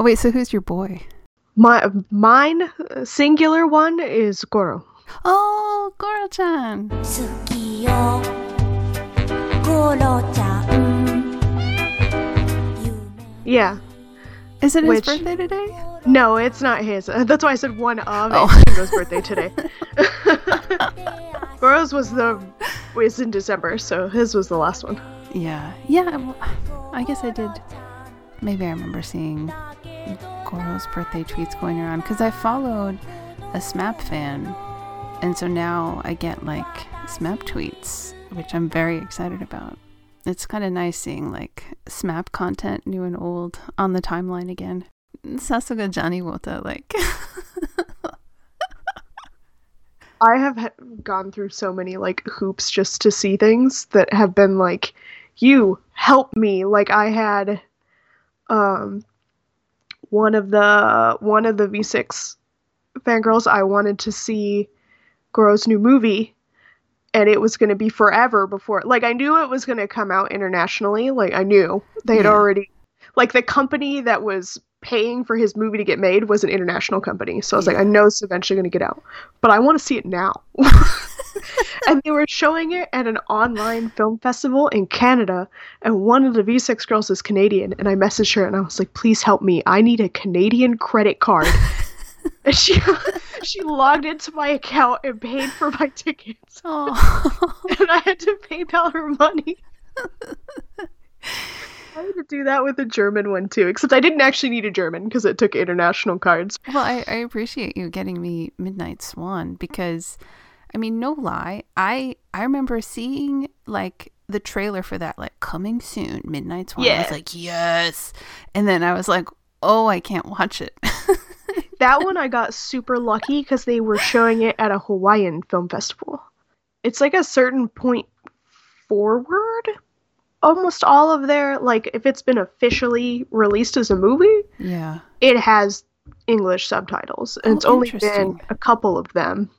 Oh wait, so who's your boy? My mine singular one is Goro. Oh, Goro-chan. Yeah. Is it Which, his birthday today? No, it's not his. That's why I said one of. Oh. Birthday today. Goro's was the was in December, so his was the last one. Yeah, yeah. I guess I did. Maybe I remember seeing Goro's birthday tweets going around because I followed a SMAP fan, and so now I get like SMAP tweets, which I'm very excited about. It's kind of nice seeing like SMAP content, new and old, on the timeline again. Sasuga Johnny Wota, like. I have gone through so many like hoops just to see things that have been like, you help me. Like I had, um, one of the one of the V6 fangirls. I wanted to see Goro's new movie, and it was going to be forever before. Like I knew it was going to come out internationally. Like I knew they had Yeah. already, like the company that was paying for his movie to get made was an international company. So I was like, I know it's eventually going to get out but I want to see it now. and they were showing it at an online film festival in Canada, and one of the V6 girls is Canadian, and I messaged her and I was like, "Please help me. I need a Canadian credit card." and she she logged into my account and paid for my tickets, oh. and I had to PayPal her money. I had to do that with a German one too, except I didn't actually need a German because it took international cards. Well, I, I appreciate you getting me Midnight Swan because, I mean, no lie, I I remember seeing like the trailer for that, like coming soon, Midnight Swan. I was like, yes, and then I was like, oh, I can't watch it. that one I got super lucky because they were showing it at a Hawaiian film festival. It's like a certain point forward. Almost all of their like if it's been officially released as a movie, yeah, it has English subtitles. And Oh, it's only been a couple of them.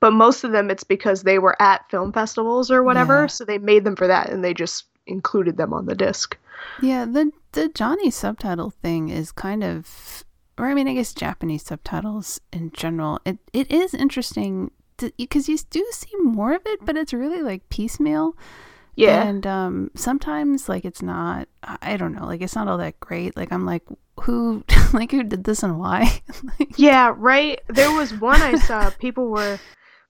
But most of them it's because they were at film festivals or whatever, Yeah. so they made them for that and they just included them on the disc. yeah. The the Johnny subtitle thing is kind of, or I mean, I guess Japanese subtitles in general. It it is interesting because you do see more of it, but it's really like piecemeal. Yeah. And um, sometimes like it's not. I don't know. Like it's not all that great. Like I'm like, who like who did this and why? like, Yeah, right. There was one I saw. People were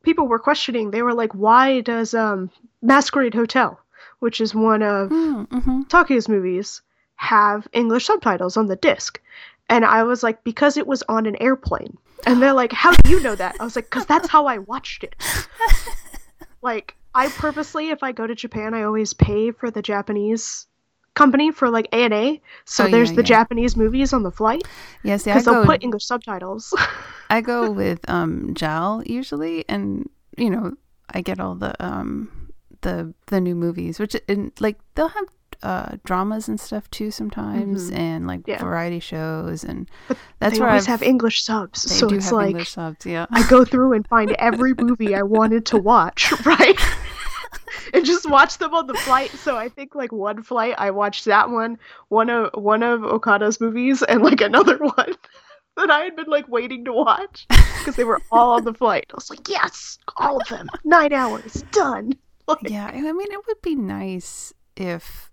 people were questioning. They were like, "Why does um Masquerade Hotel, which is one of mm, mhm. Take's movies, have English subtitles on the disc?" And I was like, "Because it was on an airplane." And they're like, "How do you know that?" I was like, "Cause that's how I watched it." like, I purposely, if I go to Japan, I always pay for the Japanese company for like A and A. So Oh, yeah, there's the yeah. Japanese movies on the flight Yes, Yeah. I because they'll put English subtitles. I go with um JAL usually, and you know I get all the um the the new movies, which in like they'll have uh dramas and stuff too sometimes, Mhm. and like Yeah. variety shows, and But that's they where always I've- have English subs, so it's like subs. Yeah. I go through and find every movie I wanted to watch, right? and just watch them on the flight. So I think like one flight I watched that one, one of one of Okada's movies, and like another one that I had been like waiting to watch because they were all on the flight. I was like, yes, all of them, nine hours, done. Like, Yeah, I mean, it would be nice if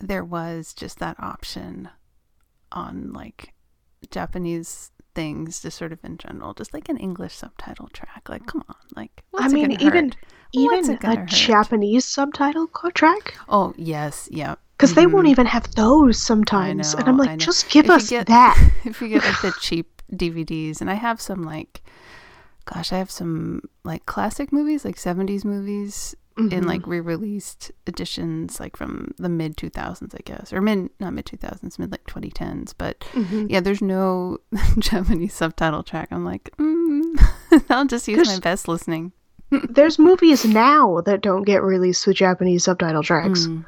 there was just that option on like Japanese things, just sort of in general, just like an English subtitle track. Like, come on, like, what's I mean, even hurt? Even a hurt? Japanese subtitle track Oh yes, yeah. because they won't Mhm. even have those sometimes, and I'm like, just give If us get- that. if you get like the cheap DVDs, and I have some like, gosh, I have some like classic movies, like '70s movies in Mhm. like re-released editions, like from the mid 2000s, I guess, or mid not mid 2000s, mid like 2010s. But Mhm. yeah, there's no Japanese subtitle track. I'm like, mm, I'll just use my best listening. There's movies now that don't get released with Japanese subtitle tracks. Mm.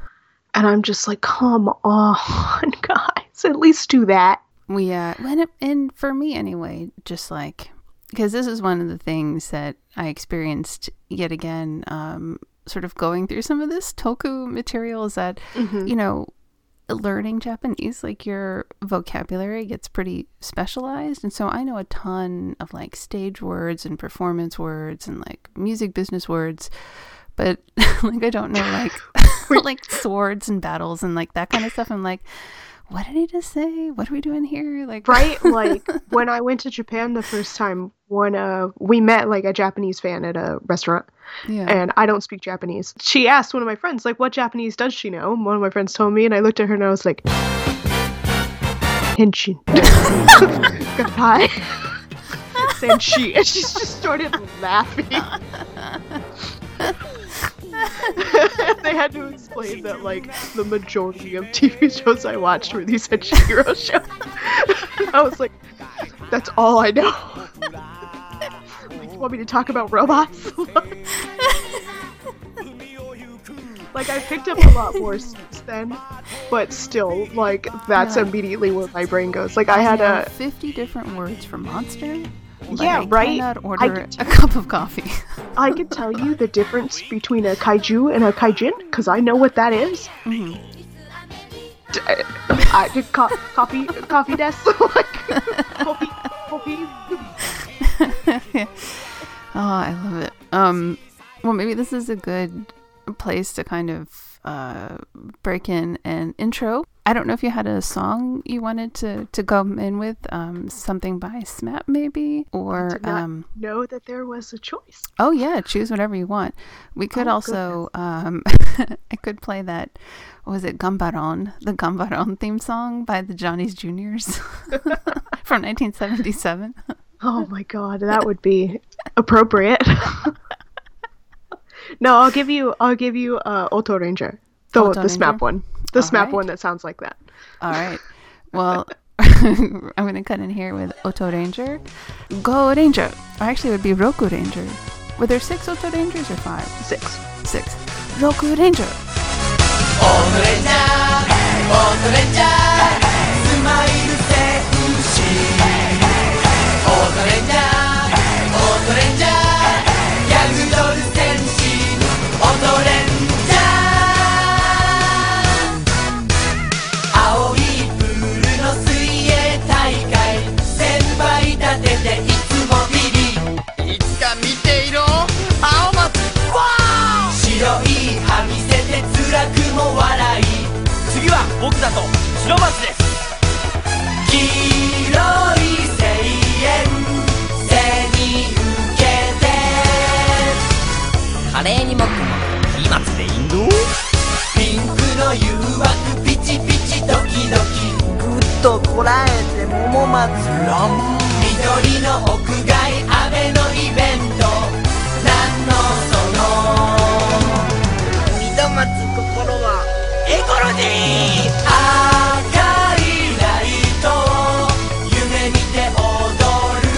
And I'm just like, come on, guys, at least do that. Well, yeah, and, and for me anyway, just like because this is one of the things that I experienced yet again, um, sort of going through some of this toku material is that Mm-hmm. you know, learning Japanese, like your vocabulary gets pretty specialized. And so I know a ton of like stage words and performance words and like music business words, but like I don't know like like swords and battles and like that kind of stuff. I'm like, what did he just say? What are we doing here? Like right? Like when i went to japan the first time when uh we met like a japanese fan at a restaurant. Yeah. and i don't speak japanese. She asked one of my friends like what japanese does she know? And one of my friends told me and i looked at her and i was like henshin. Hi senshi and she just started laughing they had to explain that like the majority of TV shows I watched were these Hero shows. I was like, that's all I know. like, you want me to talk about robots? like I picked up a lot more since then, but still, like that's Yeah. immediately where my brain goes. Like I had a 50 different words for monster. Yeah, I right? cannot I order could- a cup of coffee. I could tell you the difference between a kaiju and a kaijin because I know what that is. Mhm. D- I did co- coffee, coffee desk, like coffee, coffee. oh, I love it. Um, well, maybe this is a good place to kind of uh, break in an intro. I don't know if you had a song you wanted to to go in with, um, something by SMAP maybe, or um, know that there was a choice. oh yeah, choose whatever you want. We could Oh, also, um, I could play that. What was it Gambaron, the Gambaron theme song by the Johnny's Juniors from 1977? Oh my god, that would be appropriate. no, I'll give you, I'll give you uh, Oto Ranger, the Auto the SMAP one, the All SMAP right. one that sounds like that. All right. Well, I'm going to cut in here with Oto Ranger. Go Ranger! Or actually, it would be Roku Ranger. Were there six Oto Rangers or five? Six. Six. Roku Ranger! Oto Ranger! Oto Ranger! 笑い次は僕だと白松です黄色い声援背に受けて華麗にもくも飛沫でインドピンクの誘惑ピチピチドキドキぐっとこらえて桃松ラン緑の屋外雨のイベントなんのそのコロジー赤いライト夢見て踊る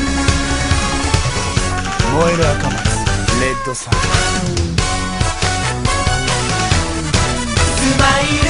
燃える赤松レッドサンスマイル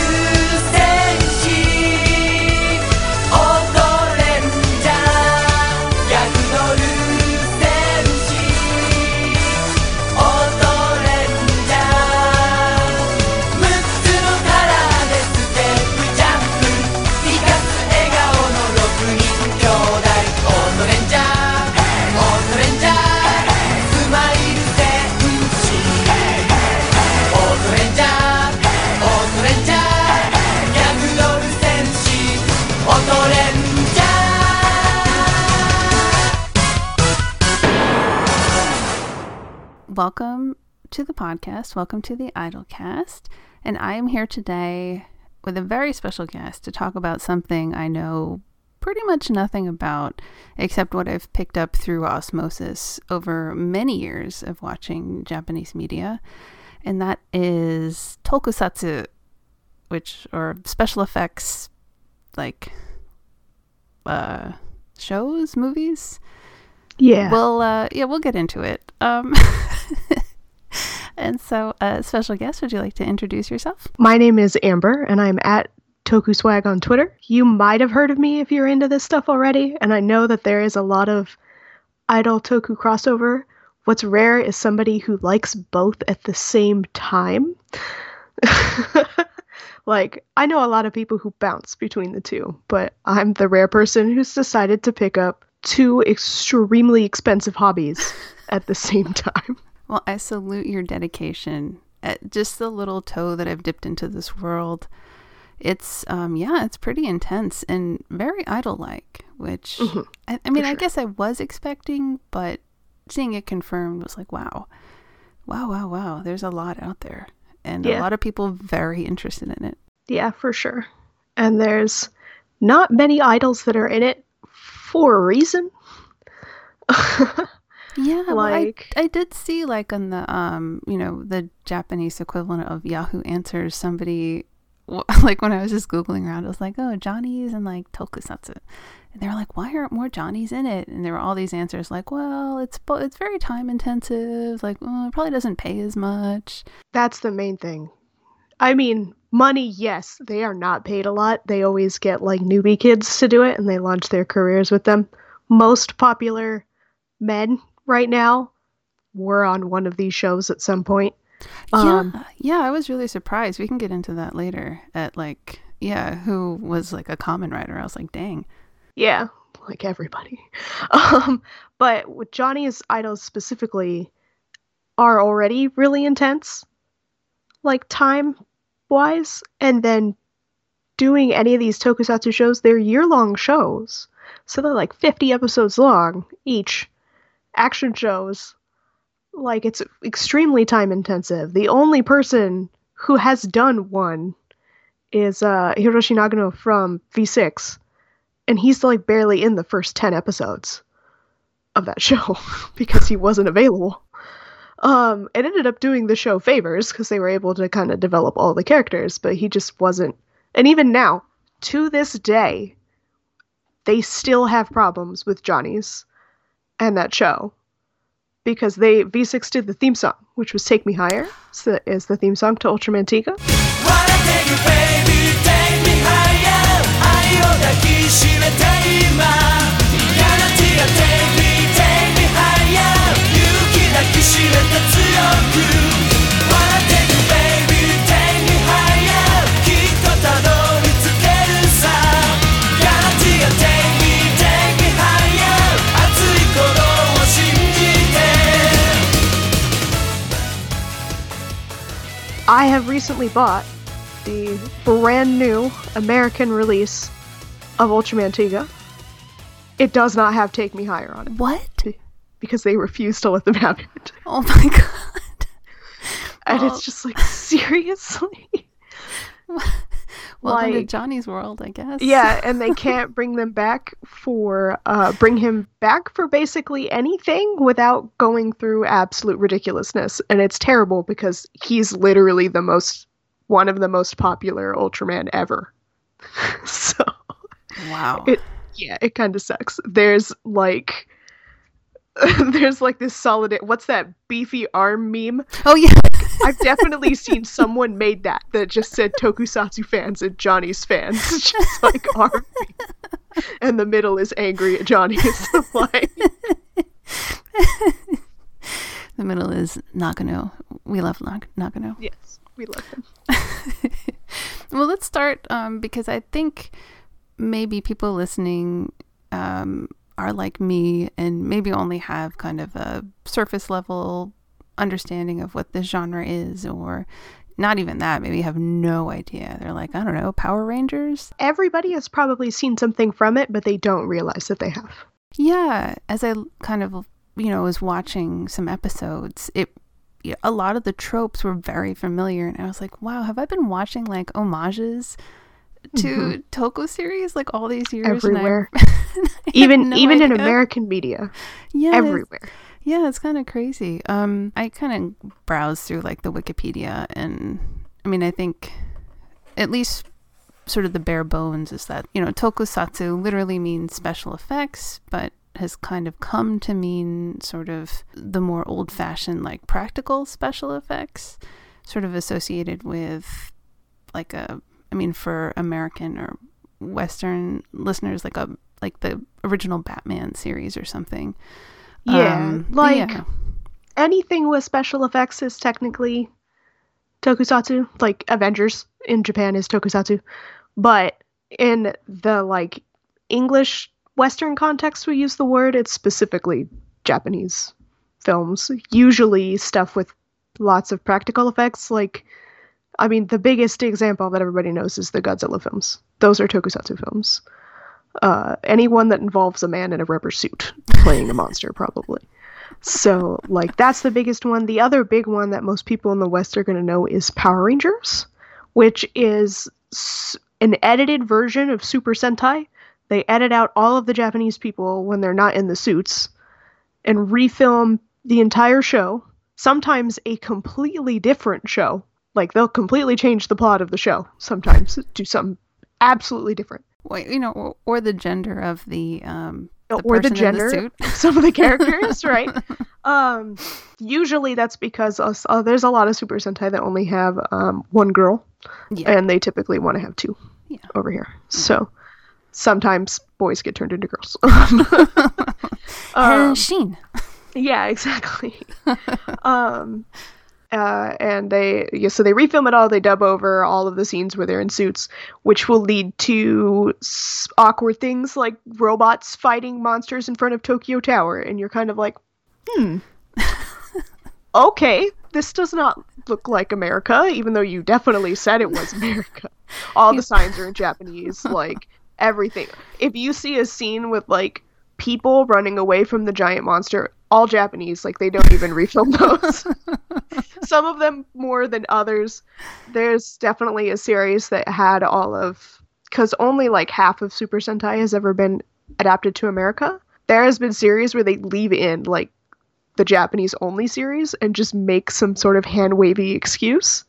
Welcome to the podcast. Welcome to the Idolcast. And I am here today with a very special guest to talk about something I know pretty much nothing about except what I've picked up through osmosis over many years of watching Japanese media. And that is tokusatsu, which or special effects like uh shows, movies. Yeah. We'll uh yeah, we'll get into it. Um and so uh special guest, would you like to introduce yourself? My name is Amber, and I'm at Toku Swag on Twitter. You might have heard of me if you're into this stuff already, and I know that there is a lot of idol toku crossover. What's rare is somebody who likes both at the same time. like, I know a lot of people who bounce between the two, but I'm the rare person who's decided to pick up two extremely expensive hobbies at the same time. Well, I salute your dedication. At just the little toe that I've dipped into this world, it's um yeah, it's pretty intense and very idol-like, which Mhm, I, I mean, I guess I was expecting, but seeing it confirmed was like, wow, wow, wow, wow. There's a lot out there, and a lot of people very interested in it. Yeah, for sure. And there's not many idols that are in it for a reason. Yeah, well, I, Like- I did see like on the um you know the Japanese equivalent of Yahoo Answers somebody like when I was just googling around I was like oh Johnny's and like Tokusatsu and they were like why aren't more Johnny's in it and there were all these answers like well it's it's very time intensive like well, it probably doesn't pay as much That's the main thing. I mean, money, yes, they are not paid a lot. They always get like newbie kids to do it and they launch their careers with them. Most popular men right now were on one of these shows at some point. Um, yeah yeah I was really surprised we can get into that later at like yeah who was like a Kamen Rider I was like dang Yeah, like everybody. Um, but with Johnny's idols specifically are already really intense, like time wise, and then doing any of these tokusatsu shows, they're year long shows. So they're like 50 episodes long each. Action shows. Like it's extremely time intensive. The only person who has done one is uh Hiroshi Nagano from V6 and he's like barely in the first 10 episodes of that show because he wasn't available um it ended up doing the show favors because they were able to kind of develop all the characters but he just wasn't and even now to this day they still have problems with johnny's and that show because they v6 did the theme song which was take me higher so is the theme song to ultraman I have recently bought the brand new American release of Ultraman Tiga. It does not have Take Me Higher on it what because they refuse to let them have it. oh my god And Well- it's just like, seriously? Welcome to Like- Johnny's world, I guess. yeah, and they can't bring them back for, uh, bring him back for basically anything without going through absolute ridiculousness. And it's terrible because he's literally the most, one of the most popular Ultraman ever. so. Wow. It yeah, it kind of sucks. There's like there's like this solid what's that beefy arm meme? oh yeah. I've definitely seen someone made that that just said Tokusatsu fans and Johnny's fans. Just like arm meme. And the middle is angry at Johnny. It's like the middle is Nagano. We love Nak- Nagano. yes, we love him. Well, let's start um, because I think maybe people listening um, are like me and maybe only have kind of a surface level understanding of what this genre is, or not even that. Maybe have no idea. They're like, I don't know, Power Rangers. Everybody has probably seen something from it, but they don't realize that they have. Yeah, as I kind of you know was watching some episodes, it a lot of the tropes were very familiar, and I was like, wow, have I been watching like homages to Toku series like all these years? Mm-hmm. Everywhere. Even no even in. American media. yeah, Everywhere. Yeah, it's kind of crazy. Um, I kind of browse through like the Wikipedia, and I mean, I think at least sort of the bare bones is that you know tokusatsu literally means special effects, but has kind of come to mean sort of the more old-fashioned like practical special effects, sort of associated with like a, I mean, for American or Western listeners, like a like the original Batman series or something. Yeah, Um, like yeah. anything with special effects is technically tokusatsu. Like Avengers in Japan is tokusatsu. But in the like English Western context we use the word, it's specifically Japanese films. Usually stuff with lots of practical effects. Like, I mean, the biggest example that everybody knows is the Godzilla films. Those are tokusatsu films. Uh, anyone that involves a man in a rubber suit playing a monster, probably. So, like, that's the biggest one. The other big one that most people in the West are going to know is Power Rangers, which is an edited version of Super Sentai. They edit out all of the Japanese people when they're not in the suits and refilm the entire show, sometimes a completely different show. Like, they'll completely change the plot of the show sometimes, do something absolutely different. Wait, you know, or, or the gender of the um the or the gender suit. of some of the characters, right? Um, usually that's because us, uh, there's a lot of Super Sentai that only have um, one girl, Yeah. and they typically want to have two Yeah. over here. So sometimes boys get turned into girls. Um, Sheen. yeah, exactly. um, uh, and they yeah, so they refilm it all. They dub over all of the scenes where they're in suits, which will lead to s- awkward things like robots fighting monsters in front of Tokyo Tower, and you're kind of like, hmm, okay, this does not look like America, even though you definitely said it was America. All the signs are in Japanese, like everything. If you see a scene with like people running away from the giant monster, all Japanese, like they don't even refilm those. Some of them more than others. There's definitely a series that had all of because only like half of Super Sentai has ever been adapted to America. There has been series where they leave in like the Japanese only series and just make some sort of hand wavy excuse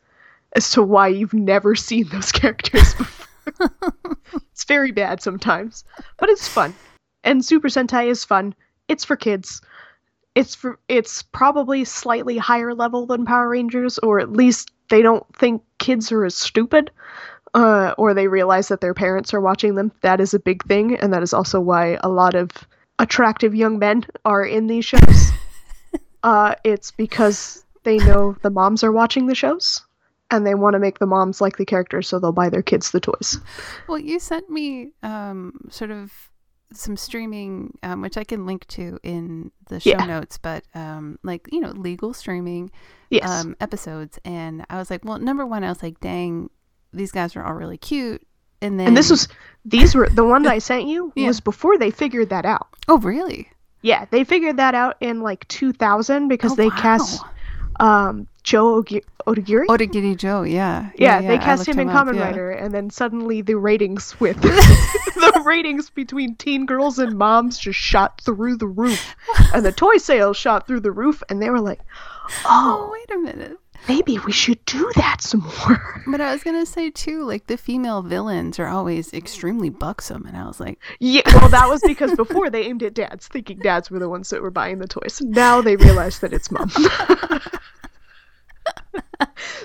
as to why you've never seen those characters before. it's very bad sometimes, but it's fun. And Super Sentai is fun. It's for kids. It's for it's probably slightly higher level than Power Rangers, or at least they don't think kids are as stupid, uh, or they realize that their parents are watching them. That is a big thing, and that is also why a lot of attractive young men are in these shows. uh, it's because they know the moms are watching the shows, and they want to make the moms like the characters, so they'll buy their kids the toys. Well, you sent me um sort of some streaming, um, which I can link to in the show Yeah. notes, but um, like you know, legal streaming Yes. um, episodes, and I was like, well, number one, I was like, dang, these guys are all really cute, and then and this was these were the one that I sent you Yeah. was before they figured that out. oh really? Yeah, they figured that out in like 2000 because Oh, they wow. cast um Joe Odagiri. Odagiri Joe, yeah, yeah, they I cast looked him in up, Kamen yeah. Rider, and then suddenly the ratings with the ratings between teen girls and moms just shot through the roof, and the toy sales shot through the roof, and they were like, Oh, "Oh, wait a minute. Maybe we should do that some more." But I was gonna say too, like the female villains are always extremely buxom, and I was like, Yeah, well, that was because before they aimed at dads, thinking dads were the ones that were buying the toys. Now they realize that it's mom.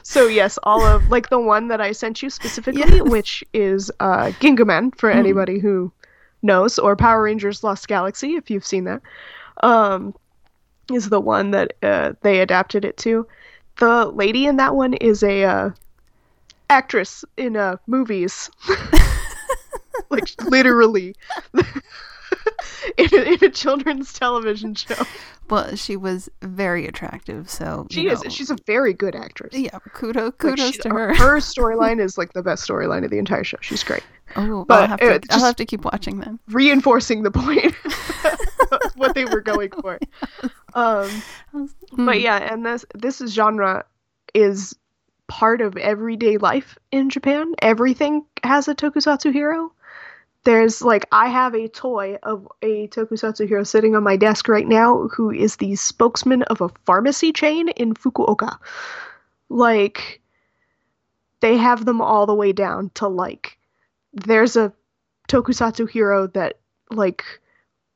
so yes, all of like the one that I sent you specifically, Yes. which is uh, Gingaman for anybody who knows, or Power Rangers Lost Galaxy if you've seen that, um, is the one that uh, they adapted it to. The lady in that one is a uh, actress in uh, movies, like literally. in, a, in a children's television show. well, she was very attractive, so She you is. know, She's a very good actress. yeah, kudos, Like, kudos she- to her. Her storyline is like the best storyline of the entire show. She's great. Oh, But, I'll have to. I'll have to keep watching them. Reinforcing the point what they were going for. Um, Hmm. but yeah, and this this genre is part of everyday life in Japan. Everything has a tokusatsu hero. There's like I have a toy of a tokusatsu hero sitting on my desk right now who is the spokesman of a pharmacy chain in Fukuoka. Like they have them all the way down to like there's a tokusatsu hero that like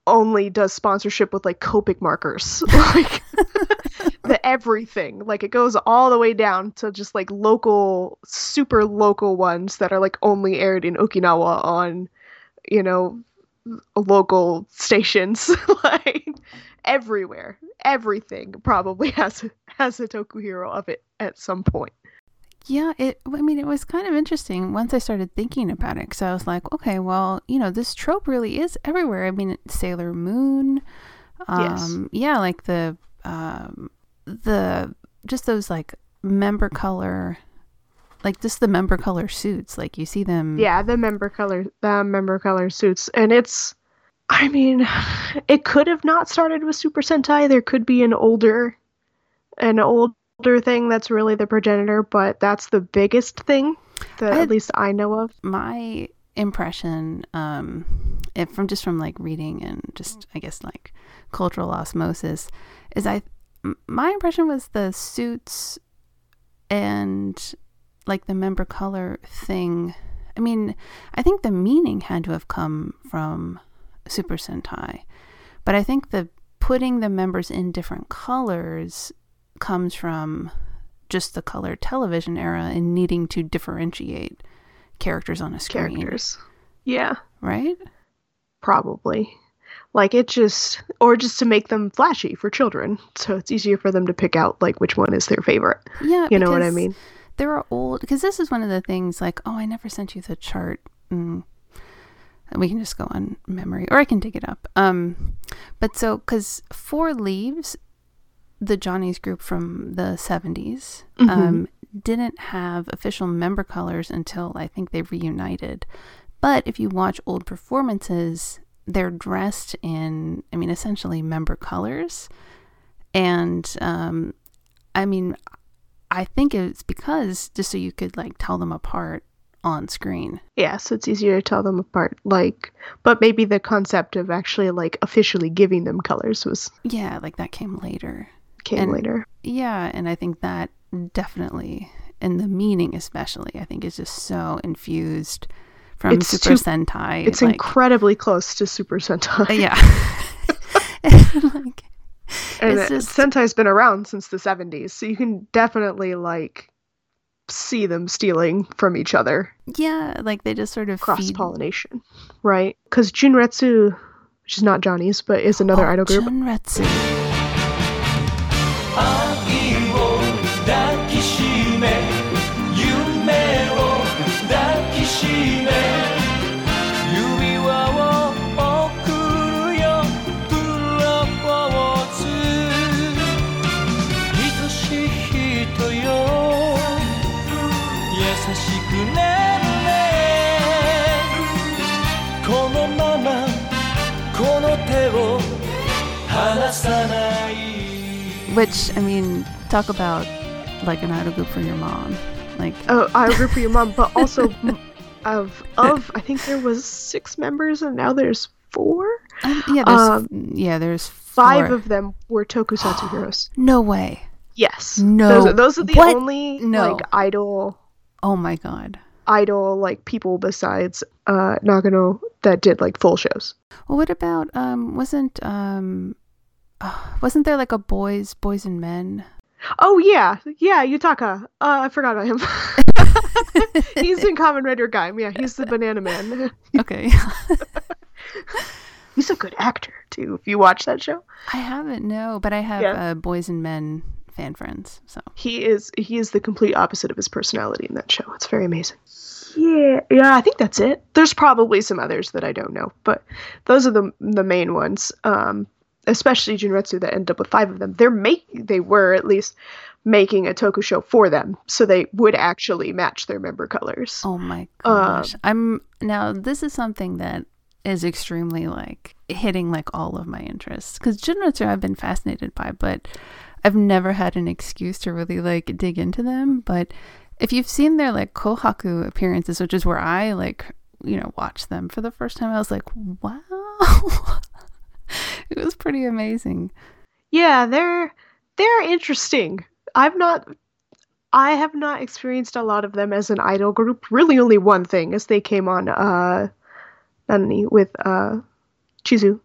only does sponsorship with like Copic markers. like the everything. Like it goes all the way down to just like local super local ones that are like only aired in Okinawa on, you know, local stations. like everywhere. Everything probably has has a Toku hero of it at some point. Yeah, it. I mean, it was kind of interesting once I started thinking about it because I was like, okay, well, you know, this trope really is everywhere. I mean, Sailor Moon. Yes. Um, Yeah, like the um, the just those like member color, like just the member color suits. Like you see them. Yeah, the member color, the member color suits, and it's. I mean, it could have not started with Super Sentai. There could be an older, an older thing that's really the progenitor, but that's the biggest thing that I- at least I know of. my impression um from just from like reading and just i guess like cultural osmosis is I my impression was the suits and like the member color thing i mean i think the meaning had to have come from super sentai but i think the putting the members in different colors comes from just the color television era and needing to differentiate characters on a screen, Characters. Yeah, right? probably. Like it just, or just to make them flashy for children, so it's easier for them to pick out like which one is their favorite. Yeah, You know what I mean? There are old because this is one of the things like, oh, I never sent you the chart. Mm. And we can just go on memory, or I can dig it up. Um, but so because Four Leaves, the Johnny's group from the 70s, um, didn't have official member colors until I think they reunited. But if you watch old performances, they're dressed in, I mean, essentially member colors. And um, I mean, I think it's because just so you could like tell them apart on screen. Yeah, so it's easier to tell them apart. Like, but maybe the concept of actually like officially giving them colors was Yeah, like that came later. Came And- later. Yeah, and I think that definitely, and the meaning especially, I think is just so infused from It's Super too- Sentai. It's like, incredibly close to Super Sentai. yeah. like, and it's it- just- Sentai's been around since the 70s, so you can definitely like see them stealing from each other. yeah, like they just sort of Cross pollination, right? Because Junretsu, which is not Johnny's, but is another Oh, idol group. Junretsu. Which, I mean, talk about like an idol group for your mom. Like, Oh, idol group for your mom, but also of of I think there was six members, and now there's four. um, yeah, there's, Um, yeah, there's Five of them were Tokusatsu heroes. No way. Yes. No. Those, are- those are the What? only No. like idol Oh my god. idol like people besides uh Nagano that did like full shows. Well, what about um? Wasn't um, wasn't there like a boys, boys and men? Oh yeah, yeah, Yutaka. Uh, I forgot about him. he's in Kamen Rider Gaim. Yeah, he's the Banana Man. Okay, he's a good actor too. If you watch that show, I haven't no, but I have Yeah. uh, boys and men fan friends. So he is he is the complete opposite of his personality in that show. It's very amazing. Yeah, yeah, I think that's it. There's probably some others that I don't know, but those are the the main ones. Um, especially Junretsu that ended up with five of them. They're make they were at least making a toku show for them, so they would actually match their member colors. oh my Uh, gosh, I'm now. This is something that is extremely like hitting like all of my interests because Junretsu I've been fascinated by, but I've never had an excuse to really like dig into them. But if you've seen their like Kohaku appearances, which is where I like you know watched them for the first time, I was like, wow, it was pretty amazing. Yeah, they're they're interesting. I've not I have not experienced a lot of them as an idol group. Really only one thing as they came on uh Nani with uh Chizu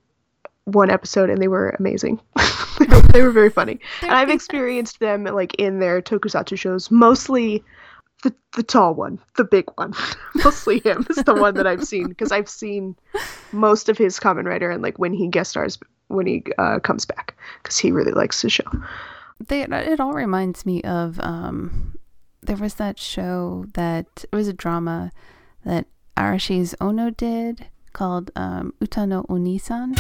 one episode and they were amazing. they, were, they were very funny. and I've experienced them like in their tokusatsu shows, mostly the the tall one, the big one. mostly him is the one that I've seen because I've seen most of his Kamen Rider and like when he guest stars when he uh, comes back because he really likes the show. they it all reminds me of um there was that show that it was a drama that Arashi's Ono did called um, Uta no Onisan.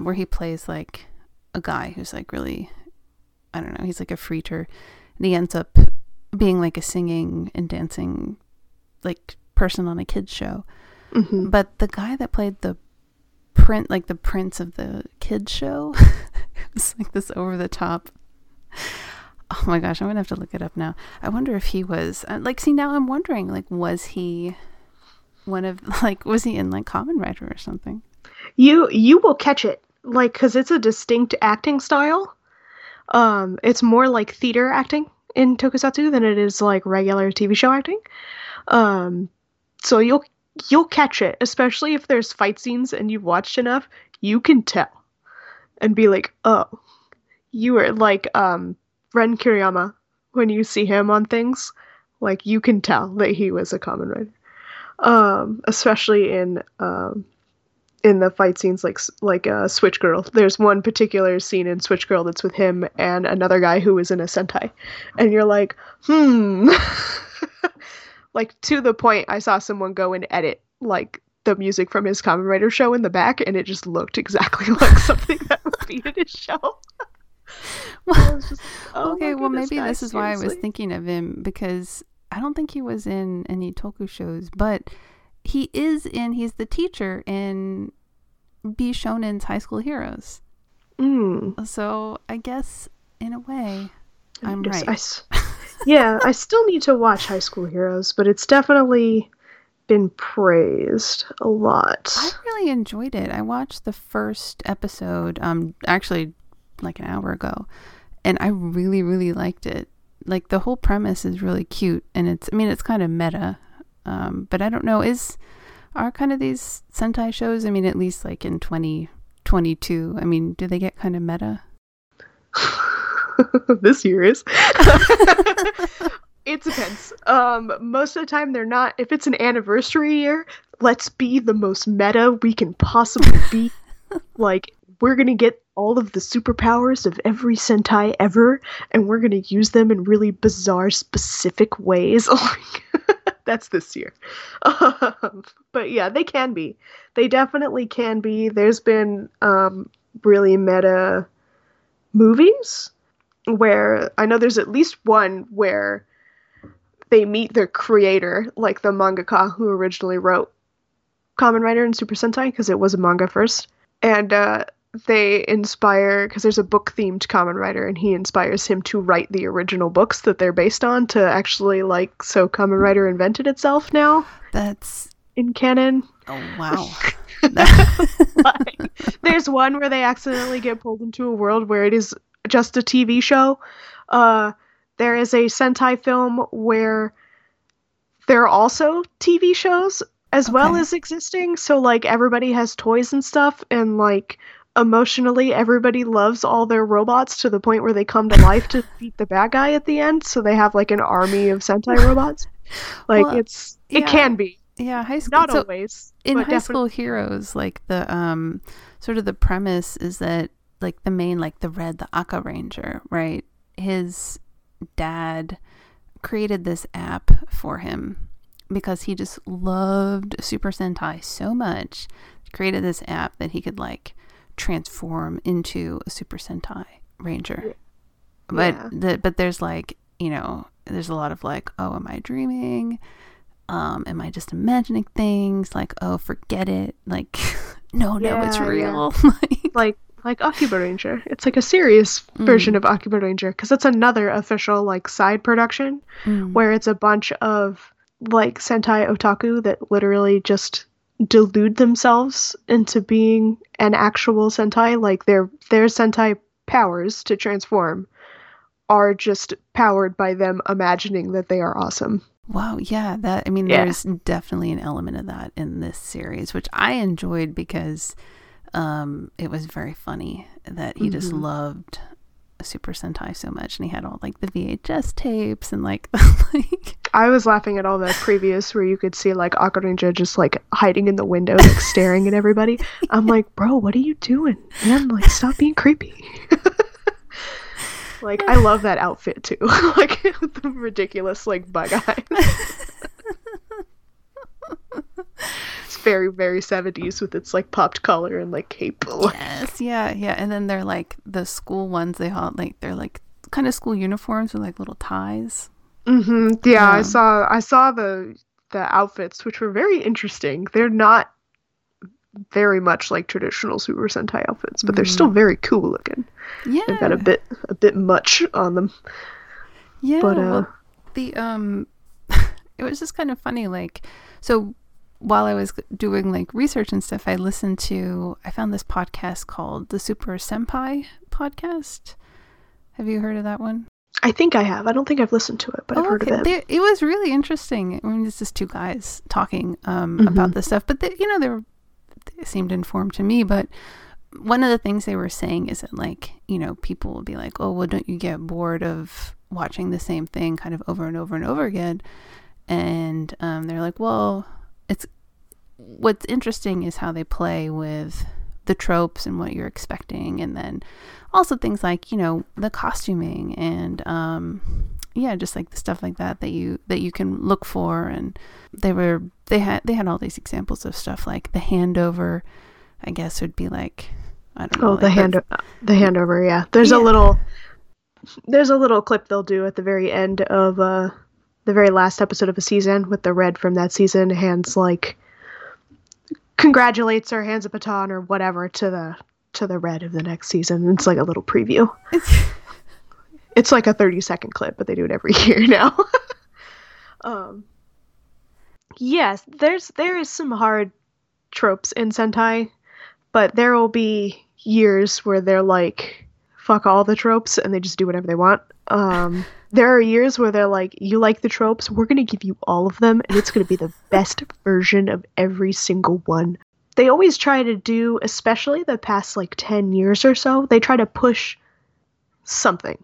Um, where he plays like a guy who's like really i don't know he's like a freeter and he ends up being like a singing and dancing like person on a kids show. Hmm but the guy that played the print like the prince of the kids show was like this over the top. Oh my gosh i'm gonna have to look it up now. I wonder if he was uh, like see now i'm wondering like was he one of like was he in like Kamen Rider or something? You you will catch it like because it's a distinct acting style. Um, it's more like theater acting in tokusatsu than it is like regular TV show acting. Um, so you'll you'll catch it, especially if there's fight scenes and you've watched enough. You can tell and be like, oh, you were like um Ren Kiriyama when you see him on things. Like you can tell that he was a Kamen Rider. Um, especially in um in the fight scenes like like uh, Switch Girl. There's one particular scene in Switch Girl that's with him and another guy who is in a Sentai, and you're like, hmm. like to the point, I saw someone go and edit like the music from his Kamen Rider show in the back, and it just looked exactly like something that would be in his show. Was just, oh okay, well maybe this is why I was thinking of him because I don't think he was in any Toku shows, but he is in. He's the teacher in Bi Shonen's High School Heroes. Mm. So I guess in a way, I'm right. I yeah, I still need to watch High School Heroes, but it's definitely been praised a lot. I really enjoyed it. I watched the first episode, um, actually like an hour ago, and I really, really liked it. Like the whole premise is really cute, and it's, I mean, it's kind of meta, um, but I don't know, is, are kind of these Sentai shows, I mean, at least like in 2022, I mean, do they get kind of meta? this year is. it depends. Um, most of the time they're not. If it's an anniversary year, let's be the most meta we can possibly be. like we're gonna get all of the superpowers of every Sentai ever, and we're gonna use them in really bizarre, specific ways. That's this year. Um, but yeah, they can be. They definitely can be. There's been um, really meta movies where I know there's at least one where they meet their creator, like the mangaka who originally wrote Kamen Rider and Super Sentai, because it was a manga first. And uh, they inspire, because there's a book themed Kamen Rider and he inspires him to write the original books that they're based on to actually, like, so Kamen Rider invented itself now That's, in canon. oh, wow. like, there's one where they accidentally get pulled into a world where it is just a TV show. Uh, there is a Sentai film where there are also TV shows as well as existing. So like everybody has toys and stuff, and like emotionally everybody loves all their robots to the point where they come to life to beat the bad guy at the end. So they have like an army of Sentai robots. Like Well, it's it yeah. can be yeah, high school. not so- always in high definitely- school heroes like the um sort of the premise is that like the main like the red the aka ranger right his dad created this app for him because he just loved super sentai so much created this app that he could like transform into a super sentai ranger. But Yeah. the, but there's like you know there's a lot of like oh am i dreaming? Um am i just imagining things? Like oh forget it. Like no no it's Yeah, yeah. real. Like like like Akiba Ranger. It's like a serious version of Akiba Ranger because it's another official like side production mm, where it's a bunch of like Sentai otaku that literally just delude themselves into being an actual Sentai. Like their their Sentai powers to transform are just powered by them imagining that they are awesome. wow yeah that i mean Yeah. there's definitely an element of that in this series which i enjoyed because um, it was very funny that he just Mhm. loved Super Sentai so much, and he had all like the VHS tapes and like like I was laughing at all the previous where you could see like Akarenger just like hiding in the window, like staring at everybody. I'm like, bro, what are you doing? Man, like, stop being creepy. like, I love that outfit too. like, the ridiculous like bug eyes. It's very, very 70s with its like popped collar and like cape. yes, yeah, yeah. And then they're like the school ones. They all like they're like kind of school uniforms with like little ties. hmm Yeah, I saw I saw the the outfits, which were very interesting. They're not very much like traditional Super Sentai outfits, but they're still very cool looking. Yeah, They've got a bit a bit much on them. Yeah, But, uh, well, the um, it was just kind of funny. Like, so while I was doing like research and stuff, I listened to I found this podcast called the Super Senpai podcast. Have you heard of that one? I think I have. I don't think I've listened to it, but I've heard of it. Oh, They- it was really interesting. I mean, it's just two guys talking um, Mhm. about this stuff, but they, you know, they were they seemed informed to me. But one of the things they were saying is that, like, you know, people will be like, "Oh, well, don't you get bored of watching the same thing kind of over and over and over again?" And um, they're like, "Well, it's what's interesting is how they play with the tropes and what you're expecting, and then also things like you know the costuming and um, yeah, just like the stuff like that that you that you can look for. And they were they had they had all these examples of stuff like the handover. I guess would be like I don't know. Oh, the like hand the handover, yeah. There's Yeah. a little there's a little clip they'll do at the very end of uh the very last episode of a season with the red from that season hands like congratulates or hands a baton or whatever to the to the red of the next season. It's like a little preview. It's like a 30 second clip, but they do it every year now. um Yes, there's there is some hard tropes in Sentai, but there will be years where they're like fuck all the tropes and they just do whatever they want. Um there are years where they're like you like the tropes, we're going to give you all of them and it's going to be the best version of every single one. They always try to do, especially the past like 10 years or so, they try to push something.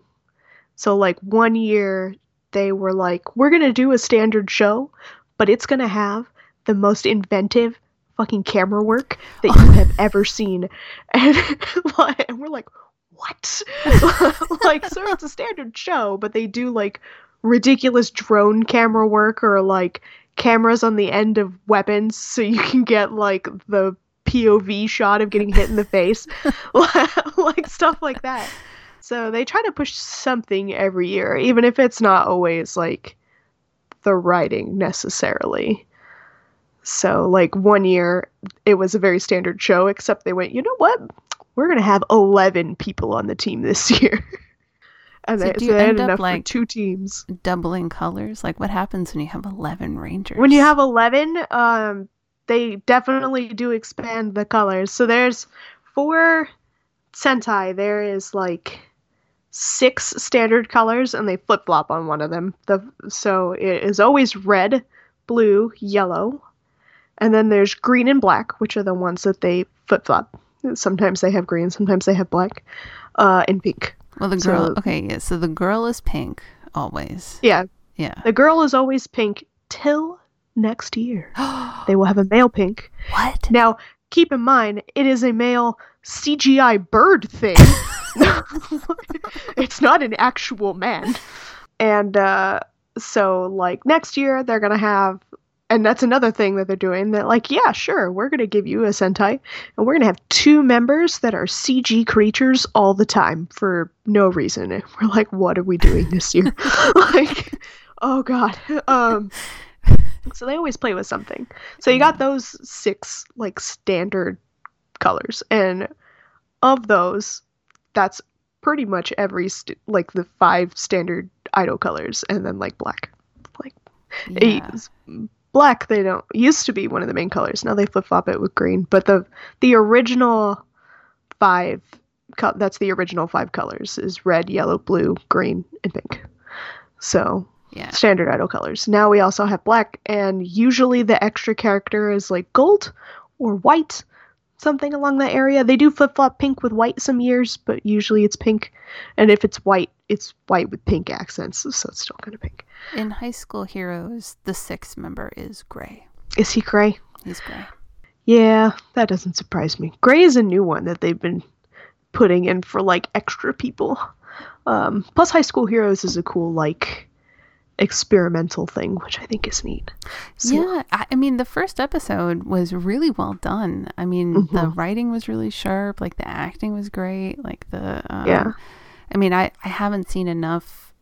So like one year they were like we're going to do a standard show, but it's going to have the most inventive fucking camera work that you have ever seen. And, and we're like, what? like, so it's a standard show, but they do like ridiculous drone camera work or like cameras on the end of weapons so you can get like the POV shot of getting hit in the face. like stuff like that. So they try to push something every year, even if it's not always like the writing necessarily. So, like one year, it was a very standard show, except they went, you know what? We're gonna have eleven people on the team this year, and So they, do you had end up, like- two teams. doubling colors. Like what happens when you have eleven rangers? When you have eleven, um, they definitely do expand the colors. So there's four Sentai. There is like six standard colors, and they flip flop on one of them. The so it is always red, blue, yellow, and then there's green and black, which are the ones that they flip flop. Sometimes they have green, sometimes they have black, uh, and pink. well, the girl. so- okay, yeah. So the girl is pink always. Yeah, Yeah. the girl is always pink till next year. They will have a male pink. what? Now, keep in mind, it is a male CGI bird thing. it's not an actual man. And uh, so, like, next year, they're going to have. And that's another thing that they're doing. That, like, yeah, sure, we're going to give you a Sentai. And we're going to have two members that are CG creatures all the time for no reason. And we're like, what are we doing this year? like, oh, God. Um, so they always play with something. So you got those six like standard colors, and of those, that's pretty much every st- like the five standard idol colors, and then like black. Like Yeah. Black, they don't used to be one of the main colors. Now they flip flop it with green, but the the original five co- that's the original five colors is red, yellow, blue, green, and pink. So Yeah. standard idol colors. Now we also have black, and usually the extra character is like gold or white. Something along that area. They do flip flop pink with white some years, but usually it's pink. And if it's white, it's white with pink accents, so it's still kind of pink. In High School Heroes, the sixth member is Gray. Is he gray? He's Gray. Yeah, that doesn't surprise me. Gray is a new one that they've been putting in for like extra people. Um, plus, High School Heroes is a cool like experimental thing, which I think is neat. So- Yeah, I, I mean, the first episode was really well done. I mean, the Mhm. writing was really sharp. Like the acting was great. Like the um, Yeah. I mean, I I haven't seen enough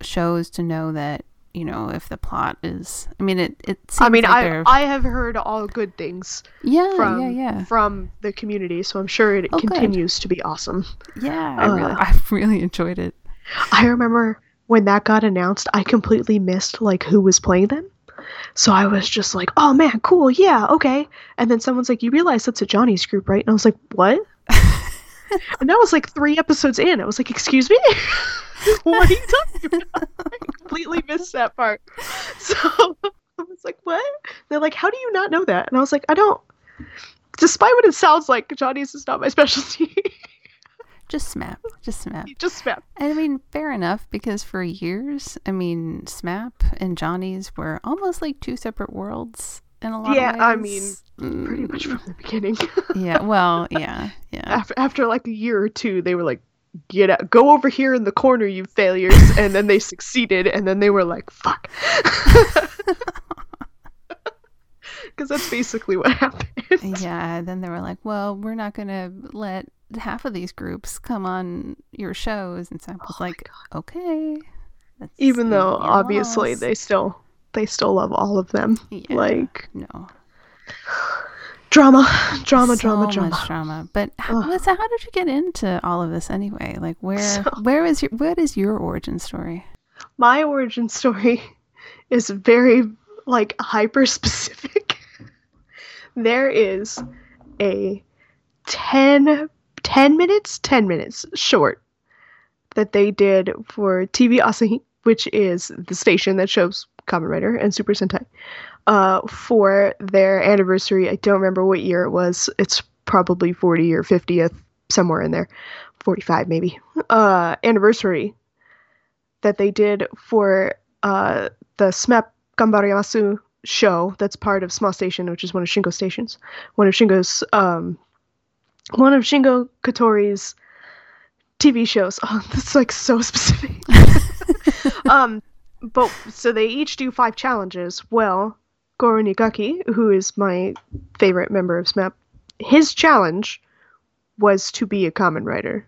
shows to know that you know if the plot is. I mean, it it. Seems I mean, like I they're- I have heard all good things yeah from yeah yeah from the community, so I'm sure it Oh, good. continues to be awesome. yeah. I really uh, I really enjoyed it. I remember when that got announced, I completely missed like who was playing them. So I was just like, "Oh man, cool, yeah, okay." And then someone's like, "You realize that's a Johnny's group, right?" And I was like, "What?" and that was like three episodes in. I was like, "Excuse me, what are you talking about?" I completely missed that part. So I was like, "What?" They're like, "How do you not know that?" And I was like, "I don't." Despite what it sounds like, Johnny's is not my specialty. Just SMAP, just SMAP. just SMAP. And I mean, fair enough, because for years, I mean, SMAP and Johnny's were almost like two separate worlds in a lot Yeah, of I mean, Pretty much from the beginning. Yeah, well, yeah, yeah. after after like a year or two, they were like, "Get out, go over here in the corner, you failures!" and then they succeeded, and then they were like, "Fuck," because that's basically what happened. Yeah, then they were like, well, we're not going to let half of these groups come on your shows. And so I was Oh like, okay. That's Even though obviously loss. they still they still love all of them. Yeah, Like no. drama, drama, so drama, drama. drama. But h- Ugh. Melissa, how did you get into all of this anyway? Like, where, So- where is your, what is your origin story? My origin story is very like hyper specific. there is a 10, 10 minutes, 10 minutes short that they did for TV Asahi, which is the station that shows Kamen Rider and Super Sentai, uh, for their anniversary. I don't remember what year it was. It's probably 40 or 50th, somewhere in there. 45 maybe. Uh, anniversary that they did for uh, the SMAP Gambarimasu show that's part of Small Station, which is one of Shingo's stations. One of Shingo's um one of Shingo Katori's TV shows. Oh, this is like so specific. um, but so they each do five challenges. Well, Goro Inagaki, who is my favorite member of SMAP, his challenge was to be a Kamen Rider.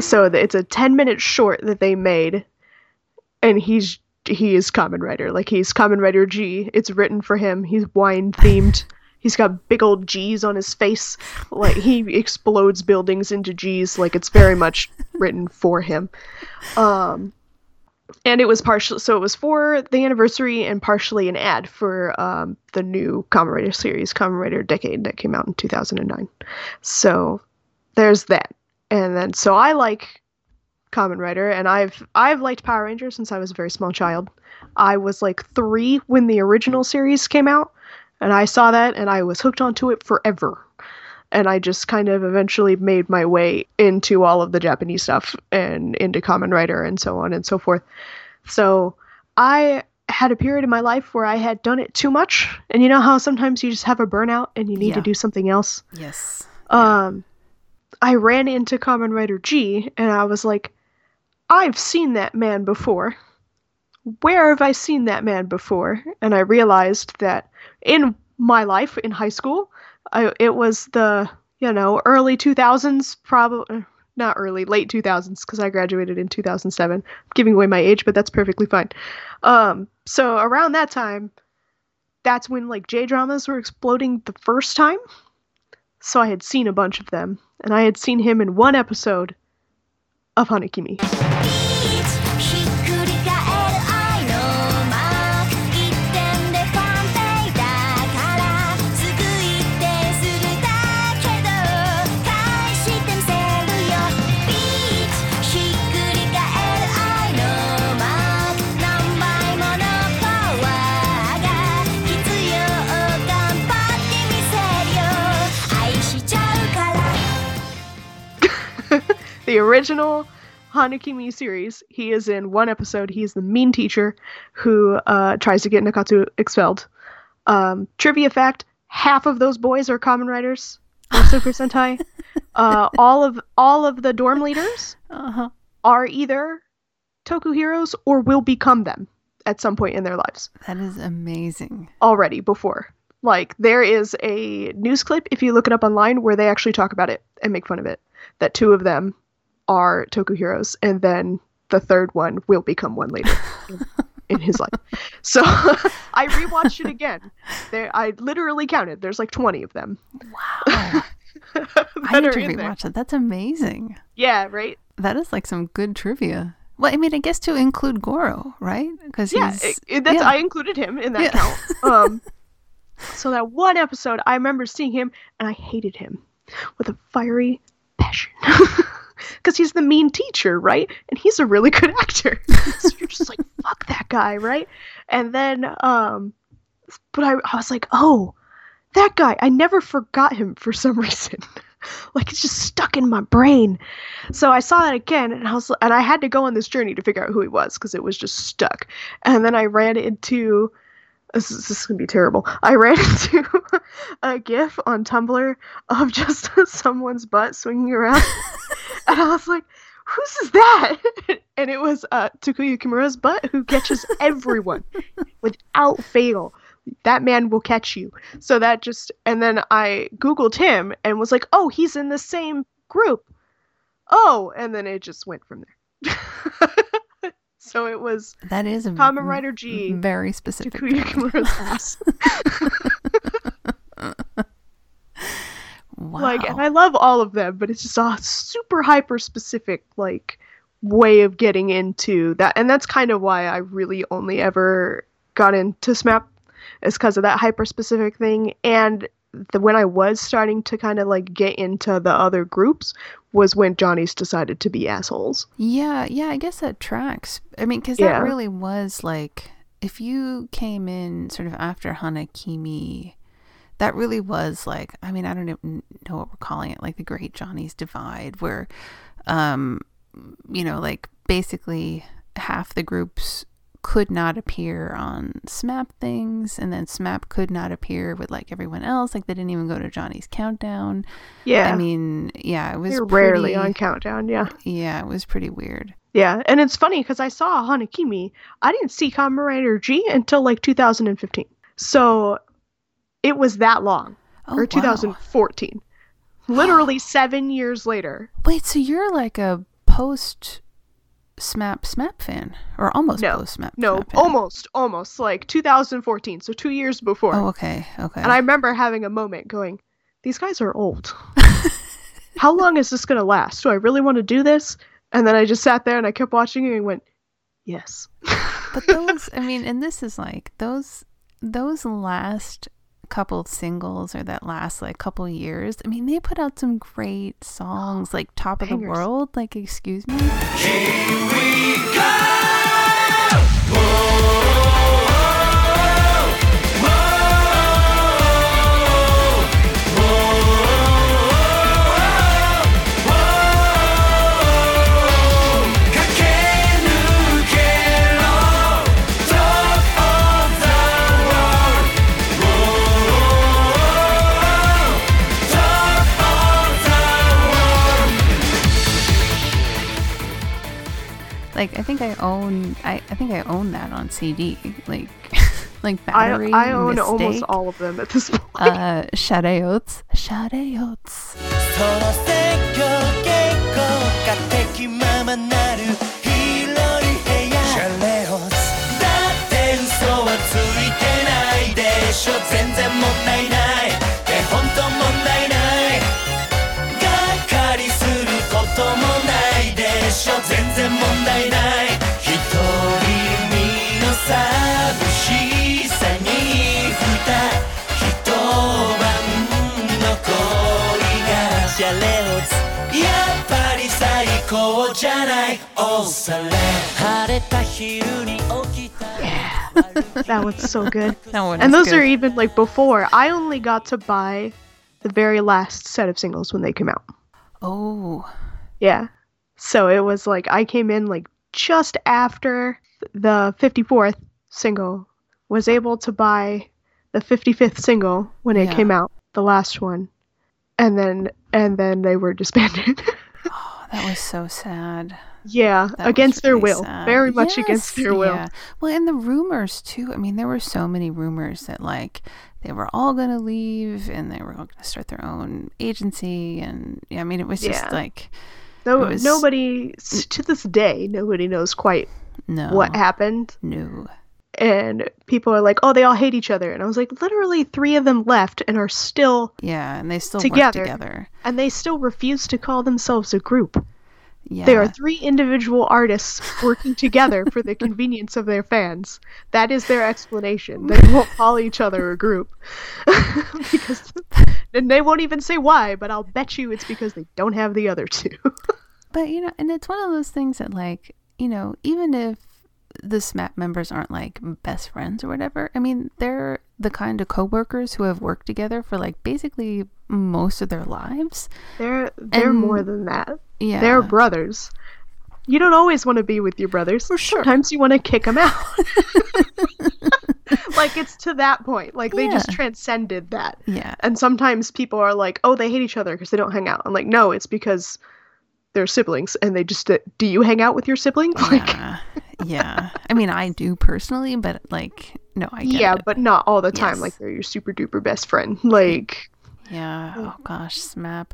So it's a 10 minute short that they made and he's he is Kamen Rider like he's Kamen Rider g. It's written for him. He's wine themed he's got big old g's on his face. Like he explodes buildings into g's. Like it's very much written for him. Um and it was partially so it was for the anniversary and partially an ad for um, the new Kamen Rider series, Kamen Rider Decade, that came out in 2009. So there's that. And then so I like Kamen Rider, and I've I've liked Power Rangers since I was a very small child. I was like three when the original series came out, and I saw that, and I was hooked onto it forever. And I just kind of eventually made my way into all of the Japanese stuff and into Kamen Rider and so on and so forth. So I had a period in my life where I had done it too much, and you know how sometimes you just have a burnout and you need to do something else. Yes. Um, I ran into Kamen Rider G and I was like, I've seen that man before. Where have I seen that man before? And I realized that in my life in high school, I, it was the, you know, early 2000s, probably not early, late 2000s, because I graduated in 2007. I'm giving away my age, but that's perfectly fine. Um, so around that time, that's when like J dramas were exploding the first time so I had seen a bunch of them, and I had seen him in one episode of Hanakimi. The original Hanakimi series, he is in one episode. He is the mean teacher who uh, tries to get Nakatsu expelled. Um, trivia fact: half of those boys are Kamen Riders of Super Sentai. Uh, all of all of the dorm leaders Uh-huh. are either Toku heroes or will become them at some point in their lives That is amazing. already before. Like there is a news clip if you look it up online where they actually talk about it and make fun of it. That two of them are Toku heroes, and then the third one will become one later in, his life. So I rewatched it again. There, I literally counted. There's like 20 of them. Wow. I need to rewatch that. That's amazing. Yeah, right. That is like some good trivia. Well, I mean, I guess to include Goro, right? Because Yeah, he's it, it- that's yeah. I included him in that Yeah. count. Um, so that one episode, I remember seeing him, and I hated him with a fiery passion because he's the mean teacher, right? And he's a really good actor. so you're just like, fuck that guy, right? And then, um, but I, I was like, oh, that guy. I never forgot him for some reason. like it's just stuck in my brain. So I saw that again, and I was, and I had to go on this journey to figure out who he was because it was just stuck. And then I ran into. This is, this is gonna be terrible. I ran into a GIF on Tumblr of just someone's butt swinging around, and I was like, "Whose is that?" And it was uh, Takuya Kimura's butt, who catches everyone without fail. That man will catch you. So that just, and then I googled him and was like, "Oh, he's in the same group." Oh, and then it just went from there. so it was that is a Kamen Rider G. very specific. Takuya. Kimura's ass. Wow. Like, and I love all of them, but it's just a super hyper specific like way of getting into that, and that's kind of why I really only ever got into SMAP, is because of that hyper specific thing. And the, when I was starting to kind of like get into the other groups was when Johnny's decided to be assholes. Yeah, yeah, I guess that tracks. I mean, because Yeah. that really was like, if you came in sort of after Hanakimi, that really was like, I mean, I don't even know what we're calling it, like the Great Johnny's Divide, where, um, you know, like basically half the groups could not appear on SMAP things, and then SMAP could not appear with like everyone else. Like they didn't even go to Johnny's Countdown. Yeah, I mean, yeah, it was they're rarely on Countdown. Yeah. Yeah, it was pretty weird. Yeah, and it's funny because I saw Hanakimi. I didn't see Kamen Rider G until like 2015. So it was that long, Oh, or wow. 2014. Literally seven years later. Wait, so you're like a post SMAP SMAP fan, or almost No, post SMAP? No, SMAP almost, almost like 2014. So two years before. Oh, okay, okay. And I remember having a moment going, these guys are old. How long is this going to last? Do I really want to do this? And then I just sat there and I kept watching it and went, yes. but those, I mean, and this is like those those last couple of singles or that last like couple years. I mean, they put out some great songs, like "Top of the World." Like, excuse me. Like, I think I own. I, I think I own that on CD. Like, like I, battery. I own almost all of them at this point. Uh, Sade Oats. Sade Oats. 高じゃないおされ晴れた昼に起きた That one's so good. That one and is those good. are even like before. I only got to buy the very last set of singles when they came out. Oh, Yeah. So it was like I came in like just after the 54th single, was able to buy the 55th single when it Yeah. came out, the last one. And then and then they were disbanded. That was so sad. yeah, That against their really will. sad. Very much against their will. yeah. Well, and the rumors too. I mean, there were so many rumors that like they were all gonna leave and they were all gonna start their own agency, and yeah, I mean, it was just Yeah. like It was- nobody to this day nobody knows quite no, what happened. no, And people are like, "Oh, they all hate each other." And I was like, "Literally 3 of them left and are still yeah, and they still Together. work together. and they still refuse to call themselves a group. Yeah, They are three individual artists working together for the convenience of their fans. That is their explanation. They won't call each other a group. because and they won't even say why, but I'll bet you it's because they don't have the other two. But you know, and it's one of those things that like, you know, even if the SMAP members aren't like best friends or whatever, I mean, they're the kind of coworkers who have worked together for like basically most of their lives. they're they're And- more than that. Yeah. They're brothers. You don't always want to be with your brothers. For sure. Sometimes you want to kick them out. like it's to that point. Like they just transcended that. yeah. And sometimes people are like, "Oh, they hate each other because they don't hang out." I'm like, "No, it's because they're siblings and they just uh, do you hang out with your siblings?" Like Yeah. Yeah. I mean, I do personally, but like, no, I get yeah, it. but not all the time Yes. like they're your super duper best friend. Like Yeah. Oh gosh, SMAP.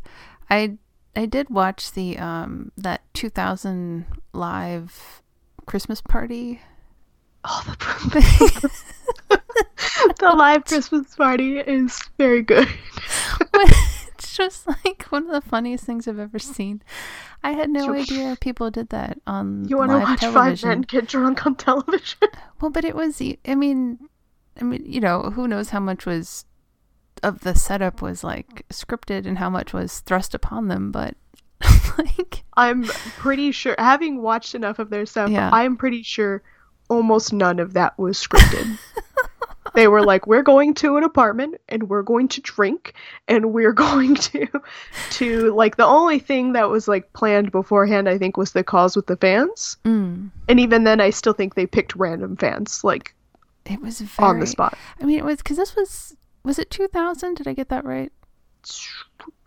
I I did watch the um that 2000 live Christmas party. oh, the, the live Christmas party is very good. Just like one of the funniest things I've ever seen. I had no idea people did that on You want to watch five men get drunk on television? Well, but it was. I mean, I mean, you know, who knows how much was of the setup was like scripted and how much was thrust upon them, but like, I'm pretty sure, having watched enough of their stuff, Yeah. I'm pretty sure almost none of that was scripted. They were like, "We're going to an apartment and we're going to drink and we're going to to like the only thing that was like planned beforehand, I think, was the calls with the fans. mm, And even then, I still think they picked random fans like it was very on the spot. I mean, it was because this was was it 2000? Did I get that right?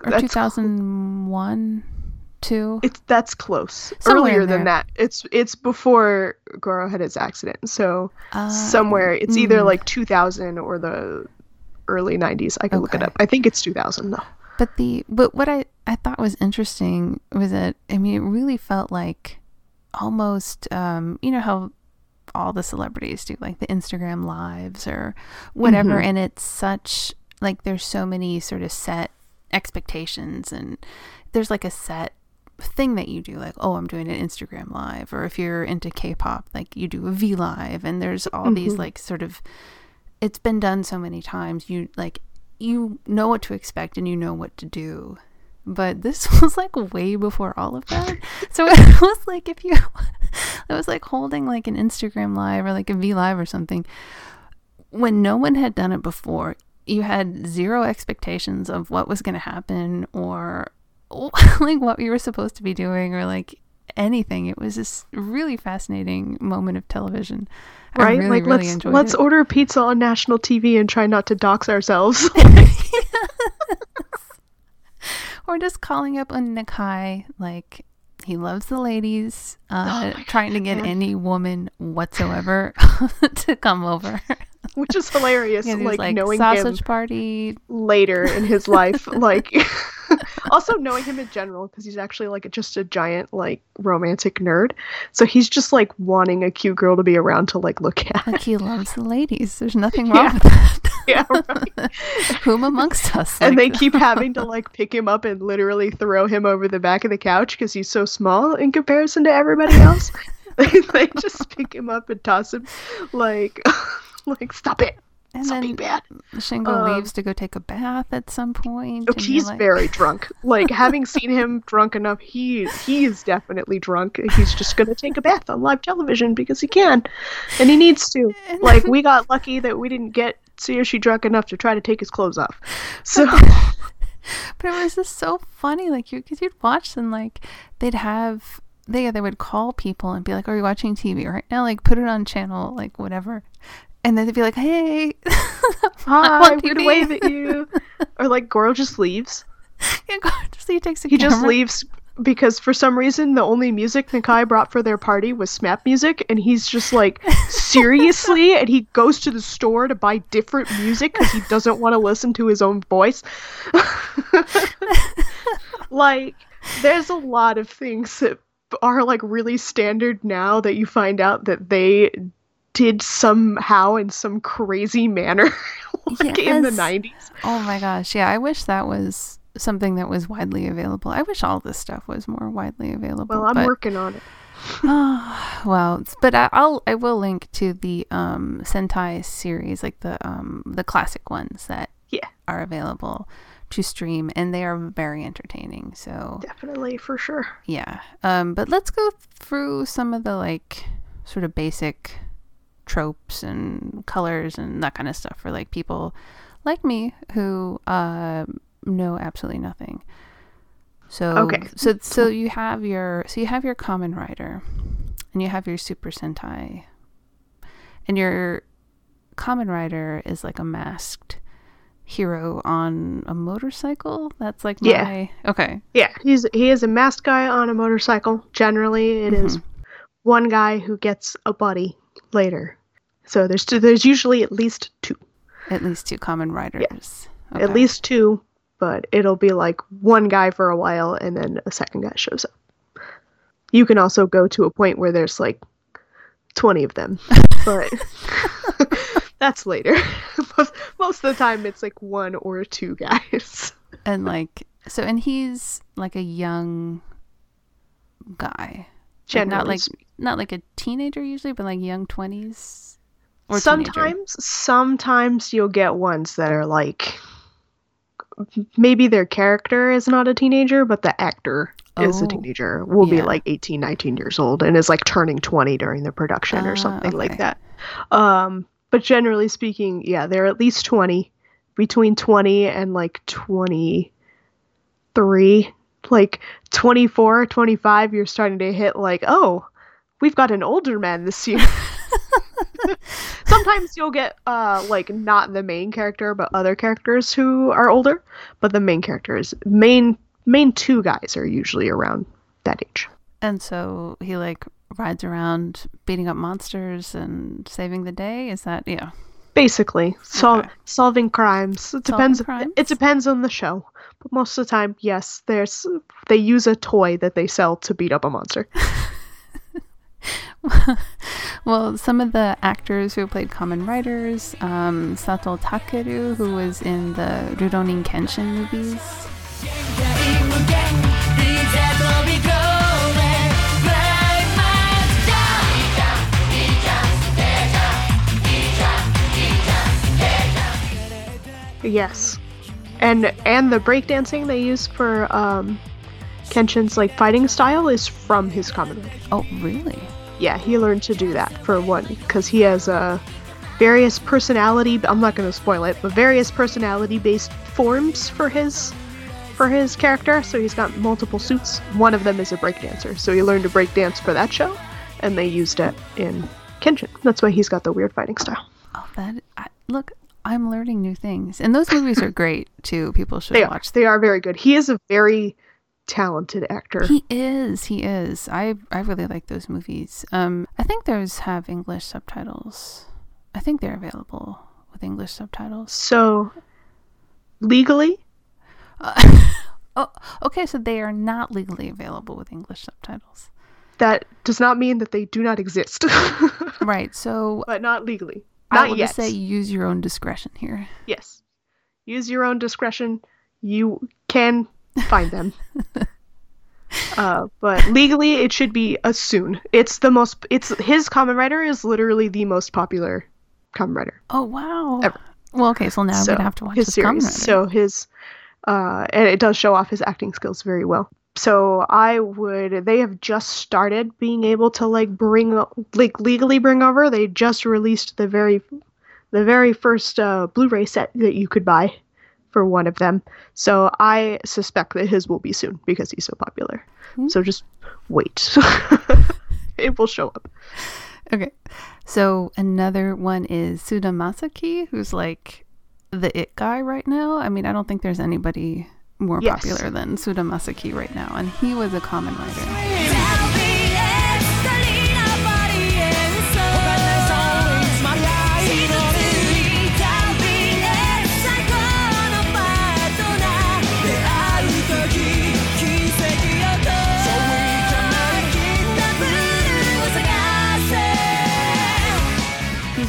Or 2001, two? It's that's close. Somewhere Earlier than that. It's it's before Goro had his accident. So Uh, somewhere it's either mm. like 2000 or the early 90s. I can look it up. I think it's 2000 though. But the but what I I thought was interesting was that I mean it really felt like almost um you know how all the celebrities do like the Instagram lives or whatever Mhm. and it's such like there's so many sort of set expectations and there's like a set thing that you do like oh I'm doing an Instagram live or if you're into K-pop like you do a V live and there's all these Mhm. like sort of it's been done so many times you like you know what to expect and you know what to do but this was like way before all of that so it was like if you it was like holding like an instagram live or like a v live or something when no one had done it before you had zero expectations of what was going to happen or like what we were supposed to be doing or like anything it was this really fascinating moment of television I Right? really, like really let's let's it. order pizza on national TV and try not to dox ourselves. or just calling up on Nakai like he loves the ladies, uh, Oh trying to get God. any woman whatsoever to come over. which is hilarious like, like knowing sausage party. later in his life like also knowing him in general because he's actually like just a giant like romantic nerd so he's just like wanting a cute girl to be around to like look at Like he loves the ladies. There's nothing wrong Yeah. with that. yeah right. Whom amongst us? and they like- keep having to like pick him up and literally throw him over the back of the couch because he's so small in comparison to everybody else they just pick him up and toss him like like stop it and stop then bad Shingo Um, leaves to go take a bath at some point. Oh, he's like- very drunk. Like having seen him drunk enough, he he's definitely drunk. He's just gonna take a bath on live television because he can, and he needs to. Like we got lucky that we didn't get seriously drunk enough to try to take his clothes off. So But it was just so funny, like you, because you'd watch them, like they'd have they they would call people and be like, "Are you watching TV right now? Like, put it on channel, like whatever." And then they'd be like, "Hey, Hi, we're to wave at you. or like Goro just leaves. Yeah, go- just he takes a He just leaves because for some reason the only music Nakai brought for their party was SMAP music, and he's just like seriously, and he goes to the store to buy different music because he doesn't want to listen to his own voice. like, there's a lot of things that are like really standard now that you find out that they did somehow in some crazy manner like in the 90s. Oh my gosh, yeah. I wish that was something that was widely available. I wish all this stuff was more widely available. Well, I'm but, working on it. well, but I, I'll I will link to the um Sentai series, like the um the classic ones that Yeah. are available to stream, and they are very entertaining. So Definitely, for sure. yeah. Um, but let's go through some of the like sort of basic tropes and colors and that kind of stuff for like people like me who uh, know absolutely nothing. So Okay. so so you have your so you have your Kamen Rider and you have your super sentai and your Kamen Rider is like a masked hero on a motorcycle that's like Yeah. my okay Yeah, he's he is a masked guy on a motorcycle. Generally, it is one guy who gets a buddy later. So there's two, there's usually at least two, At least two Kamen Riders. at Okay. least two, but it'll be like one guy for a while and then a second guy shows up. You can also go to a point where there's like 20 of them, but that's later. most, most of the time, it's like one or two guys. And like so and he's like a young guy. Like, not like speaking. not like a teenager usually, but like young twenties. Or teenager. sometimes sometimes you'll get ones that are like maybe their character is not a teenager but the actor is Oh, a teenager. Will be like 18 19 years old and is like turning 20 during the production Ah, or something like that. Um but generally speaking yeah they're at least 20 between 20 and like 23 like 24 25 you're starting to hit like oh we've got an older man this year sometimes you'll get uh like not the main character but other characters who are older but the main characters main main two guys are usually around that age And so he like rides around beating up monsters and saving the day. Is that yeah? basically sol- Okay. solving crimes it depends crimes? it depends on the show but most of the time yes there's they use a toy that they sell to beat up a monster Well, some of the actors who played Kamen Riders, um, Sato Takeru, who was in the Rurouni Kenshin movies. yes and and the breakdancing they use for um kenshin's like fighting style is from his Kamen Rider Oh, really? yeah, he learned to do that for one because he has uh, various personality. I'm not going to spoil it, but various personality-based forms for his for his character. So he's got multiple suits. One of them is a breakdancer. So he learned to breakdance for that show, and they used it in Kenshin. That's why he's got the weird fighting style. Oh, that I, look, I'm learning new things, and those movies are great too. People should They are. watch. They are very good. He is a very talented actor. He is. He is. I I really like those movies. Um, I think those have English subtitles. I think they're available with English subtitles. so legally, Oh, okay. So they are not legally available with English subtitles. that does not mean that they do not exist, Right. So but not legally. I Not will yet. say use your own discretion here. Yes. Use your own discretion. You can find them. uh, but legally, it should be a soon. It's the most. It's his Kamen Rider is literally the most popular Kamen Rider. Oh wow. Ever. Well, okay. So now so I'm gonna have to watch his Kamen series. Rider. So his, uh, and it does show off his acting skills very well. So I would. They have just started being able to like bring like legally bring over. They just released the very, the very first uh, Blu-ray set that you could buy for one of them. So I suspect that his will be soon because he's so popular. Hmm? So just wait. it will show up. Okay. So another one is Suda Masaki, who's like the it guy right now. I mean, I don't think there's anybody more Yes. popular than Suda Masaki right now. And he was a Kamen Rider.「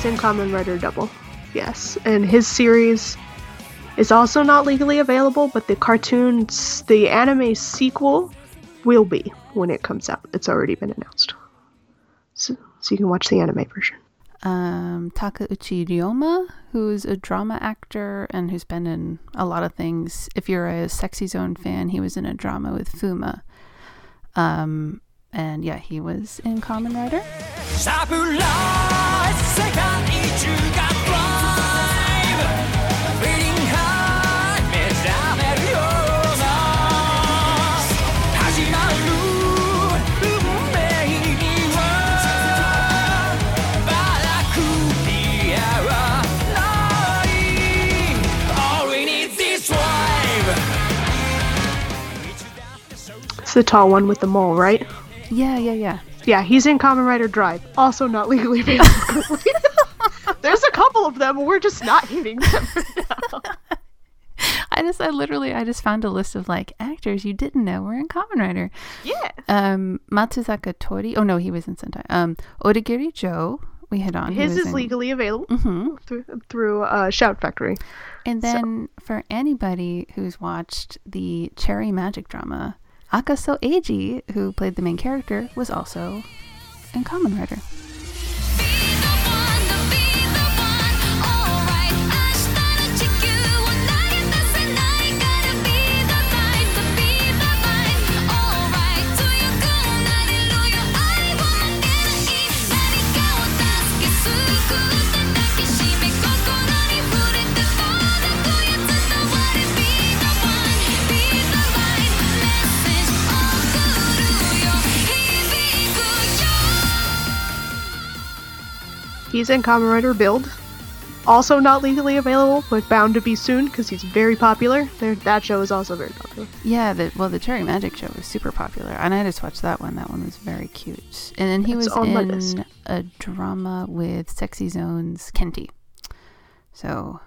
He's in Kamen Rider Double. Yes. And his series is also not legally available, but the cartoons, the anime sequel will be when it comes out. It's already been announced. So, so you can watch the anime version. Um, Takeuchi Ryoma, who's a drama actor and who's been in a lot of things. If you're a Sexy Zone fan, he was in a drama with Fuma. Um, and yeah, he was in Kamen Rider. It's the tall one with the mole, right? Yeah, yeah, yeah. Yeah, he's in Kamen Rider Drive. Also not legally available. There's a couple of them. We're just not hitting them. I just, I literally, I just found a list of like actors you didn't know were in Kamen Rider. yeah. Um, Matsuzaka Tori. Oh no, he was in Sentai. Um, Odagiri Joe. We hit on. His is in- legally available Mhm. through, through uh, Shout Factory. And So- then for anybody who's watched the Cherry Magic drama, Akaso Eiji, who played the main character, was also in Kamen Rider. He's in Kamen Rider Build. Also not legally available, but bound to be soon because he's very popular. There, that show is also very popular. Yeah, the well, the Cherry Magic show was super popular, and I just watched that one. That one was very cute. And then he It's was in a drama with Sexy Zone's Kenti. So,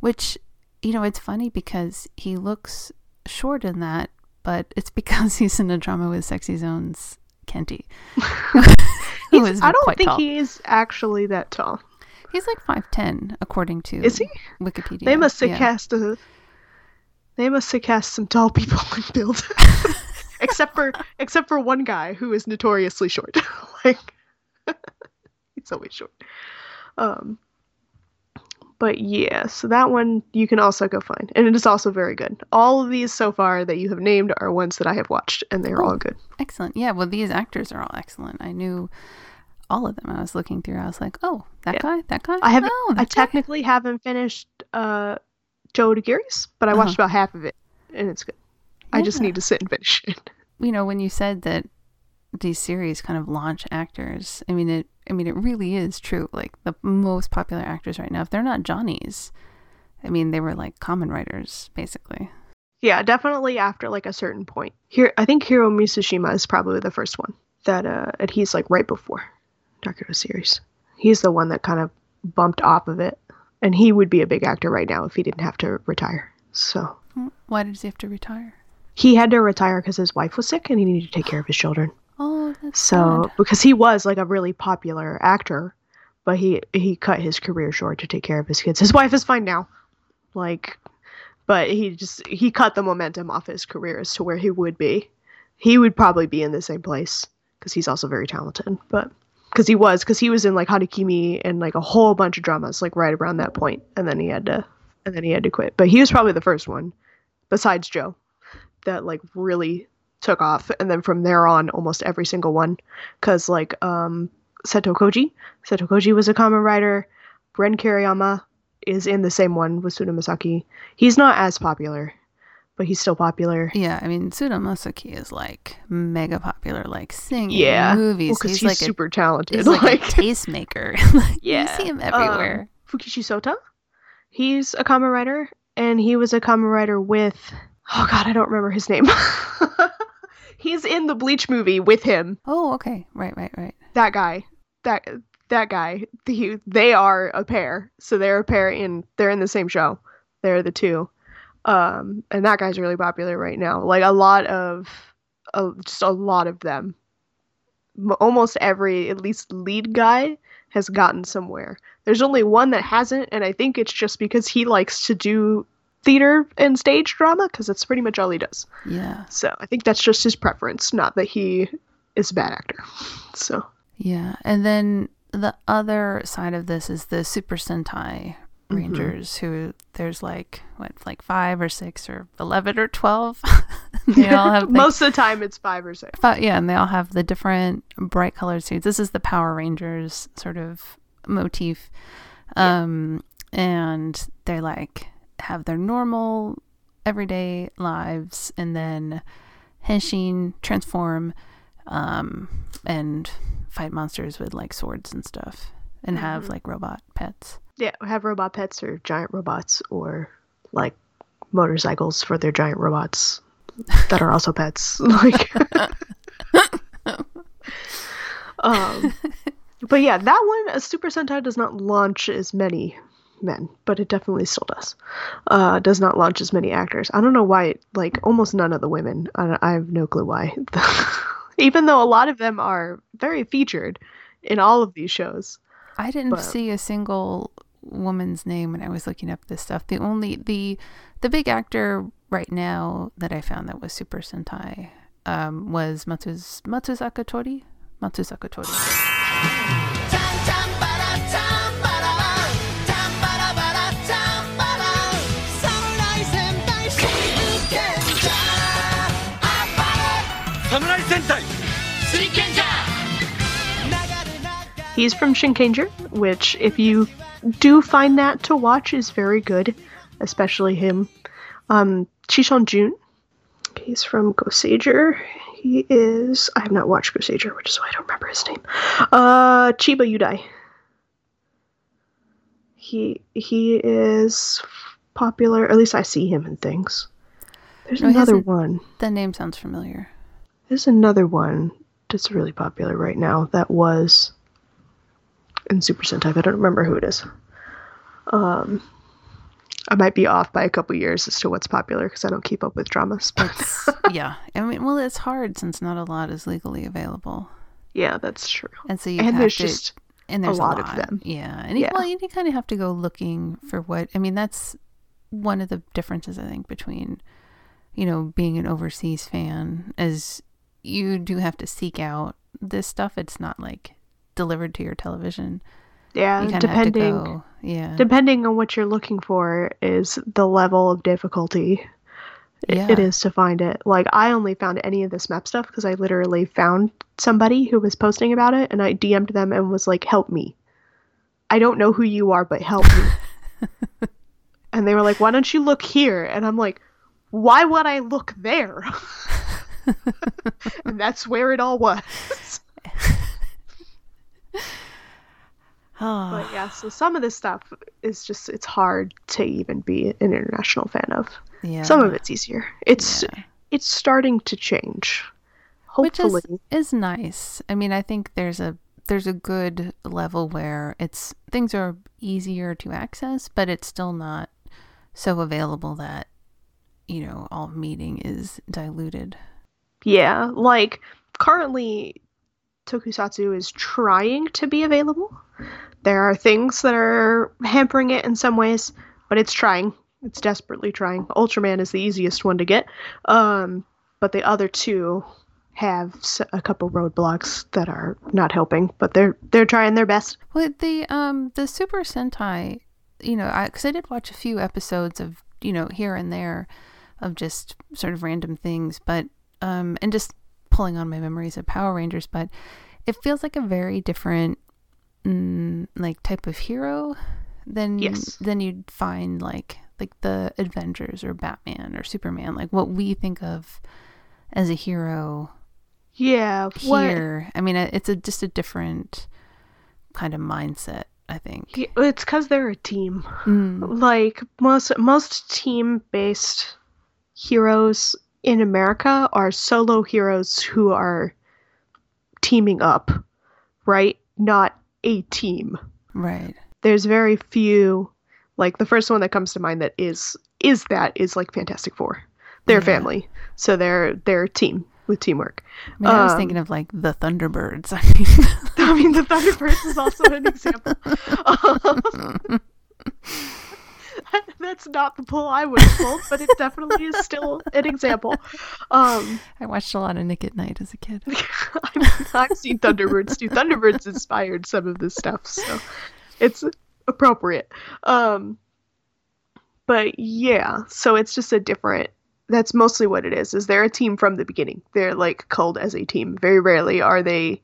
which you know, it's funny because he looks short in that, but it's because he's in a drama with Sexy Zone's Kenti. He's- I don't think tall. he is actually that tall. He's like five ten, according to Is he? Wikipedia. They must have yeah. cast a. They must have cast some tall people in Build, except for except for one guy who is notoriously short. like he's always short. Um. But yeah, so that one you can also go find, and it is also very good. All of these so far that you have named are ones that I have watched, and they are all good. Excellent. Yeah, well, these actors are all excellent. I knew all of them. I was looking through. I was like, oh, that Yeah. guy, that guy. I haven't. Oh, I that guy. technically haven't finished uh, Joe Odagiri's, but I watched Uh-huh. about half of it, and it's good. I just need to sit and finish it. You know, when you said that these series kind of launch actors, I mean it. I mean it really is true. Like the most popular actors right now, if they're not Johnnies, I mean they were like Kamen Riders basically. Yeah, definitely after like a certain point. Here, I think Hiro Mizushima is probably the first one that, uh, and he's like right before Dark Hero series. He's the one that kind of bumped off of it, and he would be a big actor right now if he didn't have to retire. So Why did he have to retire? he had to retire because his wife was sick and he needed to take care of his children. Oh, So sad. because he was like a really popular actor, but he he cut his career short to take care of his kids. His wife is fine now, like, but he just he cut the momentum off his career as to where he would be. He would probably be in the same place because he's also very talented, but because he was because he was in like Hanakimi and like a whole bunch of dramas like right around that point, and then he had to and then he had to quit. But he was probably the first one, besides Joe, that like really took off and then from there on almost every single one because like um seto koji seto koji was a Kamen Rider ren kiriyama is in the same one with Suda Masaki. He's not as popular, but he's still popular. Yeah, I mean, Suda Masaki is like mega popular, like singing Yeah, movies. because he's, he's, like super talented. he's like, like, a tastemaker. Like, Yeah, you see him um, everywhere. Fukushi Sota. He's a Kamen Rider, and he was a Kamen Rider with. Oh God, I don't remember his name. he's in the Bleach movie with him. oh, okay, right, right, right. That guy. That that guy. He, they are a pair. So they're a pair in. They're in the same show. They're the two. Um, and that guy's really popular right now. Like a lot of, uh, just a lot of them. M- almost every, at least lead guy, has gotten somewhere. There's only one that hasn't, and I think it's just because he likes to do theater and stage drama because that's pretty much all he does. Yeah, So I think that's just his preference, not that he is a bad actor. So yeah. And then the other side of this is the Super Sentai Mm-hmm. Rangers, who there's like what, like five or six or eleven or twelve. they all have like, most of the time it's five or six. Yeah, and they all have the different bright colored suits. This is the Power Rangers sort of motif. Um and they're like have their normal everyday lives and then Henshin transform um and fight monsters with like swords and stuff and have like robot pets. Yeah, have robot pets or giant robots or like motorcycles for their giant robots that are also pets. Like Um but yeah, that one a Super Sentai does not launch as many men, but it definitely still does. Uh does not launch as many actors. I don't know why like almost none of the women. I, I have no clue why. Even though a lot of them are very featured in all of these shows. I didn't But- see a single woman's name when I was looking up this stuff. The only the the big actor right now that I found that was Super Sentai um, was Matsuz, Matsuzaka Tori. Matsuzaka Tori. He's from Shinkenger, which, if you do find that to watch, is very good, especially him. Um, Shison Jun, he's from Goseiger. He is. I have not watched Goseiger, which is why I don't remember his name. Uh, Chiba Yudai. He he is popular. At least I see him in things. There's No, another one. The name sounds familiar. There's another one that's really popular right now that was in Super Sentai. I don't remember who it is. Um, I might be off by a couple years as to what's popular because I don't keep up with dramas. But yeah, I mean, well, it's hard since not a lot is legally available, yeah, that's true. and so you And have there's to. just and a there's lot of them. Yeah, and you, Yeah. well, you kind of have to go looking for what. I mean, that's one of the differences I think between, you know, being an overseas fan, is you do have to seek out this stuff. It's not like delivered to your television. yeah, You kind have to depending. Yeah, depending on what you're looking for is the level of difficulty Yeah. it is to find it. Like I only found any of this SMAP stuff because I literally found somebody who was posting about it and I DM'd them and was like, "Help me. I don't know who you are, but help me." and they were like, "Why don't you look here?" And I'm like, "Why would I look there?" and that's where it all was. But yeah, so some of this stuff is just it's hard to even be an international fan of. yeah. Some of it's easier. It's Yeah. it's starting to change. which Hopefully. is is nice. I mean, I think there's a there's a good level where it's things are easier to access, but it's still not so available that you know all meeting is diluted. yeah, like currently Tokusatsu is trying to be available. There are things that are hampering it in some ways, but it's trying. It's desperately trying. Ultraman is the easiest one to get. Um, but the other two have a couple roadblocks that are not helping, but they're they're trying their best. Well, the um the Super Sentai, you know, I because I did watch a few episodes of you know here and there of just sort of random things, but um and just pulling on my memories of Power Rangers, but it feels like a very different mm, like type of hero than Yes. then you'd find like like the Avengers or Batman or Superman, like what we think of as a hero Yeah. What? here. I mean, it's a just a different kind of mindset. I think. It's because they're a team. Mm, Like most most team based heroes in America are solo heroes who are teaming up, right? Not a team. right. There's very few like the first one that comes to mind that is is that is like Fantastic Four. They're Yeah. family. So they're they're a team with teamwork. I, mean, I was Um, thinking of like the Thunderbirds. I mean, I mean, the Thunderbirds is also an example. That's not the pull I would have pulled, but it definitely is still an example. Um, I watched a lot of Nick at Nite as a kid. I've seen Thunderbirds too. Thunderbirds inspired some of this stuff, so it's appropriate. Um, but yeah, so it's just a different. That's mostly what it is. Is they're a team from the beginning? They're like culled as a team. Very rarely are they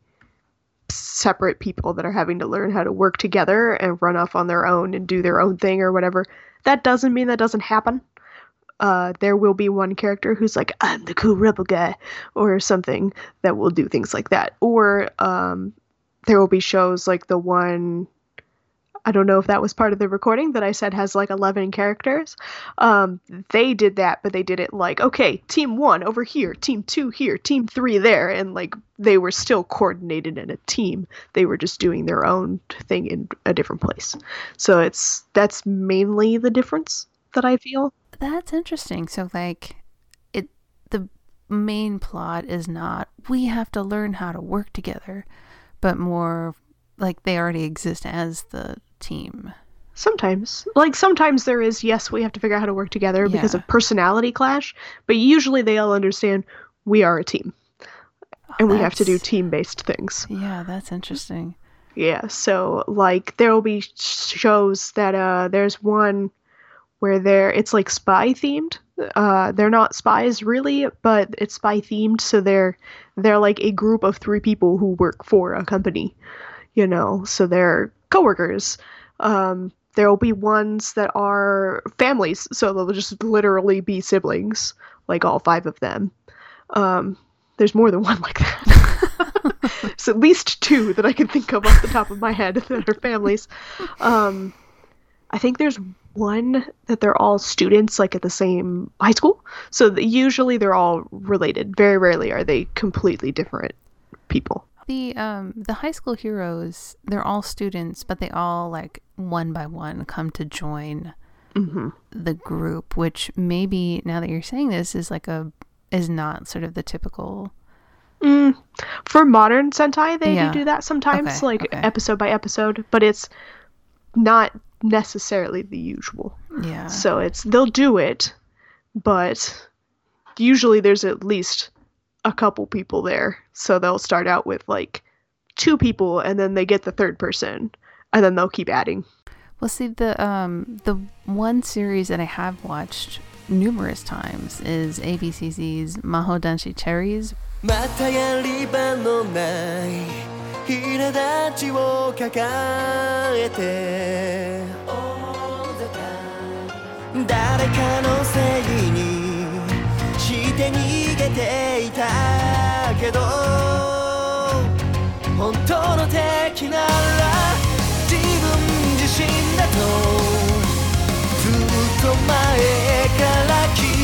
separate people that are having to learn how to work together and run off on their own and do their own thing or whatever. That doesn't mean that doesn't happen. Uh, there will be one character who's like, I'm the cool rebel guy, or something that will do things like that. Or um, there will be shows like the one, I don't know if that was part of the recording that I said has like 11 characters. Um, they did that, but they did it like, okay, team one over here, team two here, team three there. And like they were still coordinated in a team. They were just doing their own thing in a different place. So it's that's mainly the difference that I feel. That's interesting. So like it the main plot is not we have to learn how to work together, but more like they already exist as the team. Sometimes. Like sometimes there is, yes, we have to figure out how to work together because of personality clash, but usually they all understand we are a team. And we have to do team based things. Yeah, that's interesting. Yeah, so like there will be shows that uh there's one where they're it's like spy themed. Uh they're not spies really, but it's spy themed, so they're they're like a group of three people who work for a company, you know. So they're coworkers. Um there will be ones that are families, so they'll just literally be siblings, like all five of them. Um there's more than one like that. There's at least two that I can think of off the top of my head that are families. Um, I think there's one that they're all students, like at the same high school. So th- usually they're all related. Very rarely are they completely different people. The um the high school heroes, they're all students, but they all like one by one come to join hmm the group, which maybe now that you're saying this is like a is not sort of the typical Mm. For modern Sentai, they Yeah. do do that sometimes, Okay, like okay. episode by episode, but it's not necessarily the usual. yeah. So it's they'll do it, but usually there's at least a couple people there. So they'll start out with like two people and then they get the third person and then they'll keep adding. Well, see the um the one series that I have watched numerous times is ABCZ's Maho Danshi Cherries. またやり場のない苛立ちを抱えて誰かのせいにしてにていたけど本当の敵なら自分自身だとずっと前から聞い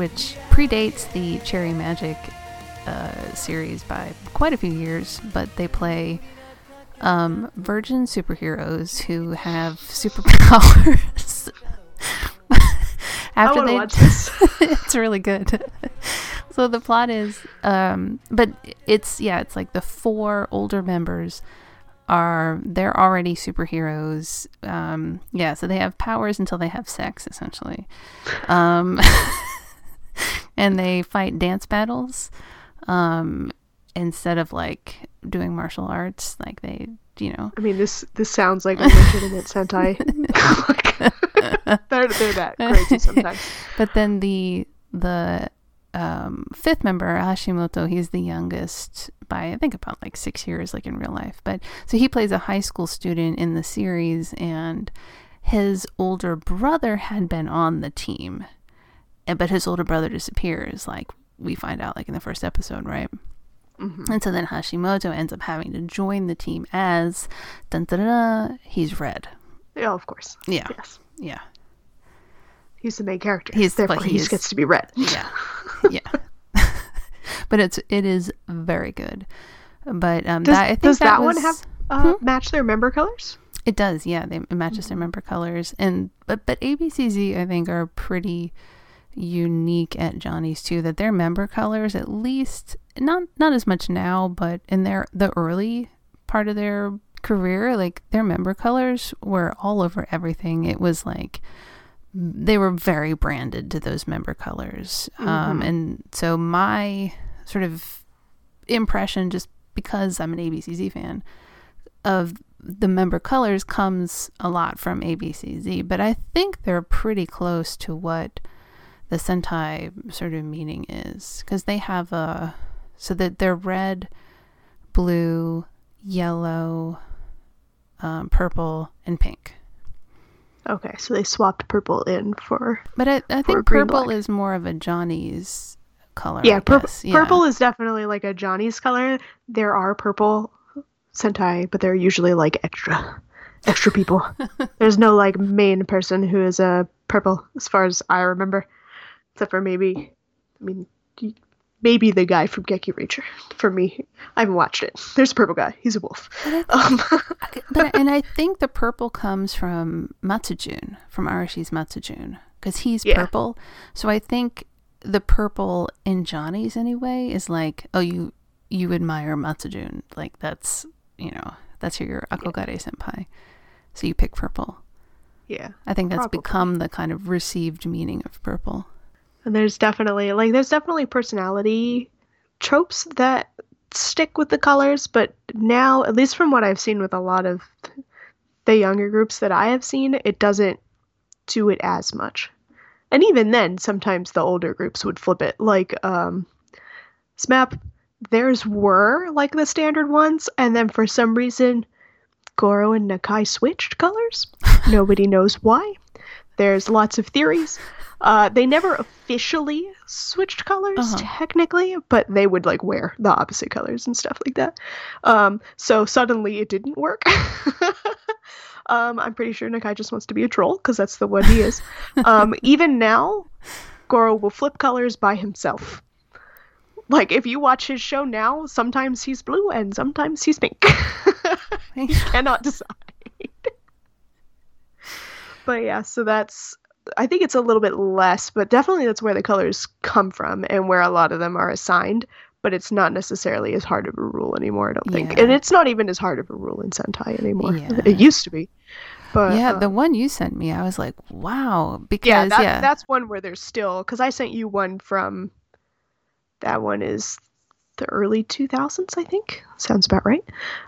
which predates the Cherry Magic uh, series by quite a few years, but they play um, virgin superheroes who have superpowers. After they, it's really good. so the plot is, um, but it's yeah, it's like the four older members are they're already superheroes. Um, yeah, so they have powers until they have sex, essentially. Um, and they fight dance battles um, instead of like doing martial arts. Like they, you know, I mean, this this sounds like a legitimate Sentai. they're they're that crazy sometimes. But then the the um, fifth member, Hashimoto, he's the youngest by I think about like six years, like in real life. But so he plays a high school student in the series, and his older brother had been on the team, and but his older brother disappears. Like we find out, like in the first episode, right? And so then Hashimoto ends up having to join the team as dun, dun, dun, he's red. Yeah, of course. Yeah, Yes, yeah. he's the main character. He's- therefore but he he's- gets to be red. yeah yeah but it's it is very good but um Does, that i think does that, was, one have uh, match their member colors? it does yeah they it matches Mm-hmm. their member colors and but but abcz i think are pretty unique at johnny's too that their member colors at least not not as much now but in their the early part of their career like their member colors were all over everything it was like they were very branded to those member colors. Um, and so my sort of impression, just because I'm an ABCZ fan, of the member colors comes a lot from ABCZ, but I think they're pretty close to what the Sentai sort of meaning is because they have a so that they're red, blue, yellow, um, purple, and pink. Okay, so they swapped purple in for But I, I think purple black. is more of a Johnny's color. yeah, purple. Yeah. Purple is definitely like a Johnny's color. There are purple Sentai, but they're usually like extra, extra people. There's no like main person who is a purple, as far as I remember, except for maybe, I mean, maybe the guy from Gekiranger. For me, I haven't watched it. There's a purple guy. He's a wolf. Um, but and I think the purple comes from Matsujun, from Arashi's Matsujun, because he's Yeah. purple. So I think the purple in Johnny's anyway is like, oh, you you admire Matsujun, like that's you know that's your akogare senpai, so you pick purple. yeah. I think that's Probably. become the kind of received meaning of purple. And there's definitely like there's definitely personality tropes that stick with the colors, but now at least from what I've seen with a lot of the younger groups that I have seen, it doesn't do it as much. And even then, sometimes the older groups would flip it. Like um SMAP, theirs were like the standard ones, and then for some reason Goro and Nakai switched colors. Nobody knows why. There's lots of theories. Uh, they never officially switched colors, Uh-huh. technically, but they would like wear the opposite colors and stuff like that. Um, so suddenly it didn't work. um, I'm pretty sure Nakai just wants to be a troll because that's the one he is. Um, even now, Goro will flip colors by himself. Like if you watch his show now, sometimes he's blue and sometimes he's pink. he cannot decide. but yeah, so that's I think it's a little bit less, but definitely that's where the colors come from and where a lot of them are assigned. But it's not necessarily as hard of a rule anymore, I don't think. Yeah. And it's not even as hard of a rule in Sentai anymore. Yeah. It used to be. But yeah, uh, the one you sent me, I was like, wow, because yeah, yeah, that's one where there's still because I sent you one from that one is the early 2000s, I think. Sounds about right.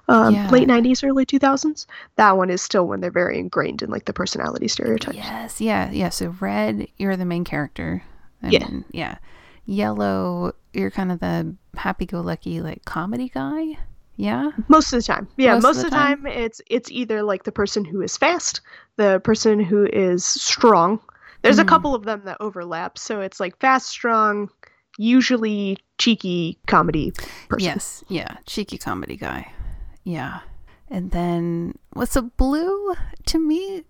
Um, Yeah. Late 90s, early 2000s. That one is still when they're very ingrained in like the personality stereotypes. Yes, yeah, yeah. So red, you're the main character. I Yeah. mean, yeah. Yellow, you're kind of the happy-go-lucky like comedy guy. Yeah. Most of the time, yeah. Most Most, of the the time, it's it's either like the person who is fast, the person who is strong. There's Mhm. a couple of them that overlap, so it's like fast, strong, usually cheeky comedy person. Yes. Yeah. Cheeky comedy guy. Yeah. And then what's a blue to me?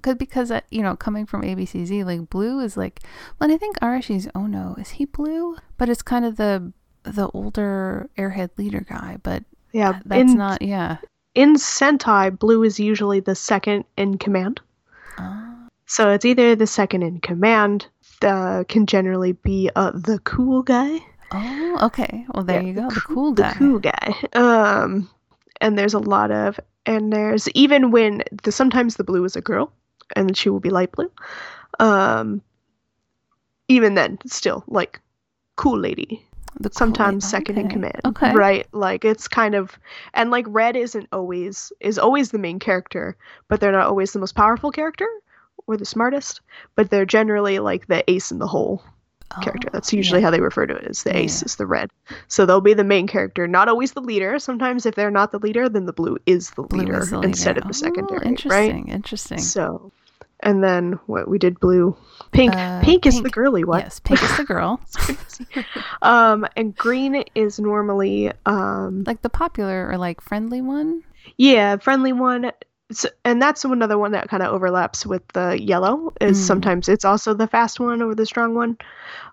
Good because uh, you know coming from ABCZ, like blue is like. Well, and I think Arashi's oh no, is he blue? But it's kind of the the older airhead leader guy. But Yeah, that's in, not. Yeah. in Sentai, blue is usually the second in command. Oh, So it's either the second in command, uh, can generally be uh, the cool guy, oh okay. Well, there Yeah, you the go. The cool- cool the guy. cool guy. Um, and there's a lot of and there's even when the sometimes the blue is a girl and she will be light blue um even then still like cool lady The cool- sometimes second in command Okay. right like it's kind of and like red isn't always is always the main character but they're not always the most powerful character or the smartest but they're generally like the ace in the hole character Oh, that's usually yeah. how they refer to it as the Yeah, ace is the red so they'll be the main character not always the leader sometimes if they're not the leader then the blue is the Blue leader is the instead of the Oh, secondary right Interesting. Interesting. so and then what we did blue pink Uh, pink is the girly one Yes, pink is the girl. um and green is normally um like the popular or like friendly one. Yeah, friendly one. S and that's another one that kind of overlaps with the yellow. Is Mm. sometimes it's also the fast one or the strong one,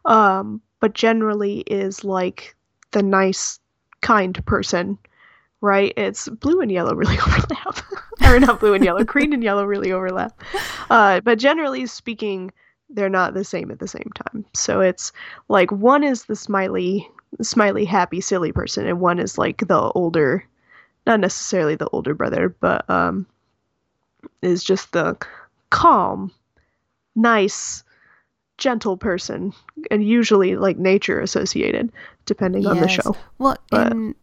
um, but generally is like the nice, kind person, right? It's blue and yellow really overlap, or not blue and yellow, green and yellow really overlap. Uh, but generally speaking, they're not the same at the same time. So it's like one is the smiley, smiley, happy, silly person, and one is like the older not necessarily the older brother, but um, is just the calm, nice, gentle person, and usually like nature associated, depending on the show. Well, But- in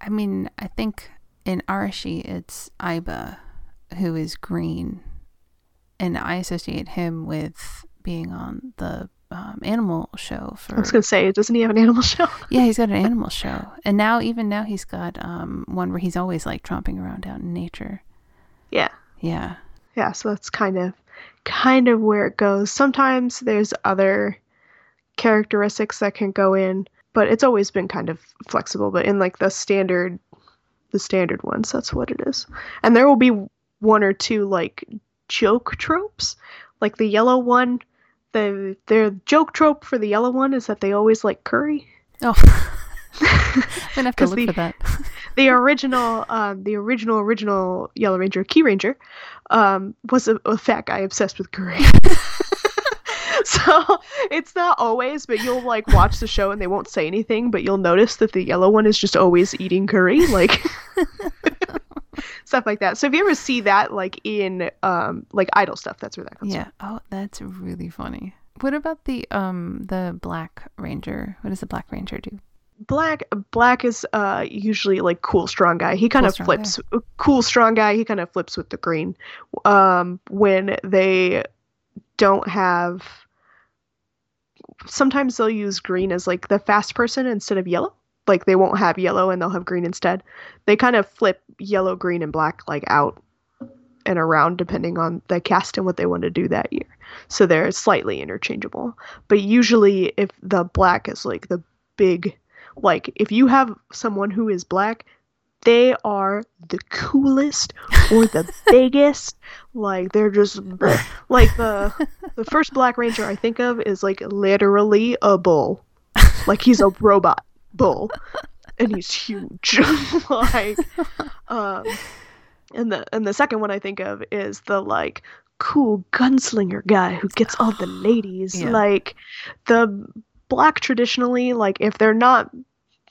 I mean, I think in Arashi it's Aiba who is green, and I associate him with being on the um, animal show for. I was gonna say, doesn't he have an animal show? Yeah, he's got an animal show, and now even now he's got um one where he's always like tromping around out in nature. yeah, Yeah. yeah. So that's kind of, kind of where it goes. Sometimes there's other characteristics that can go in, but it's always been kind of flexible. But in like the standard, the standard ones, that's what it is. And there will be one or two like joke tropes, like the yellow one. The their joke trope for the yellow one is that they always like curry. Oh, I'm gonna have to look the- for that. The original um the original original yellow ranger Kiranger um was a, a fat guy obsessed with curry so it's not always but you'll like watch the show and they won't say anything but you'll notice that the yellow one is just always eating curry like stuff like that so if you ever see that like in um like idol stuff that's where that comes from. Yeah. Oh, that's really funny. What about the um the Black Ranger? What does the Black Ranger do? Black Black is uh usually like cool strong guy. He kind Cool, of flips cool strong guy. He kind of flips with the green. Um when they don't have sometimes they'll use green as like the fast person instead of yellow. Like they won't have yellow and they'll have green instead. They kind of flip yellow, green and black like out and around depending on the cast and what they want to do that year. So they're slightly interchangeable. But usually if the black is like the big like if you have someone who is black they are the coolest or the biggest. Like they're just like the the first black ranger i think of is like literally a bull. Like he's a robot bull and he's huge. Like um and the and the second one i think of is the like cool gunslinger guy who gets all the ladies. Yeah. like the black traditionally like if they're not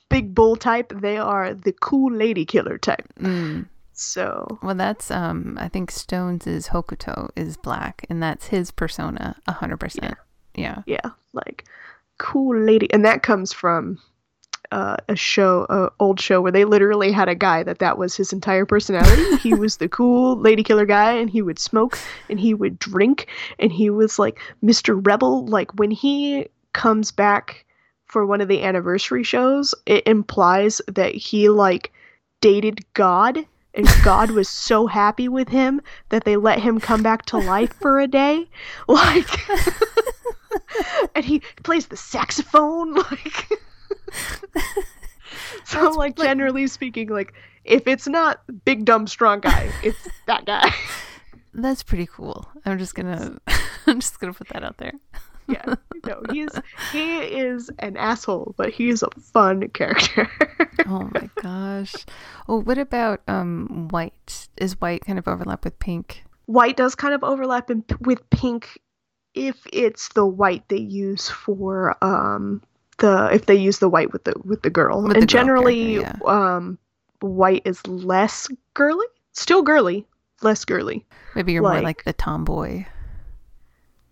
big bull type they are the cool lady killer type Mm. so Well, that's um. I think Stones' is Hokuto is black, and that's his persona, a hundred percent. Yeah. yeah like cool lady and that comes from uh, a show a old show where they literally had a guy that that was his entire personality he was the cool lady killer guy and he would smoke and he would drink and he was like mr rebel like when he comes back for one of the anniversary shows it implies that he like dated god and god was so happy with him that they let him come back to life for a day like and he plays the saxophone like so like generally speaking like if it's not big dumb strong guy it's that guy That's pretty cool. I'm just gonna, I'm just gonna put that out there. Yeah no he's he is an asshole but he's a fun character Oh my gosh. Oh, what about um white? Is white kind of overlap with pink? white does kind of overlap in, with pink if it's the white they use for um the if they use the white with the with the girl With the and girl generally um white is less girly. Still girly, less girly. Maybe you're more like- like the tomboy.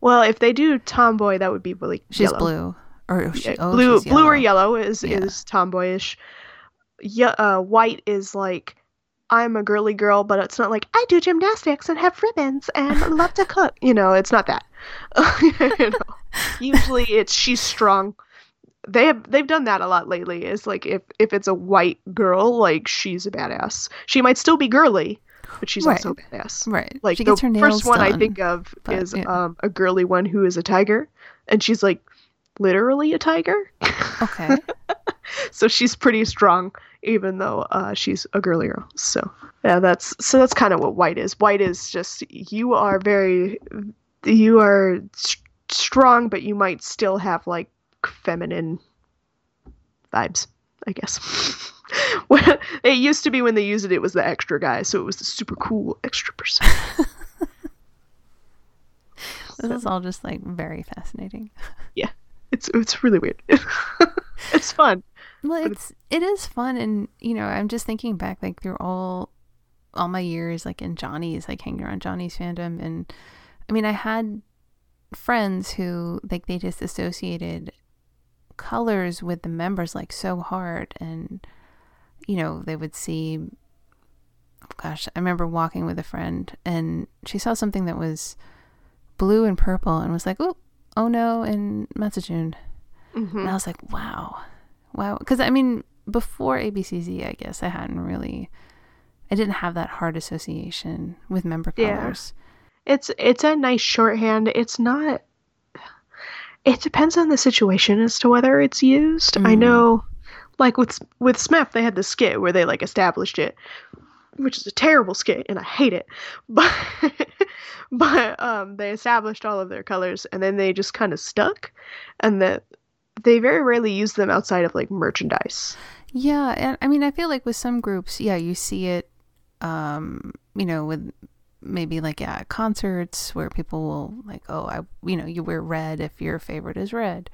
Well, if they do tomboy, that would be really She's yellow. blue. Or she, Yeah, oh, blue, blue or yellow is Yeah. is tomboyish. Yeah, uh, white is like I'm a girly girl, but it's not like I do gymnastics and have ribbons and love to cook. You know, it's not that. you know, usually it's she's strong. They have they've done that a lot lately. Is like if if it's a white girl, like she's a badass. She might still be girly, but she's Right. also badass. Right. Like she the gets her nails first one I think of but, is yeah. um, a girly one who is a tiger, and she's like literally a tiger. Okay. so she's pretty strong, even though uh, she's a girly girl. So yeah, that's so that's kind of what white is. White is just you are very you are s- strong, but you might still have like feminine vibes, I guess. When- it used to be when they used it, it was the extra guy, so it was the super cool extra person. this is all just like very fascinating. Yeah, it's it's really weird. it's fun. Well, But it's it is fun, and you know, I'm just thinking back like through all all my years, like in Johnny's, like hanging around Johnny's fandom, and I mean, I had friends who like they just associated colors with the members like so hard, and you know, they would see. Gosh, I remember walking with a friend, and she saw something that was blue and purple, and was like, "Oh, oh no!" and Matsujun. hmm And I was like, wow. Wow. Because, I mean, before ABCZ, I guess I hadn't really, I didn't have that hard association with member Yeah. colors. It's it's a nice shorthand. It's not. It depends on the situation as to whether it's used. I Mm. know, like with with SMAP, they had the skit where they like established it, which is a terrible skit, and I hate it. But but um, they established all of their colors, and then they just kind of stuck, and that they very rarely use them outside of like merchandise. Yeah. And I mean, I feel like with some groups, yeah, you see it, um, you know, with maybe like at concerts where people will like, oh, I, you know, you wear red if your favorite is red.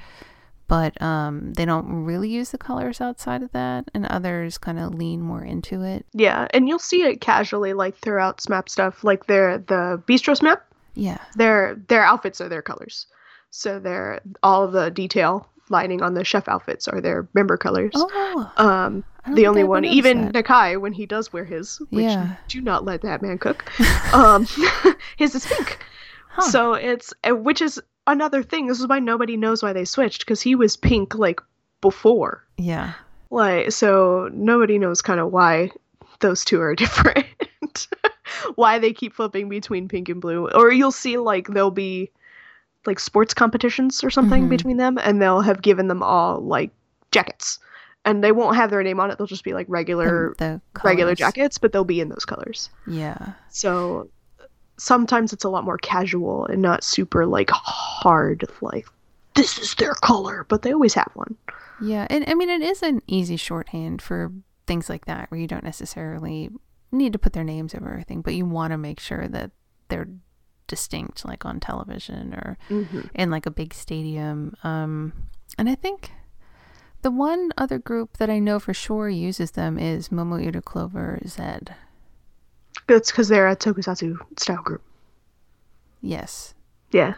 But um, they don't really use the colors outside of that, and others kind of lean more into it. Yeah, and you'll see it casually like throughout SMAP stuff, like their the Bistro SMAP. Yeah. their their outfits are their colors. So their all the detail lining on the chef outfits are their member colors. Oh, Um, the only one, even that. Nakai, when he does wear his, which Yeah. do not let that man cook, um, his is pink. Huh. So it's which is another thing. This is why nobody knows why they switched because he was pink like before. yeah. Like so, nobody knows kind of why those two are different. why they keep flipping between pink and blue, or you'll see like there'll be like sports competitions or something Mhm. between them, and they'll have given them all like jackets, and they won't have their name on it. They'll just be like regular regular jackets, but they'll be in those colors. Yeah. So sometimes it's a lot more casual and not super like hard like this is their color, but they always have one. Yeah. And I mean, it is an easy shorthand for things like that where you don't necessarily need to put their names over everything, but you want to make sure that they're distinct, like on television or Mm-hmm. in like a big stadium. Um, and I think the one other group that I know for sure uses them is Momo Clover Zed. That's because they're a tokusatsu style group. Yes. Yeah.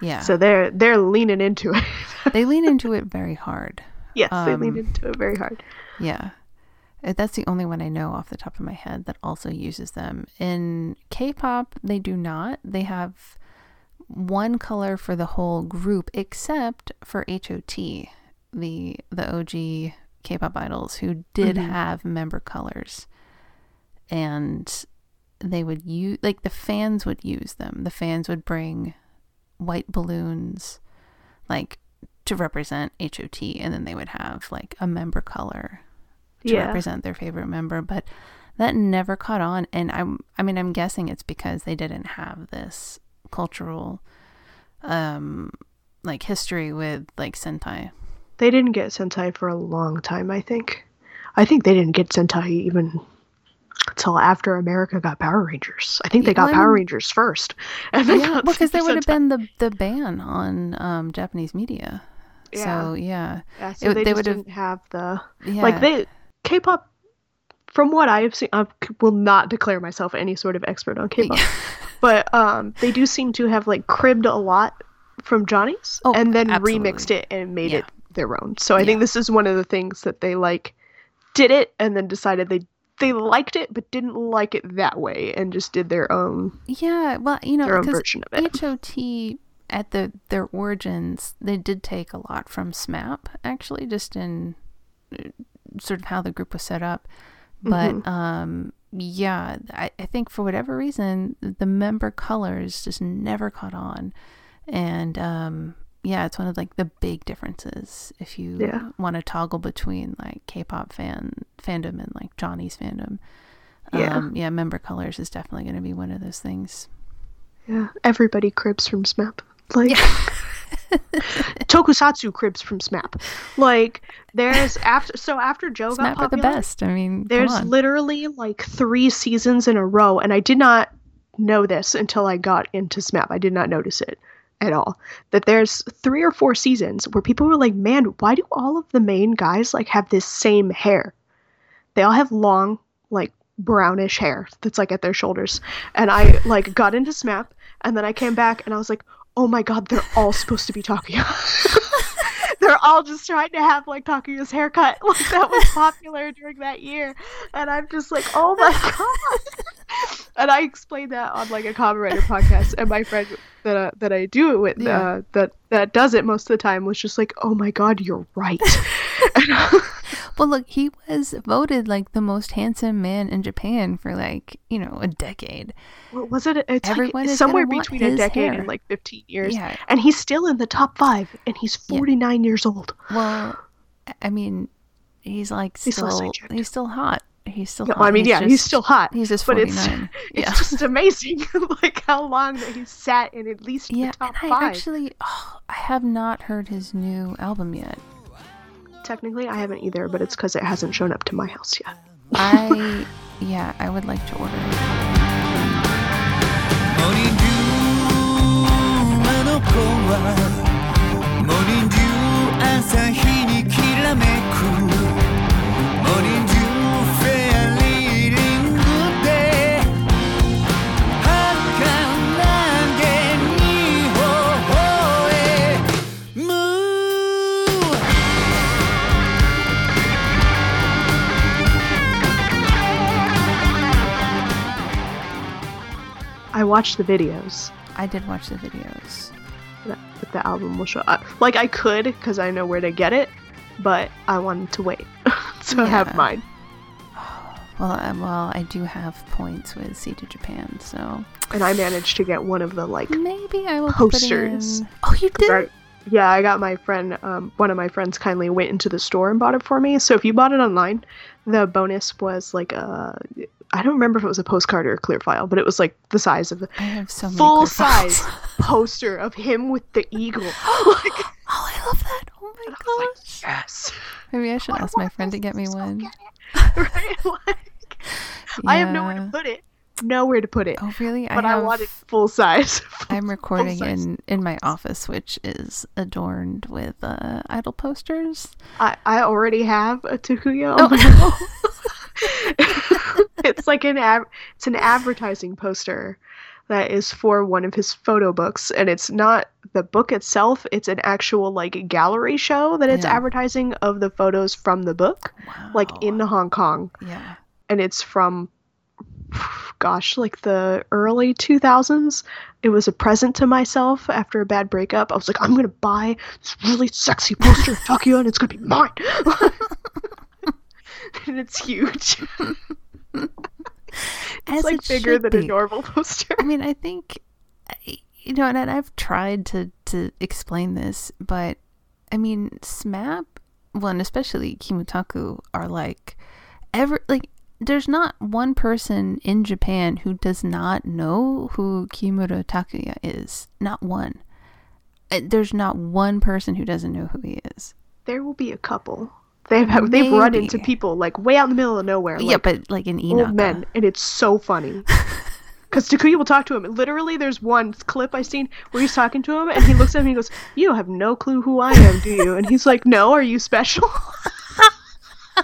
Yeah. So they're they're leaning into it. they lean into it very hard. yes, they lean Um, into it very hard. Yeah. Uh, That's the only one I know off the top of my head that also uses them. In K pop, they do not. They have one color for the whole group except for HOT, the the OG K pop idols who did Mhm. have member colors. And they would use like the fans would use them. The fans would bring white balloons like to represent HOT and then they would have like a member color to Yeah. represent their favorite member, but that never caught on. And I'm, I mean, I'm guessing it's because they didn't have this cultural, um, like history with like Sentai. They didn't get Sentai for a long time, I think. I think they didn't get Sentai even until after America got Power Rangers. I think they got well, Power Rangers first. And Yeah, got because there would have been the the ban on um, Japanese media. So yeah, Yeah, so it- they, they would've- have the yeah, like they K-pop from what I have seen, I will not declare myself any sort of expert on K-pop, but um, they do seem to have like cribbed a lot from Johnny's Oh, and then absolutely. remixed it and made Yeah. it their own. So I think this is one of the things that they like did it and then decided they they liked it but didn't like it that way and just did their own Yeah, well, you know, their own because version of it. HOT at the their origins, they did take a lot from SMAP, actually, just in uh, sort of how the group was set up. But Mm-hmm. um, yeah, I, I think for whatever reason, the member colors just never caught on, and um, yeah, it's one of like the big differences if you Yeah. want to toggle between like K-pop fan fandom and like Johnny's fandom. Yeah. Um, yeah, member colors is definitely going to be one of those things. Yeah, everybody cribs from SMAP. Like Tokusatsu cribs from SMAP. Like there's after so after Joe got are the best. I mean, come There's literally like three seasons in a row, and I did not know this until I got into SMAP. I did not notice it at all. That there's three or four seasons where people were like, "Man, why do all of the main guys like have this same hair? They all have long, like brownish hair that's like at their shoulders." And I like got into SMAP, and then I came back, and I was like, "Oh my god, they're all supposed to be Takuya." They're all just trying to have like Takuya's haircut. Like that was popular during that year. And I'm just like, oh my god. and I explained that on like a Rider podcast, and my friend that uh, that I do it with Yeah. uh, that that does it most of the time was just like, oh my god, you're right. Well, look, he was voted like the most handsome man in Japan for like you know a decade. What was it? It's Everyone like somewhere between a decade hair. and like 15 years. Yeah. And he's still in the top five, and he's 49 years old. Well, I- mean, he's like still Saint he's still hot. He's still. No, hot. I mean, yeah, he's still hot. He's just but it's nine. it's just amazing, like how long that he's sat in at least Yeah, the top and I five. actually, oh, I have not heard his new album yet. Technically, I haven't either, but it's because it hasn't shown up to my house yet. I, yeah, I would like to order it. I watched the videos I did watch the videos. that, that the album will show up. Like I could, because I know where to get it, but I wanted to wait to Yeah. have mine. Well, I, well, I do have points with CDJapan, so And I managed to get one of the like maybe I will Posters. Put it in. Oh, you did? I- yeah, I got my friend, um, one of my friends kindly went into the store and bought it for me. So if you bought it online, the bonus was like a, I don't remember if it was a postcard or a clear file, but it was like the size of the I have so full size poster of him with the eagle. like, Oh, I love that! Oh my I was like, gosh! yes. Maybe I should ask my friend to get me one. right? Like, I have nowhere to put it. Nowhere to put it. Oh, really? but I I, have. wanted full size. I'm recording size. in in my office, which is adorned with uh, idol posters. I, I already have a Takuya. Oh. On my wall. it's like an ad, it's an advertising poster that is for one of his photo books, and it's not the book itself. It's an actual like gallery show that it's Yeah. advertising of the photos from the book, like in Hong Kong, Yeah. and it's from. Gosh, like the early 2000s. It was a present to myself after a bad breakup. I was like, I'm gonna buy this really sexy poster of Takuya and it's gonna be mine. and it's huge. As It's like it bigger than a normal poster. I mean, I think, you know, and I've tried to to explain this, but I mean, SMAP, well, and especially Kimutaku, are like, ever like. There's not one person in Japan who does not know who Kimura Takuya is. Not one. Uh, There's not one person who doesn't know who he is. There will be a couple. They've they've run into people like way out in the middle of nowhere. yeah, like, but like in Inaka. old men, and it's so funny. Because Takuya will talk to him. Literally, there's one clip I've seen where he's talking to him, and he looks at him and he goes, "You have no clue who I am, do you?" And he's like, "No, are you special?"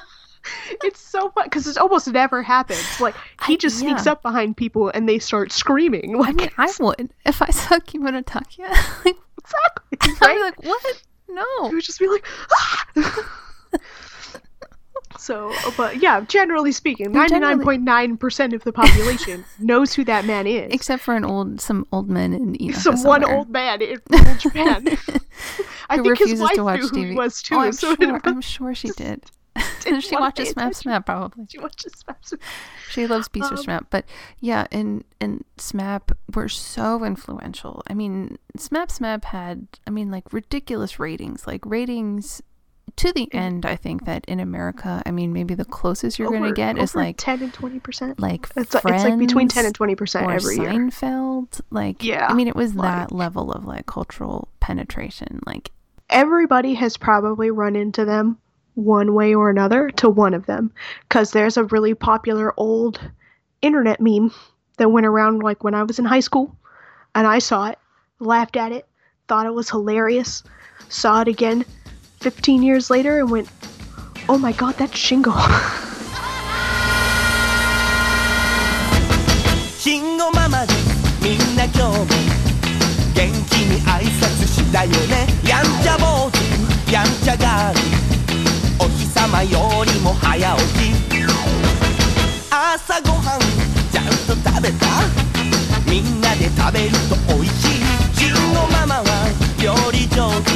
it's so fun because it almost never happens. Like he I- just sneaks up behind people and they start screaming. Like I mean, I would if I saw Kimura Takuya. like, exactly I'd right. be like, what? No. He would just be like, ah! So, but yeah, generally speaking, ninety nine point nine percent of the population knows who that man is. Except for an old, some old men in Some one old man in rural Japan. I who think his refuses wife to watch knew who he was too. oh, I'm so sure. I'm sure she did. didn't she watches Smap. Smap probably. she watches Smaps. She loves Beast Um, Smap, but yeah, and and Smap were so influential. I mean, Smap Smap had, I mean, like ridiculous ratings, like ratings to the mm-hmm. end. I think that in America, I mean, maybe the closest you're gonna Over- get is like ten and twenty percent. like It's, like- it's like between ten and twenty percent every year. Seinfeld. Like, Yeah, I mean, it was like- that level of like cultural penetration. Like, everybody has probably run into them one way or another to one of them because there's a really popular old internet meme that went around like when I was in high school and I saw it, laughed at it, thought it was hilarious, saw it again 15 years later and went, oh my god, that's Shingo. 慎吾ママでみんな今日も元気に挨拶したよねやんちゃ坊主やんちゃガールお日様よりも早起き朝ごはんちゃんと食べたみんなで食べるとおいしい慎吾ママは料理上手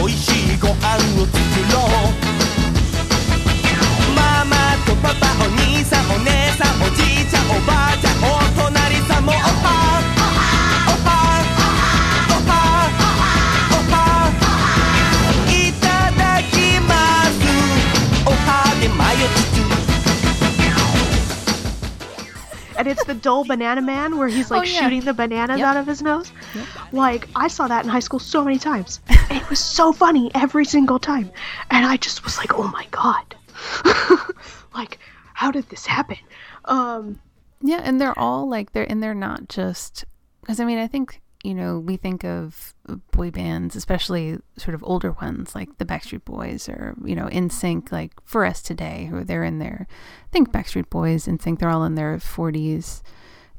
おいしいご飯を作ろう。ママとパパお兄さんお姉さんおじいちゃんおばあちゃん。And it's the dull banana man where he's like Oh, yeah. shooting the bananas Yep. out of his nose. Like I saw that in high school so many times. And it was so funny every single time. And I just was like, "Oh my god." like how did this happen? Um Yeah, and they're all like they're and they're not just because I mean I think you know we think of boy bands, especially sort of older ones like the Backstreet Boys or you know NSYNC, like for us today, who they're in their I think Backstreet Boys and think they're all in their forties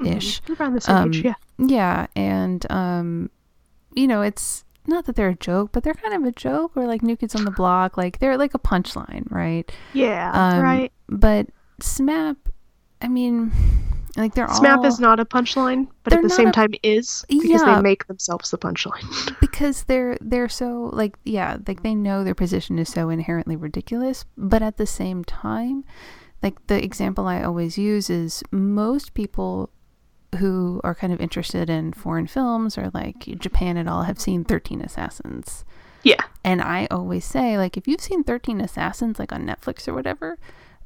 ish. around the same Um, age, yeah. Yeah, and um, you know it's not that they're a joke, but they're kind of a joke or like New Kids on the Block, like they're like a punchline, right? Yeah, Um, right. But SMAP, I mean, like they're SMAP all is not a punchline, but at the same a- time is because Yeah. they make themselves the punchline. because they're they're so like yeah, like they know their position is so inherently ridiculous, but at the same time, like the example I always use is most people who are kind of interested in foreign films or like Japan at all have seen 13 Assassins. yeah. And I always say, like, if you've seen 13 Assassins, like on Netflix or whatever,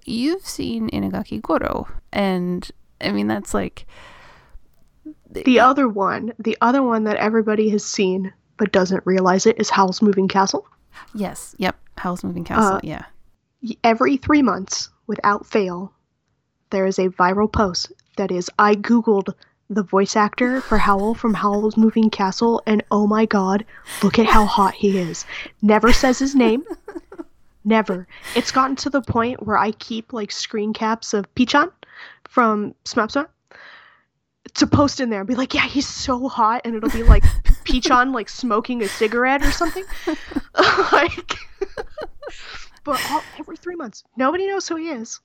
you've seen Inagaki Goro. And I mean, that's like, The other one, the other one that everybody has seen but doesn't realize it is Howl's Moving Castle. yes, yep, Howl's Moving Castle, Uh, yeah. every three months, without fail, there is a viral post that is I googled the voice actor for Howl from Howl's Moving Castle, and oh my god, look at how hot he is. Never says his name. Never. It's gotten to the point where I keep like screen caps of Pichan from Smap Smap to post in there and be like, yeah, he's so hot, and it'll be like Pichan like smoking a cigarette or something. like but all, every three months. Nobody knows who he is.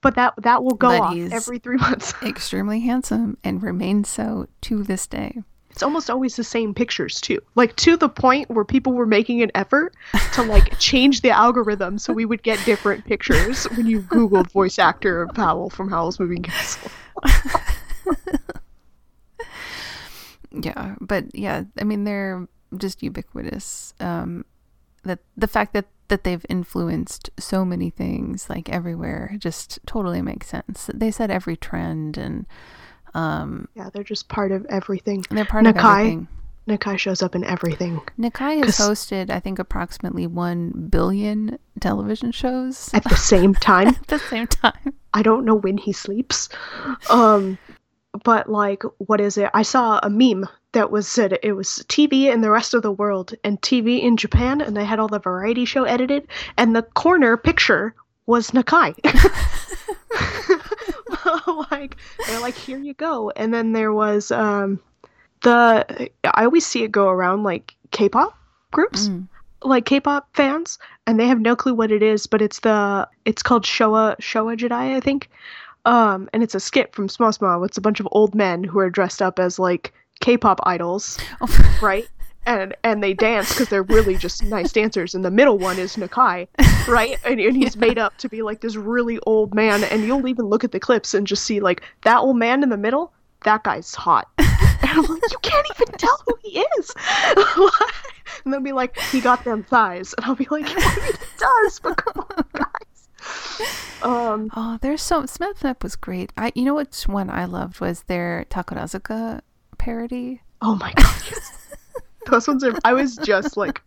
But that that will go But off every three months. Extremely handsome and remains so to this day. It's almost always the same pictures too. Like to the point where people were making an effort to like change the algorithm so we would get different pictures when you Googled voice actor of Powell from Howl's Moving Castle. Yeah, but yeah, I mean they're just ubiquitous. Um, that the fact that that they've influenced so many things like everywhere just totally makes sense. They set every trend and um, Yeah, they're just part of everything. they're part of everything. Nakai shows up in everything Nakai has hosted, I think, approximately one billion television shows at the same time. at the same time. I don't know when he sleeps. Um, but like, what is it? I saw a meme that was said it was TV in the rest of the world and TV in Japan, and they had all the variety show edited, and the corner picture was Nakai. like they're like, here you go. And then there was um the I always see it go around like K-pop groups. Mm. Like K-pop fans, and they have no clue what it is, but it's the it's called Showa Showa Jedi, I think. Um, and it's a skit from Smap Smap. It's a bunch of old men who are dressed up as like K-pop idols, Oh, right? And and they dance because they're really just nice dancers. And the middle one is Nakai, right? And, and he's made up to be like this really old man. And you'll even look at the clips and just see like that old man in the middle. That guy's hot. And I'm like, you can't even tell who he is. and they'll be like, he got them thighs, and I'll be like, yeah, he does. But come on, guys. Um, oh, there's so Smap Snap was great. I you know which one I loved was their Takarazuka parody. Oh my god. Yes. Those ones are I was just like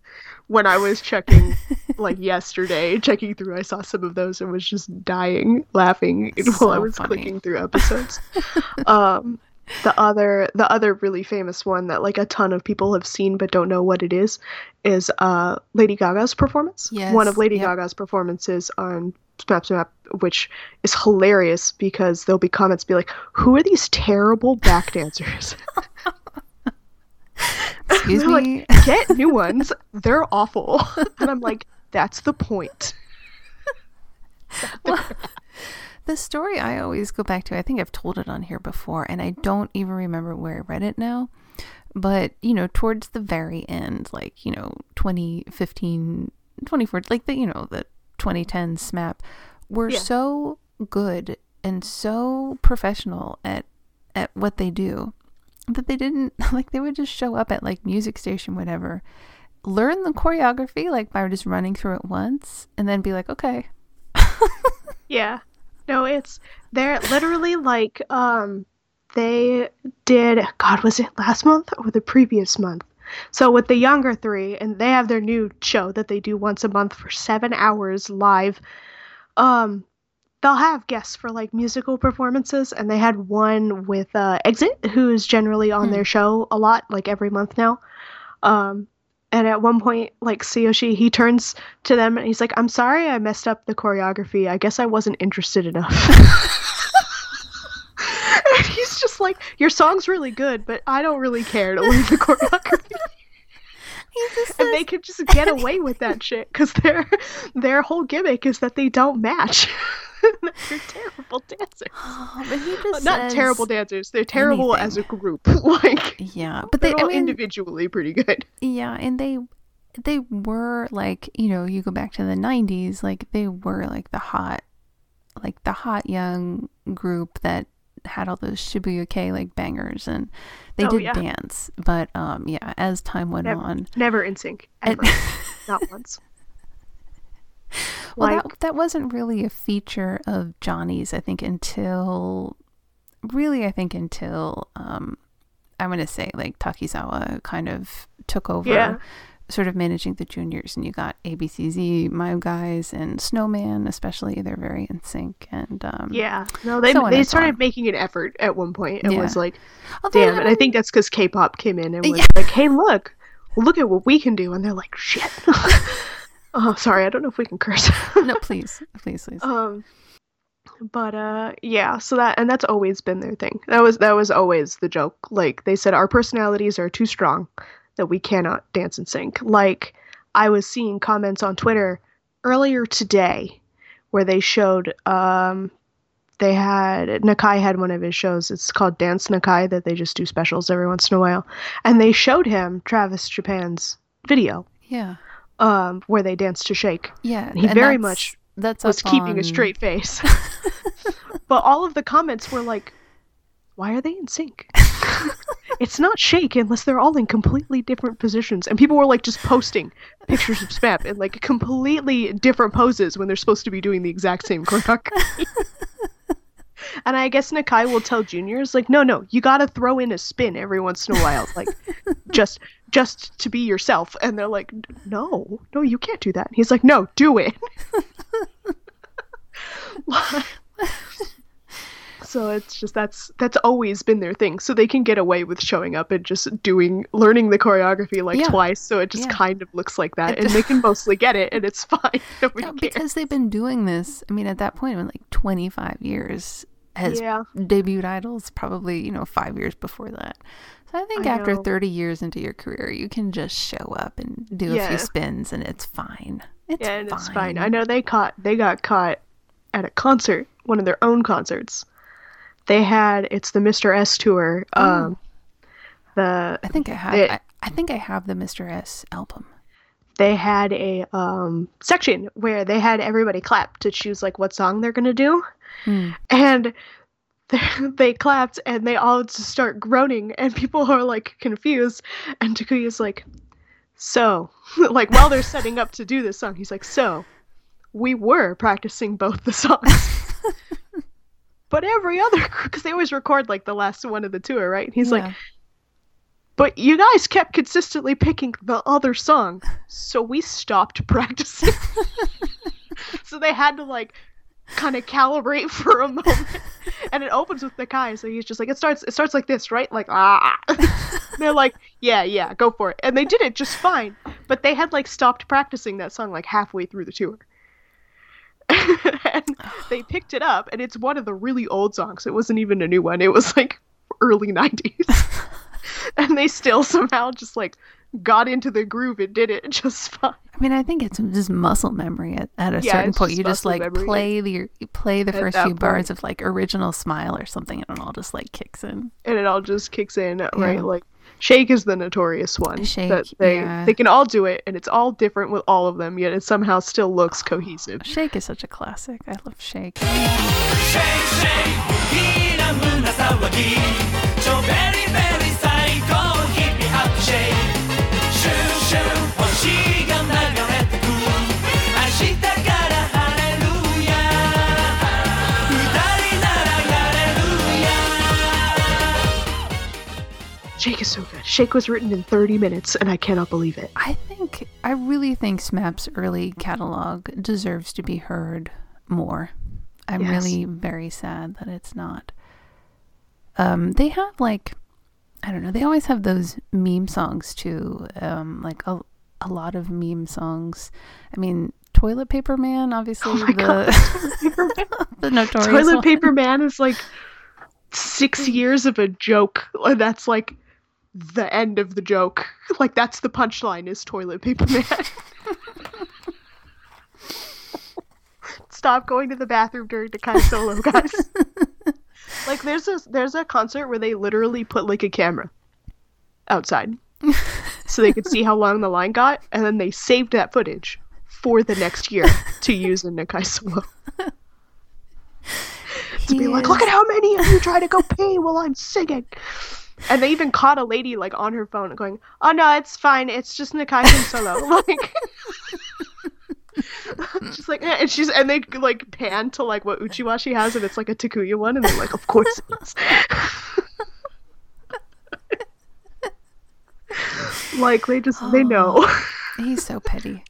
when I was checking like yesterday, checking through, I saw some of those and was just dying laughing while I was funny. clicking through episodes. um the other the other really famous one that like a ton of people have seen but don't know what it is is uh Lady Gaga's performance. One of Lady yep. Gaga's performances on Smap Smap, which is hilarious because there'll be comments be like, Who are these terrible back dancers? They're like, get new ones. They're awful. And I'm like, that's the point. The story I always go back to, I think I've told it on here before, and I don't even remember where I read it now. But, you know, towards the very end, like, you know, 2015, 2014, like the, you know, the 2010 SMAP were Yeah. so good and so professional at at what they do that they didn't like they would just show up at like music station whatever learn the choreography like by just running through it once and then be like okay Yeah. No, it's they're literally like um they did God, was it last month or the previous month? So with the younger three, and they have their new show that they do once a month for seven hours live. Um they'll have guests for like musical performances and they had one with uh Exit, who's generally on Hmm. their show a lot, like every month now. Um and at one point, like Tsuyoshi, he turns to them and he's like, I'm sorry I messed up the choreography. I guess I wasn't interested enough. and he's just like, Your song's really good, but I don't really care to learn the choreography. And they can just get away with that shit because their their whole gimmick is that they don't match. They're terrible dancers. Oh, but he just Not terrible dancers. They're terrible as a group. like Yeah, but they, they're I all mean, individually pretty good. yeah, and they, they were like, you know, you go back to the '90s, like they were like the hot, like the hot young group that had all those Shibuya-kei like bangers, and they Oh, did yeah. dance. But um, yeah, as time went Never, on, never in sync. Ever. Not once. well, like that that wasn't really a feature of Johnny's, I think, until really, I think until um, I'm gonna say like Takizawa kind of took over. Yeah. Sort of managing the juniors, and you got ABCZ, My Guys, and Snowman, especially. They're very in sync, and um, Yeah. No, they So they started on. making an effort at one point. It Yeah. was like, Although, damn. And I think that's because K-pop came in and was Yeah. like, hey, look, look at what we can do, and they're like, shit. oh, sorry. I don't know if we can curse. no, please, please, please. um but uh yeah so that and that's always been their thing that was that was always the joke like they said our personalities are too strong that we cannot dance in sync like i was seeing comments on twitter earlier today where they showed um they had nakai had one of his shows it's called dance nakai that they just do specials every once in a while and they showed him travis japan's video yeah, um where they dance to shake yeah. he and very that's- much that's was keeping a straight face. but all of the comments were like, why are they in sync? it's not shake unless they're all in completely different positions. And people were like just posting pictures of SMAP in like completely different poses when they're supposed to be doing the exact same choreography. and I guess Nakai will tell juniors, like, no, no, you gotta throw in a spin every once in a while. Like just just to be yourself. And they're like, no, no, you can't do that. And he's like, no, do it. So it's just that's that's always been their thing. So they can get away with showing up and just doing learning the choreography like Yeah. twice. So it just Yeah. kind of looks like that, and they can mostly get it, and it's fine. Nobody Yeah, cares. because they've been doing this. I mean, at that point, in like 25 years as Yeah. debuted idols, probably you know five years before that. So I think I after know. 30 years into your career, you can just show up and do a few spins, and it's fine. It's yeah, and fine. it's fine. I know they caught they got caught at a concert, one of their own concerts. They had it's the Mr. S tour. Um, the I think I have. It- I, I think I have the Mr. S album. they had a um, section where they had everybody clap to choose like what song they're gonna do, Hmm. and they, they clapped and they all just start groaning and people are like confused and Takuya's like, so like while they're setting up to do this song, he's like, so we were practicing both the songs. But every other, because they always record like the last one of the tour, right? He's like, but you guys kept consistently picking the other song, so we stopped practicing. so they had to like kind of calibrate for a moment. And it opens with Nakai, so he's just like it starts it starts like this, right? Like ah They're like, Yeah, yeah, go for it. And they did it just fine. But they had like stopped practicing that song like halfway through the tour. and they picked it up and it's one of the really old songs. It wasn't even a new one. It was like early nineties. and they still somehow just like got into the groove and did it just fine. I mean, I think it's just muscle memory at, at a Yeah, certain point. just You just like memory. play the play the At first few bars of like original smile or something, and it all just like kicks in. and it all just kicks in right like shake is the notorious one Shake, that they yeah. they can all do it and it's all different with all of them yet it somehow still looks oh, cohesive Shake is such a classic. I love Shake. Shake, shake shake is so good shake was written in 30 minutes and i cannot believe it I think I really think SMAP's early catalog deserves to be heard more. I'm Yes. really very sad that it's not. Um, they have like, I don't know. They always have those meme songs too. Um, like a a lot of meme songs. I mean, Toilet Paper Man, obviously Oh the the notorious toilet one. paper man is like six years of a joke and that's like the end of the joke. Like that's the punchline is toilet paper man. Stop going to the bathroom during the of solo guys. Like there's a there's a concert where they literally put like a camera outside so they could see how long the line got and then they saved that footage for the next year to use in Nakai solo. To be He like, look at how many of you try to go pee while I'm singing. And they even caught a lady like on her phone going, "Oh no, it's fine. It's just Nakai solo." Like, just like, eh, and she's and they like pan to like what Uchiwashi has, and it's like a Takuya one, and they're like, "Of course it is." like they just they know. He's so petty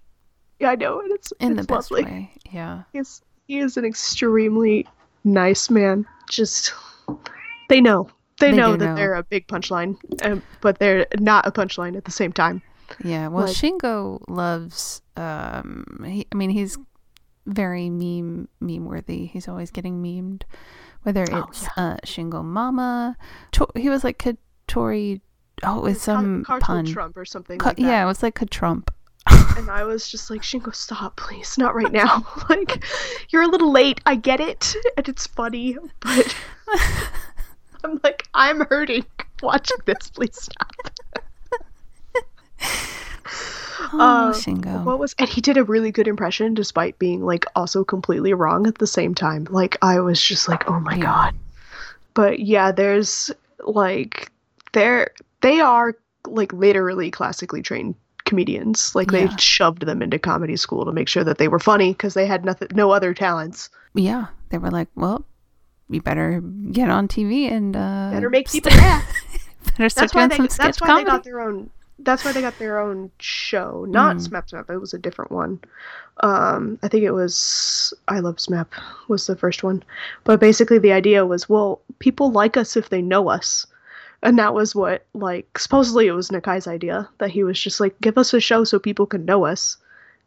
yeah, I know, and it's in it's the best lovely. way. Yeah. He's he is an extremely nice man. Just they know they, They know that know. they're a big punchline, um, but they're not a punchline at the same time. Yeah, well, Like- Shingo loves. Um, he, I mean, he's very meme meme worthy. He's always getting memed, whether Oh, it's uh, Shingo Mama. To- he was like Katori. Oh, with some Car- pun. Trump or something Ca- like that. yeah, it was like a Trump. And I was just like, Shingo, stop, please, not right now. like, you're a little late. I get it, and it's funny, but I'm like, I'm hurting watching this. Please stop. Oh, Uh, Shingo. What was and he did a really good impression despite being like also completely wrong at the same time. Like I was just like, oh my Yeah. god. But yeah, there's like they're they are like literally classically trained comedians. Like they shoved them into comedy school to make sure that they were funny because they had nothing no other talents. yeah, they were like, well, you better get on TV and uh, Better make people laugh. better That's why they that's why comedy. they got their own that's why they got their own show. Not Mm. Smap Smap. It was a different one. Um, I think it was I Love Smap was the first one. But basically, the idea was, well, people like us if they know us, and that was what like supposedly it was Nakai's idea that he was just like, give us a show so people can know us,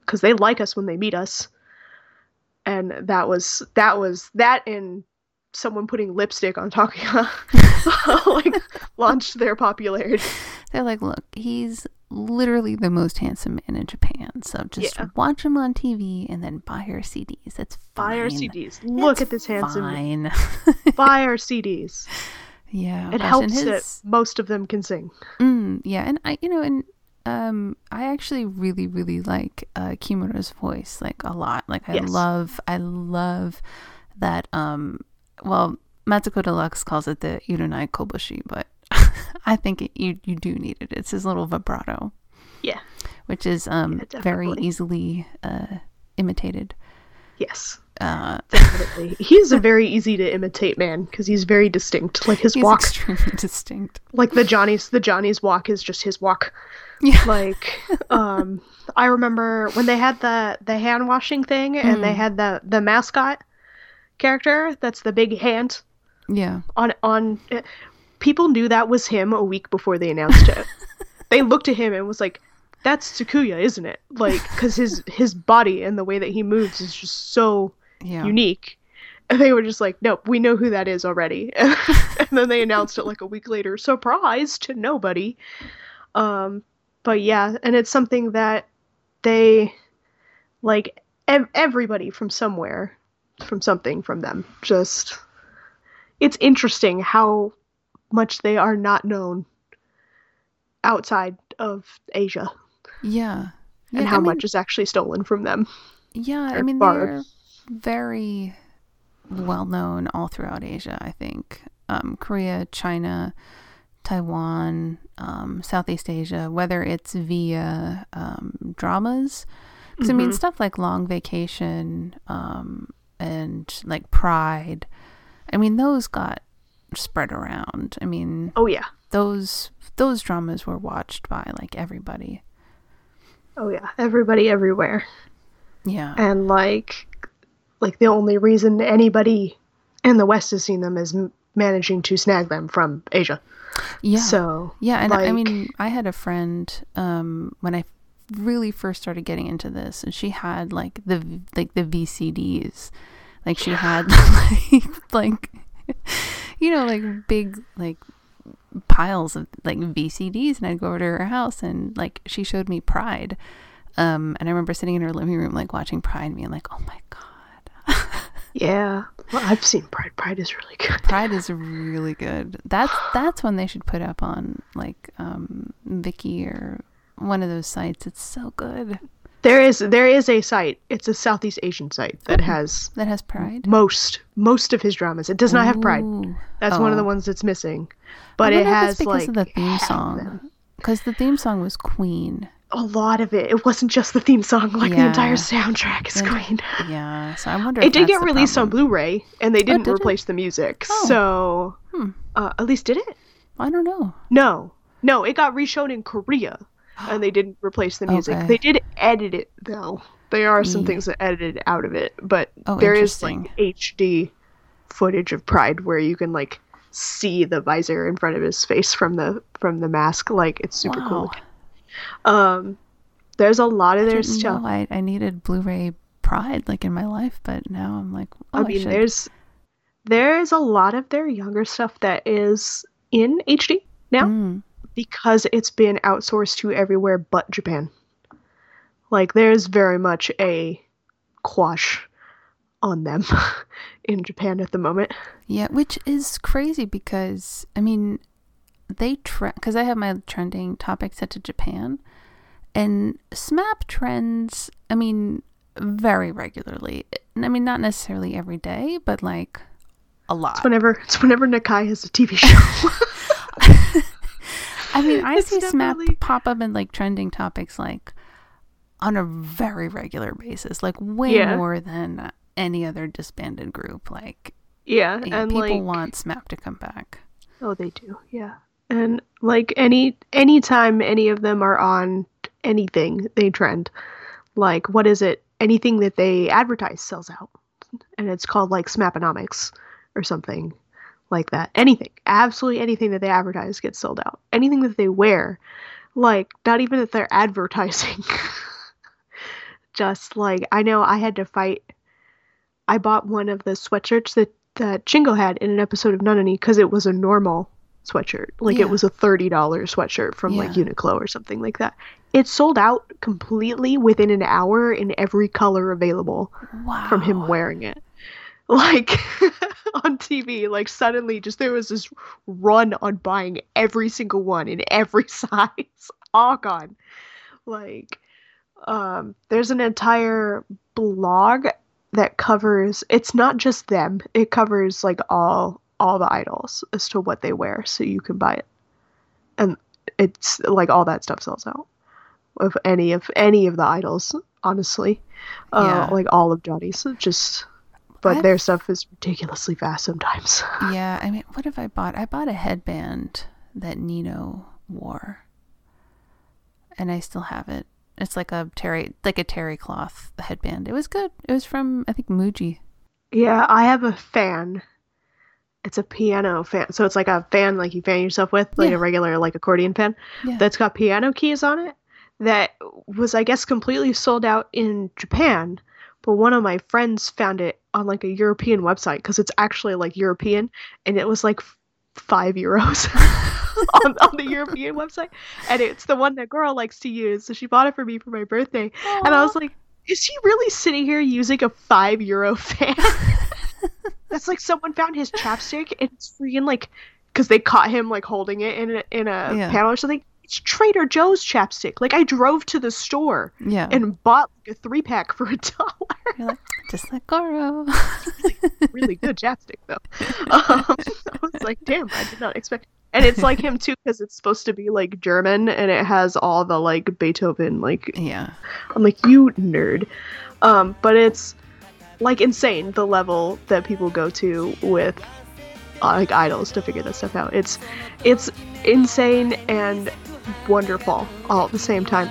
because they like us when they meet us. And that was that was that and someone putting lipstick on Takuya like launched their popularity. They're like, look, he's literally the most handsome man in Japan. So just Yeah. watch him on TV and then buy our CDs. It's fine. Buy our CDs. Look It's at this handsome. Fine. Buy our CDs. yeah. It helps and that most of them can sing. Mm, yeah, and I, you know, and um, I actually really, really like uh, Kimura's voice, like a lot. Like I Yes. love, I love that. Um, well, Matsuko Deluxe calls it the Irunai Kobushi, but I think it, you you do need it. It's his little vibrato, Yeah. which is um Yeah, very easily uh, imitated. Yes. Uh, Definitely. he's a very easy to imitate man because he's very distinct. Like his he's walk, extremely distinct. like the Johnny's the Johnny's walk is just his walk. Yeah. Like um I remember when they had the the hand washing thing and they Mm. had the the mascot character that's the big hand Yeah. on on people knew that was him a week before they announced it. they looked at him and was like, "That's Takuya, isn't it?" Like because his his body and the way that he moves is just so Yeah. unique. And they were just like, "Nope, we know who that is already." and then they announced it like a week later, surprise to nobody. Um, but yeah, and it's something that they like ev- everybody from somewhere, from something from them. Just it's interesting how much they are not known outside of Asia Yeah. and Yeah, how I mean, much is actually stolen from them. Yeah, I mean borrowed. they're very well known all throughout Asia. I think um, Korea, China, Taiwan, um, Southeast Asia. Whether it's via um, dramas, because I mean Mhm. stuff like Long Vacation um, and like Pride. I mean those got spread around. I mean Oh yeah. those those dramas were watched by like everybody. Oh yeah. Everybody everywhere. Yeah. and like like the only reason anybody in the west has seen them is m- managing to snag them from asia yeah. so Yeah, and I mean, I had a friend um, when I really first started getting into this, and she had like the like the VCDs, like she had like like you know like big like piles of like VCDs, and I'd go over to her house, and like she showed me Pride, um, and I remember sitting in her living room like watching Pride, and being like, oh my god. yeah well i've seen pride pride is really good Pride is really good. That's that's one they should put up on like um Viki or one of those sites. It's so good. There is there is a site it's a southeast asian site that has That has Pride. most most of his dramas it does not have pride that's one of the Oh. ones that's missing but it has because like of the theme song. Because the theme song was Queen. a lot of it it wasn't just the theme song like the entire soundtrack is Yeah. queen Yeah, so I wonder. it did get released on blu-ray and they didn't did it? replace the music Oh. so Hmm. uh, at least did it I don't know. No, no, it got reshown in Korea, and they didn't replace the music. Okay. They did edit it though. There are some Ye- things that edited out of it, but Oh, there is like. HD footage of Pride where you can like see the visor in front of his face from the from the mask. Like it's super wow. cool. Um, there's a lot of I their stuff. I, I needed Blu-ray Pride like in my life, but now I'm like, oh, I mean, should. there's there's a lot of their younger stuff that is in HD now. Mm. Because it's been outsourced to everywhere but Japan. Like there's very much a quash on them in Japan at the moment. Yeah, which is crazy because I mean, they trend because I have my trending topic set to Japan, and SMAP trends. I mean, very regularly. I mean, not necessarily every day, but like a lot. It's whenever it's whenever Nakai has a TV show. I mean, I It's see definitely- SMAP pop up in like trending topics like on a very regular basis, like way Yeah. more than any other disbanded group. Like, yeah, and people like want SMAP to come back. oh they do, yeah. And Like any anytime any of them are on anything, they trend. Like what is it? Anything that they advertise sells out. And it's called like Smaponomics or something like that. Anything. Absolutely anything that they advertise gets sold out. Anything that they wear. Like not even that they're advertising. Just like I know I had to fight I bought one of the sweatshirts that that Shingo had in an episode of Nunani because it was a normal sweatshirt. Like Yeah. it was a thirty dollars sweatshirt from like Yeah. Uniqlo or something like that. It sold out completely within an hour in every color available Wow. from him wearing it. Like on TV, like suddenly just there was this run on buying every single one in every size. All gone. Like um there's an entire blog that covers it's not just them. It covers like all all the idols as to what they wear so you can buy it. And it's like all that stuff sells out. Of any of any of the idols, honestly. Uh Yeah. like all of Johnny's. Just but I've- their stuff is ridiculously fast sometimes. Yeah, I mean, what have I bought? I bought a headband that Nino wore, and I still have it. It's like a terry, like a terry cloth headband. It was good. It was from I think Muji. Yeah, I have a fan. It's a piano fan. So it's like a fan like you fan yourself with, like Yeah. a regular like accordion fan Yeah. that's got piano keys on it. That was I guess completely sold out in Japan, but one of my friends found it on like a European website because it's actually like European and it was like f- 5 euros. on, on the European website, and it's the one that girl likes to use. So she bought it for me for my birthday, and I was like, "Is she really sitting here using a five euro fan?" That's like someone found his chapstick, and it's freaking like, because they caught him like holding it in a, in a Yeah. panel or something. It's Trader Joe's chapstick. Like I drove to the store yeah. and bought like a three pack for a dollar. You're like, just like Goro. really good chapstick though. Um, I was like, damn, I did not expect. And it's like him too because it's supposed to be like German and it has all the like Beethoven like. yeah. I'm like you nerd, um, but it's like insane the level that people go to with uh, like idols to figure this stuff out. It's it's insane and wonderful all at the same time.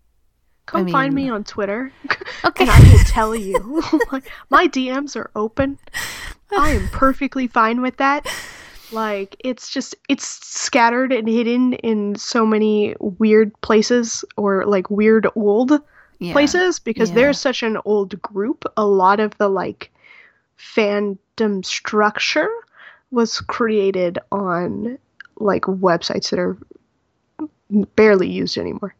Come I find me on Twitter. Okay. and I will tell you. my, my DMs are open. I am perfectly fine with that. Like it's just it's scattered and hidden in so many weird places or like weird old yeah. places because Yeah. they're such an old group. A lot of the like fandom structure was created on like websites that are barely used anymore.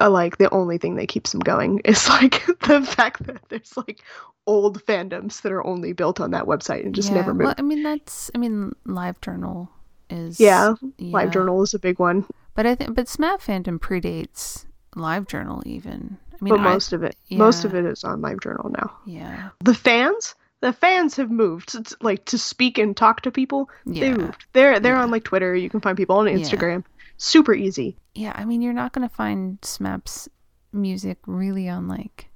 Uh, like the only thing that keeps them going is like the fact that there's like old fandoms that are only built on that website and just Yeah, never Well. I mean, that's I mean, Live Journal is yeah, yeah. Live Journal is a big one, but I think but SMAP fandom predates Live Journal even. I mean, but I- most of it, most of it is on Live Journal now. yeah, the fans the fans have moved to, like to speak and talk to people They moved. They're they're Yeah. on like twitter you can find people on Yeah. instagram super easy yeah. I mean, you're not gonna find SMAP's music really on like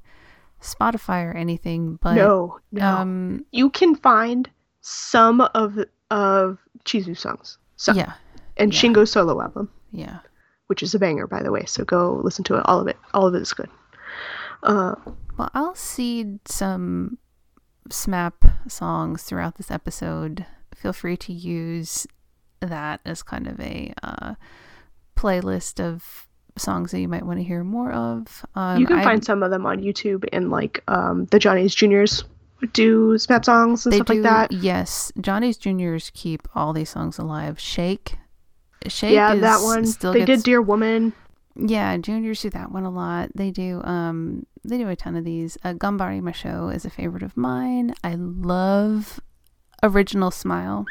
Spotify or anything, but no no um, you can find some of of chizu songs some yeah, and yeah. shingo's solo album yeah. which is a banger by the way so go listen to it all of it all of it is good uh Well, I'll seed some SMAP songs throughout this episode. Feel free to use that as kind of a uh, playlist of songs that you might want to hear more of. Um, you can I- find some of them on YouTube and like um, the Johnny's Juniors do SMAP songs and stuff do, like that. Yes, Johnny's Juniors keep all these songs alive. Shake, Shake. Yeah, is that one. Still they gets, did Dear Woman. Yeah, juniors do that one a lot. They do um they do a ton of these. Uh, Gambari Masho is a favorite of mine. I love Original Smile.「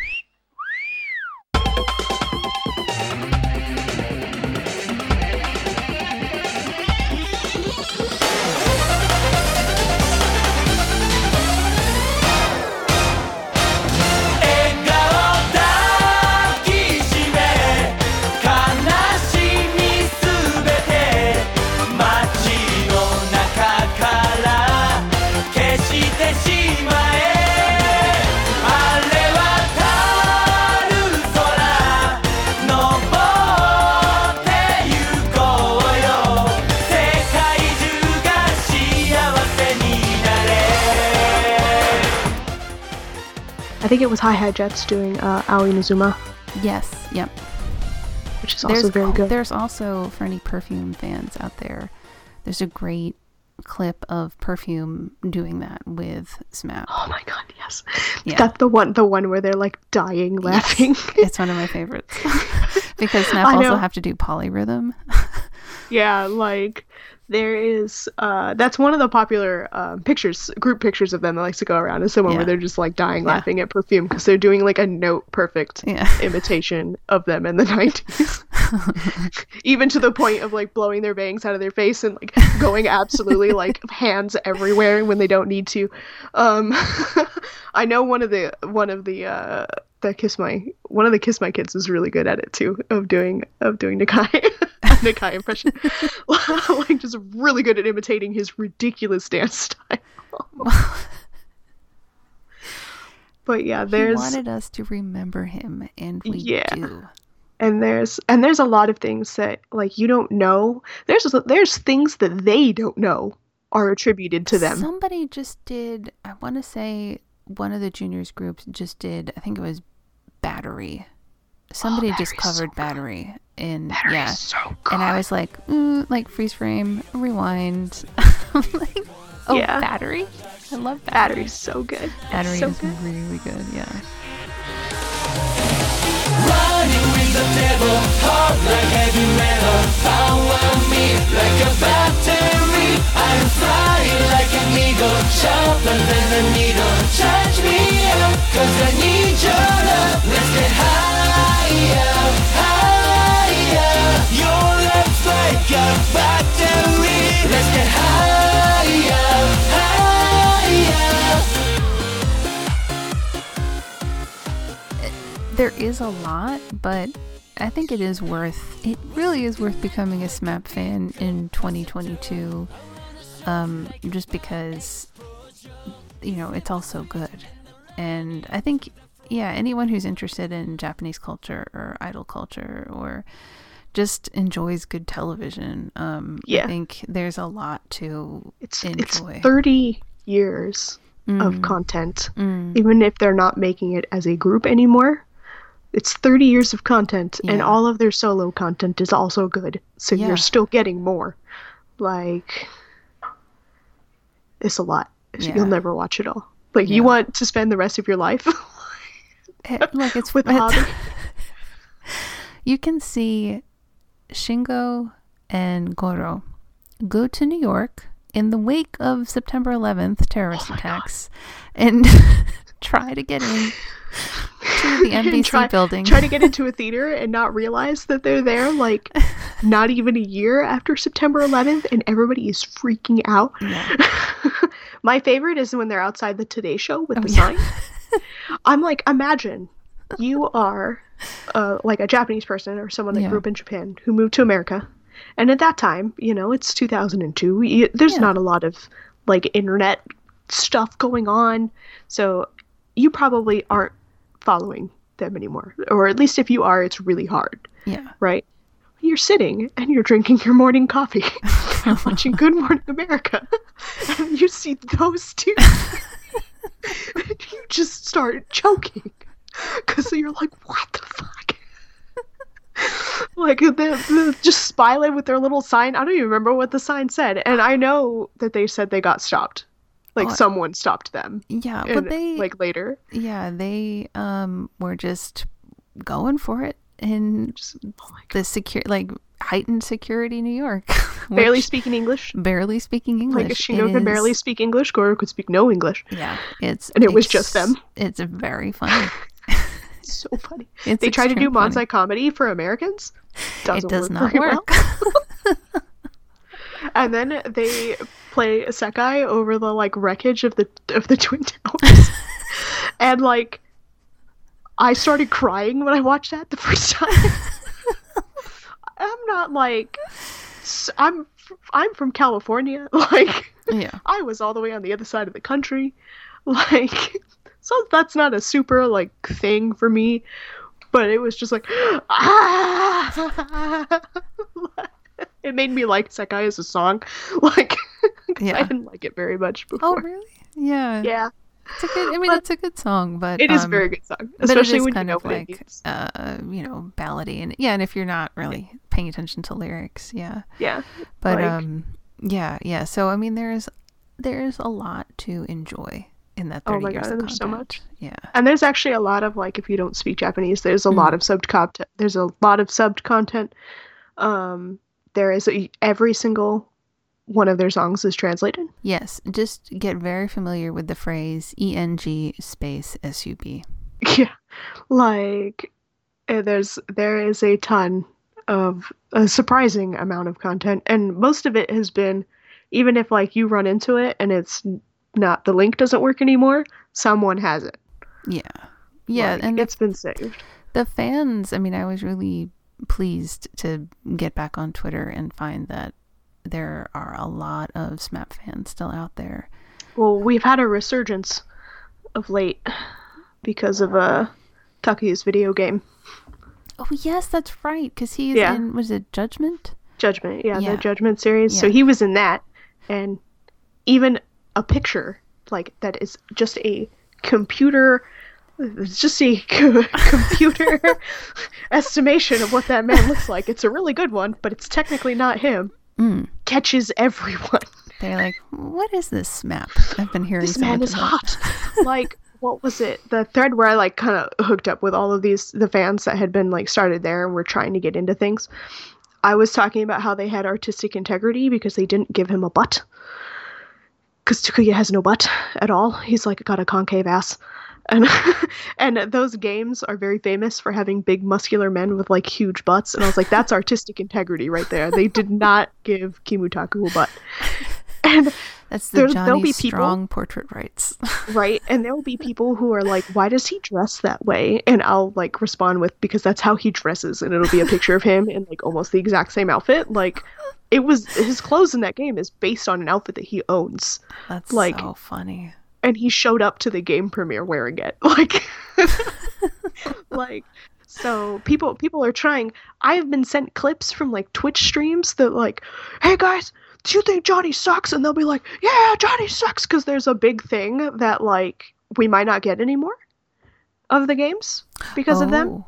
think it was Hi Hi Jets doing uh, Aoi Inazuma, Yes, yep. which is also very good. There's also for any perfume fans out there, there's a great clip of perfume doing that with SMAP. Oh my god, yes. Yeah. That's the one the one where they're like dying laughing. It's one of my favorites because SMAP I also have to do polyrhythm. yeah, like there is uh that's one of the popular um, pictures group pictures of them that likes to go around is someone Yeah. where they're just like dying Yeah. laughing at perfume because they're doing like a note perfect Yeah. imitation of them in the 90s even to the point of like blowing their bangs out of their face and like going absolutely like hands everywhere when they don't need to um i know one of the one of the uh that kiss my one of the kiss my kids is really good at it too of doing of doing Nakai Nakai impression like just really good at imitating his ridiculous dance style but yeah there's he wanted us to remember him, and we Yeah. do. and there's and there's a lot of things that like you don't know there's there's things that they don't know are attributed to them Somebody just did. I want to say one of the juniors groups just did. I think it was Battery. Somebody just Battery's so covered Battery in Battery's yeah, so and I was like, mm, like freeze frame, rewind. like, oh, Yeah. Battery. I love Battery. battery's so good Battery so is good. really good. Yeah. The devil, hot like heavy metal. Power me like a battery. I'm flying like an eagle, sharper than a needle. Charge me up, cause I need your love. Let's get higher, higher. Your love's like a battery. Let's get higher, there is a lot, but I think it is worth. It really is worth becoming a SMAP fan in 2022, um, just because you know it's all so good, and I think yeah, anyone who's interested in Japanese culture or idol culture or just enjoys good television, um, Yeah. I think there's a lot to it's it's enjoy. 30 years of Mm, content mm, even if they're not making it as a group anymore it's 30 years of content and all of their solo content is also good so Yeah. you're still getting more like it's a lot Yeah. you'll never watch it all like Yeah. you want to spend the rest of your life it- like it's with a it's- hobby you can see Shingo and Goro go to New York in the wake of September 11th terrorist Oh my God. attacks and try to get in to the NBC try, building. try to get into a theater and not realize that they're there like not even a year after September 11th and everybody is freaking out. Yeah. My favorite is when they're outside the Today Show with Oh, the yeah. sign. I'm like, imagine you are uh, like a Japanese person or someone that Yeah. grew up in Japan who moved to America. And at that time, you know, it's 2002. y- There's not a lot of like internet stuff going on. So you probably aren't following them anymore. Or at least if you are, it's really hard, yeah. right? You're sitting and you're drinking your morning coffee, watching Good Morning America, and you see those two. and you just start choking because you're like, what the fuck? like the, the just Spyland with their little sign. I don't even remember what the sign said, and I know that they said they got stopped. Like Oh, someone stopped them. Yeah, and, but they like later. yeah they um were just going for it in the secure like heightened security New York. Barely speaking English. barely speaking English. Like Shingo It could barely speak English. Goro could speak no English. Yeah, it's And it was just them. It's very funny. So funny. It's they tried to do funny. Comedy for Americans. Doesn't It does work not very well. work. And then they play Sekai over the like wreckage of the of the twin towers. and like I started crying when I watched that the first time. I'm not like I'm I'm from California. Like yeah, I was all the way on the other side of the country. Like so that's not a super like thing for me. But it was just like ah! it made me like Sekai as a song. Like 'cause I didn't like it very much before. Oh really? Yeah. Yeah. It's a good. I mean, But- it's a good song, but It is a um, very good song. Especially when you kind know of like uh, you know, ballady and yeah, and if you're not really paying attention to lyrics, yeah. Yeah. But Like- um, yeah, yeah. So I mean, there's there's a lot to enjoy in that Oh my years God, there's so much. Yeah. And there's actually a lot of like if you don't speak Japanese, there's a Mm. lot of subbed content. There's a lot of subbed content. Um, there is a, every single one of their songs is translated. Yes. Just get very familiar with the phrase "eng space sub." Yeah, like uh, there's there is a ton of a surprising amount of content, and most of it has been, even if like you run into it and it's not the link doesn't work anymore, someone has it. Yeah. Yeah, Like, and it's been saved. the fans i mean i was really pleased to get back on twitter and find that there are a lot of smap fans still out there Well, we've had a resurgence of late because of uh Takuya's video game oh yes that's right because he's Yeah. in was it judgment Judgment. Yeah, Yeah. the Judgment series. So he was in that, and even a picture like that is just a computer. It's just a co- computer estimation of what that man looks like. It's a really good one, but it's technically not him. Mm. Catches everyone. they're like what is this map? i've been hearing this so man much is about." hot. like, what was it? The thread where I like kind of hooked up with all of these the fans that had been like started there and were trying to get into things. I was talking about how they had artistic integrity because they didn't give him a butt. Because Takuya has no butt at all. He's like got a concave ass. And and those games are very famous for having big muscular men with like huge butts. And I was like, that's artistic integrity right there. They did not give Kimutaku a butt. And that's the There- there'll johnny be people- strong portrait rights right and there will be people who are like why does he dress that way and i'll like respond with because that's how he dresses and it'll be a picture of him in like almost the exact same outfit like it was his clothes in that game is based on an outfit that he owns that's Like- so funny and he showed up to the game premiere wearing it. Like like so people people are trying. I have been sent clips from like twitch streams that like hey guys do you think johnny sucks? And they'll be like yeah johnny sucks because there's a big thing that like we might not get anymore of the games because of them. Oh,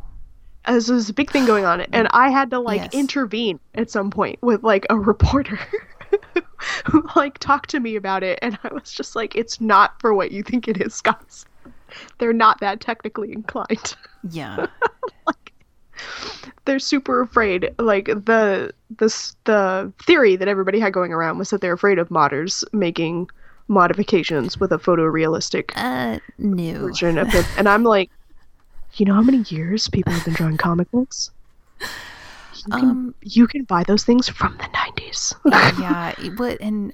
as there's a big thing going on and i had to like Yes. intervene at some point with like a reporter who like talked to me about it. And i was just like it's not for what you think it is guys. They're not that technically inclined. Yeah. Like they're super afraid. Like the this the theory that everybody had going around was that they're afraid of modders making modifications with a photorealistic uh no. version of it. And i'm like you know how many years people have been drawing comic books you can, um you can buy those things from the 90s yeah but and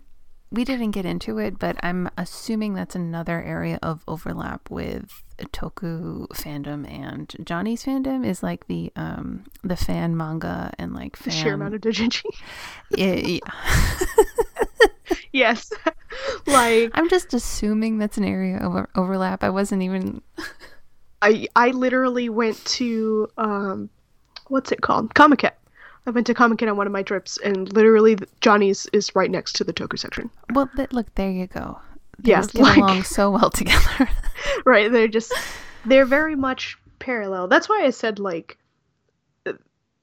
we didn't get into it but i'm assuming that's another area of overlap with toku fandom and johnny's fandom is like the um the fan manga and like the fan sheer amount of dojinshi yeah, yeah. yes like i'm just assuming that's an area of overlap i wasn't even I I literally went to um, what's it called? Comic Con. I went to Comic Con on one of my trips, and literally Johnny's is right next to the Toku section. well th- look there you go they Yeah, get like- along so well together right? They're just they're very much parallel. That's why I said like uh,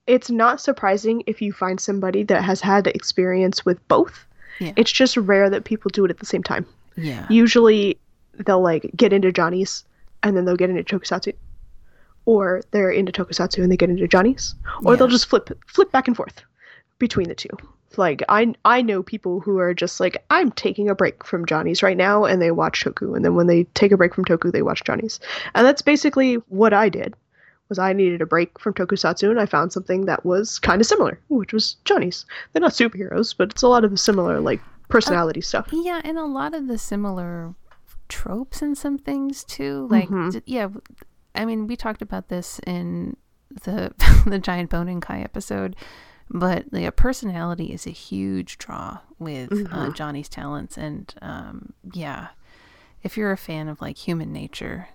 it's not surprising if you find somebody that has had experience with both. Yeah. It's just rare that people do it at the same time. yeah. Usually they'll like get into Johnny's and then they'll get into Tokusatsu. Or they're into Tokusatsu and they get into Johnny's. Or they'll just flip flip back and forth between the two. Like I I know people who are just like I'm taking a break from Johnny's right now and they watch Toku and then when they take a break from Toku they watch Johnny's. And that's basically what I did. Was I needed a break from Tokusatsu and I found something that was kind of similar, which was Johnny's. They're not superheroes, but it's a lot of the similar like personality stuff. Yeah, and a lot of the similar tropes and some things too. Like, Mhm. d- yeah, I mean, we talked about this in the the giant bone and Kai episode, but the personality is a huge draw with uh, Johnny's talents, and um, yeah, if you're a fan of like human nature,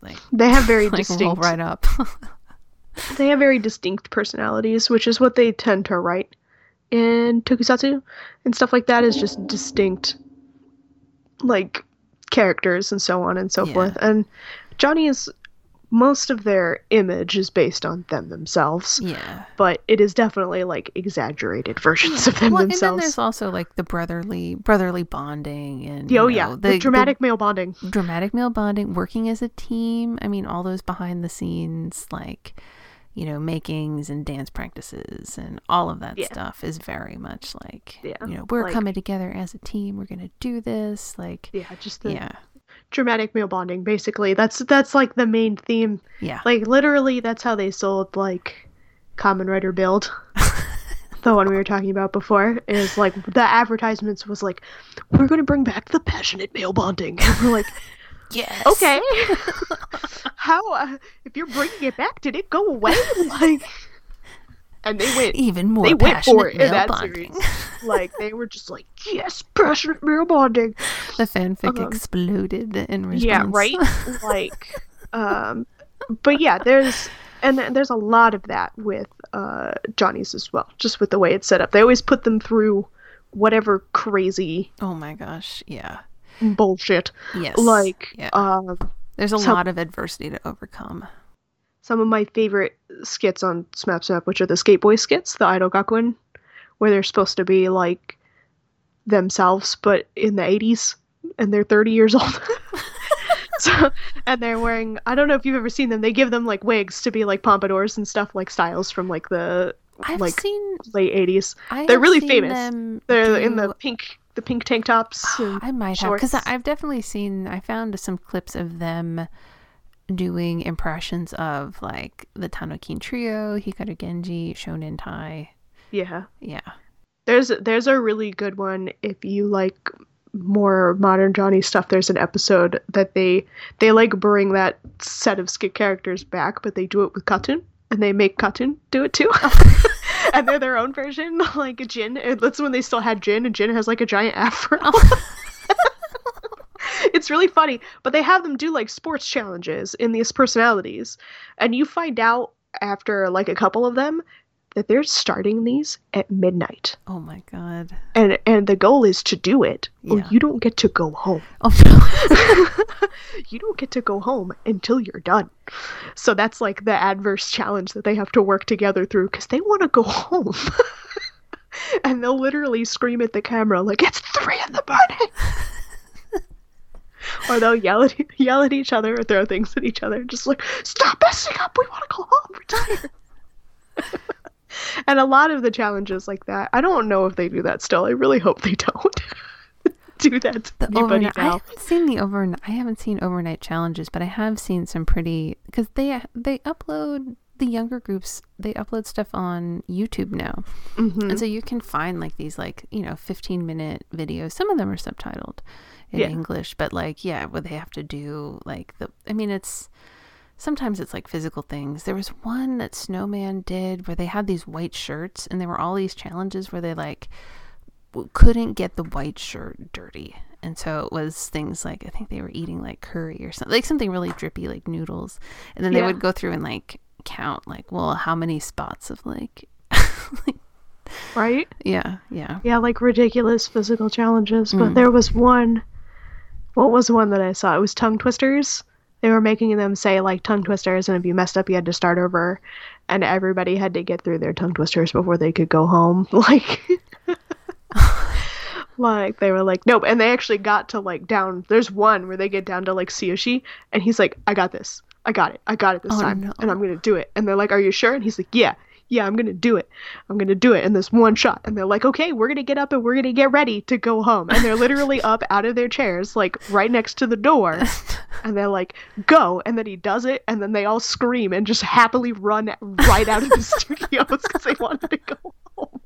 like They have very like distinct right up. they have very distinct personalities, which is what they tend to write in tokusatsu and stuff like that is just distinct like characters and so on and so Yeah. forth. And Johnny is most of their image is based on them themselves, yeah. but it is definitely like exaggerated versions of them Well, and then there's also like the brotherly brotherly bonding and oh you yeah, know, the, dramatic male bonding. dramatic male bonding, working as a team. I mean, all those behind the scenes, like, you know, makings and dance practices and all of that Yeah. stuff is very much like, Yeah, you know, we're like- coming together as a team. We're going to do this. Like, Yeah, just the yeah. Dramatic male bonding basically. That's that's like the main theme Yeah. Like literally, that's how they sold like Kamen Rider Build. the one we were talking about before is like the advertisements was like, "We're going to bring back the passionate male bonding." And we're like, yes. "Okay, how? Uh, if you're bringing it back, did it go away?" Like, and they went. Even more They went passionate for it in that bonding. series. Like they were just like, "Yes, passionate male bonding." the fanfic Um, exploded in response. Yeah, right. like, um, but yeah, there's and there's a lot of that with uh Johnny's as well. Just with the way it's set up, they always put them through whatever crazy oh my gosh. Yeah. bullshit. Yes. Like, yeah. um, There's a so- lot of adversity to overcome. Some of my favorite skits on Smap Snap, which are the Skate Boy skits, the Idol Gakuen, where they're supposed to be like themselves, but in the 80s, and they're 30 years old. so, and they're wearing, I don't know if you've ever seen them, they give them like wigs to be like pompadours and stuff, like styles from like the I've like seen. late 80s. I they're really famous. They're in the pink, the pink tank tops. I might have because. I've definitely seen. I found some clips of them doing impressions of like the Tanokin Trio, Hikaru Genji, Shonen Tai. Yeah. Yeah, There's there's a really good one if you like more modern Johnny stuff. There's an episode that they they like bring that set of skit characters back, but they do it with KAT-TUN and they make KAT-TUN do it too. and they're their own version, like Jin. And That's when they still had Jin, and Jin has like a giant afro. It's really funny, but they have them do like sports challenges in these personalities, and you find out after like a couple of them that they're starting these at midnight Oh my god. and and the goal is to do it or Yeah. you don't get to go home Oh no. you don't get to go home until you're done so that's like the adverse challenge that they have to work together through because they want to go home and they'll literally scream at the camera like it's three in the morning or they'll yell at yell at each other or throw things at each other just like stop messing up we want to go home we're tired and a lot of the challenges like that i don't know if they do that still i really hope they don't do that to The anybody overnight. I haven't seen the overnight. I haven't seen overnight challenges, but I have seen some pretty because they they upload the younger groups. They upload stuff on YouTube now, Mhm. and so you can find like these like you know fifteen minute videos. Some of them are subtitled in Yeah. English, but like yeah, where they have to do like the. I mean, it's sometimes it's like physical things. There was one that Snow Man did where they had these white shirts, and there were all these challenges where they like couldn't get the white shirt dirty. And so it was things like I think they were eating like curry or something, like something really drippy, like noodles. And then they would go through and like count, like, well, how many spots of like, like right yeah, yeah. yeah like ridiculous physical challenges but Mm. there was one what was the one that i saw it was tongue twisters they were making them say like tongue twisters, and if you messed up, you had to start over, and everybody had to get through their tongue twisters before they could go home. Like, like they were like nope, and they actually got to like down. There's one where they get down to like Tsuyoshi, and he's like, I got this, I got it, I got it this Oh, time, no. and I'm gonna do it. And they're like, Are you sure? And he's like, Yeah. Yeah, I'm gonna do it. I'm gonna do it in this one shot. And they're like, okay, we're gonna get up and we're gonna get ready to go home. And they're literally up out of their chairs, like right next to the door. And they're like, go. And then he does it. And then they all scream and just happily run right out of the studios because they wanted to go home.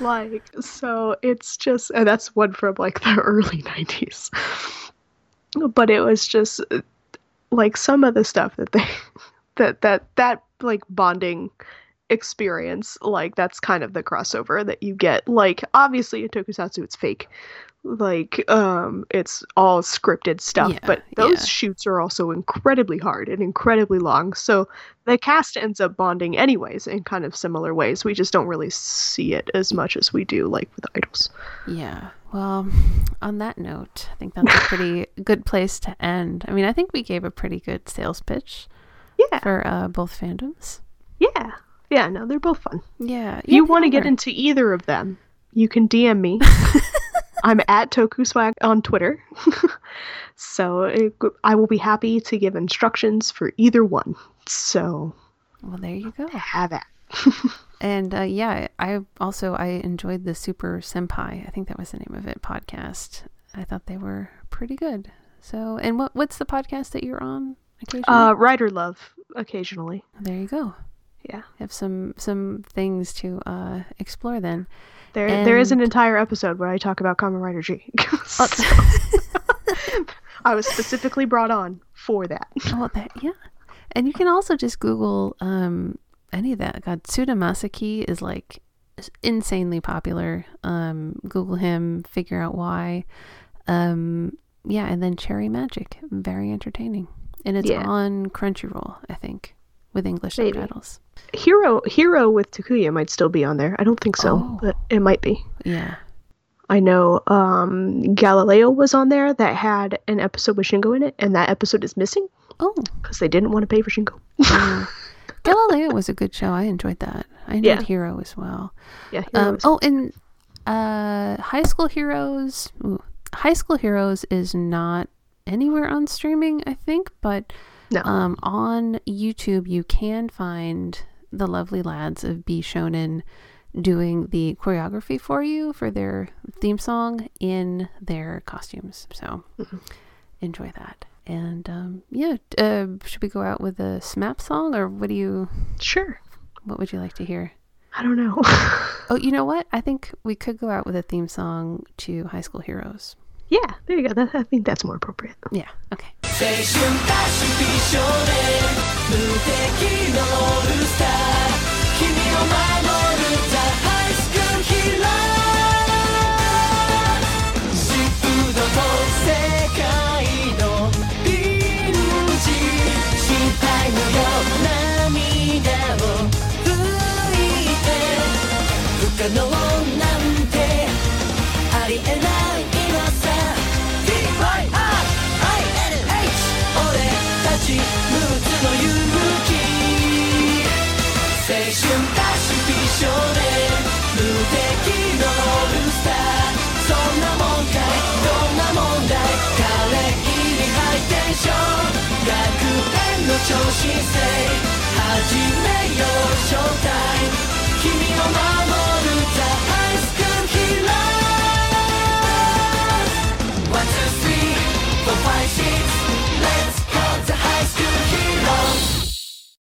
Like, so it's just, and that's one from like the early 90s. But it was just like some of the stuff that they, that, that, that like bonding experience like that's kind of the crossover that you get like obviously in tokusatsu it's fake like um it's all scripted stuff Yeah, but those yeah. shoots are also incredibly hard and incredibly long so the cast ends up bonding anyways in kind of similar ways we just don't really see it as much as we do like with idols Yeah. Well, on that note, I think that's a pretty good place to end. I mean, I think we gave a pretty good sales pitch yeah for uh, both fandoms. yeah yeah no they're both fun Yeah. if you yeah, want to get into either of them, you can DM me. I'm at Tokuswag on Twitter. so it, I will be happy to give instructions for either one. So Well, there you go. have at. And uh, yeah, I also I enjoyed the Super Senpai. I think that was the name of it podcast. I thought they were pretty good. So, and what what's the podcast that you're on occasionally? Uh, Rider Love occasionally. there you go. Yeah. Have some some things to uh, explore then. There, there is an entire episode where I talk about Kamen Rider G. So- I was specifically brought on for that. Oh, that yeah. And you can also just Google um any of that. God, Suda Masaki is like insanely popular. Um, Google him, figure out why. Um, yeah, and then Cherry Magic, very entertaining, and it's Yeah. on Crunchyroll, I think, with English Maybe. subtitles. Hero, Hero with Takuya might still be on there. I don't think so, Oh. but it might be. Yeah. I know um, Galileo was on there that had an episode with Shingo in it, and that episode is missing Oh, because they didn't want to pay for Shingo. yeah. Galileo was a good show. I enjoyed that. I enjoyed Yeah. Hero as well. yeah. Hero Um, oh, and uh, High School Heroes. Ooh, High School Heroes is not anywhere on streaming, I think, but no. um, on YouTube you can find the lovely lads of Bi Shonen doing the choreography for you for their theme song in their costumes. So enjoy that. And um, yeah, uh, should we go out with a SMAP song, or what do you? sure. What would you like to hear? I don't know. Oh, you know what? I think we could go out with a theme song to High School Heroes. Yeah, there you go. That, I think that's more appropriate. Yeah. Okay. 青ょう。学園の超新星始めようショータイム。君を守る。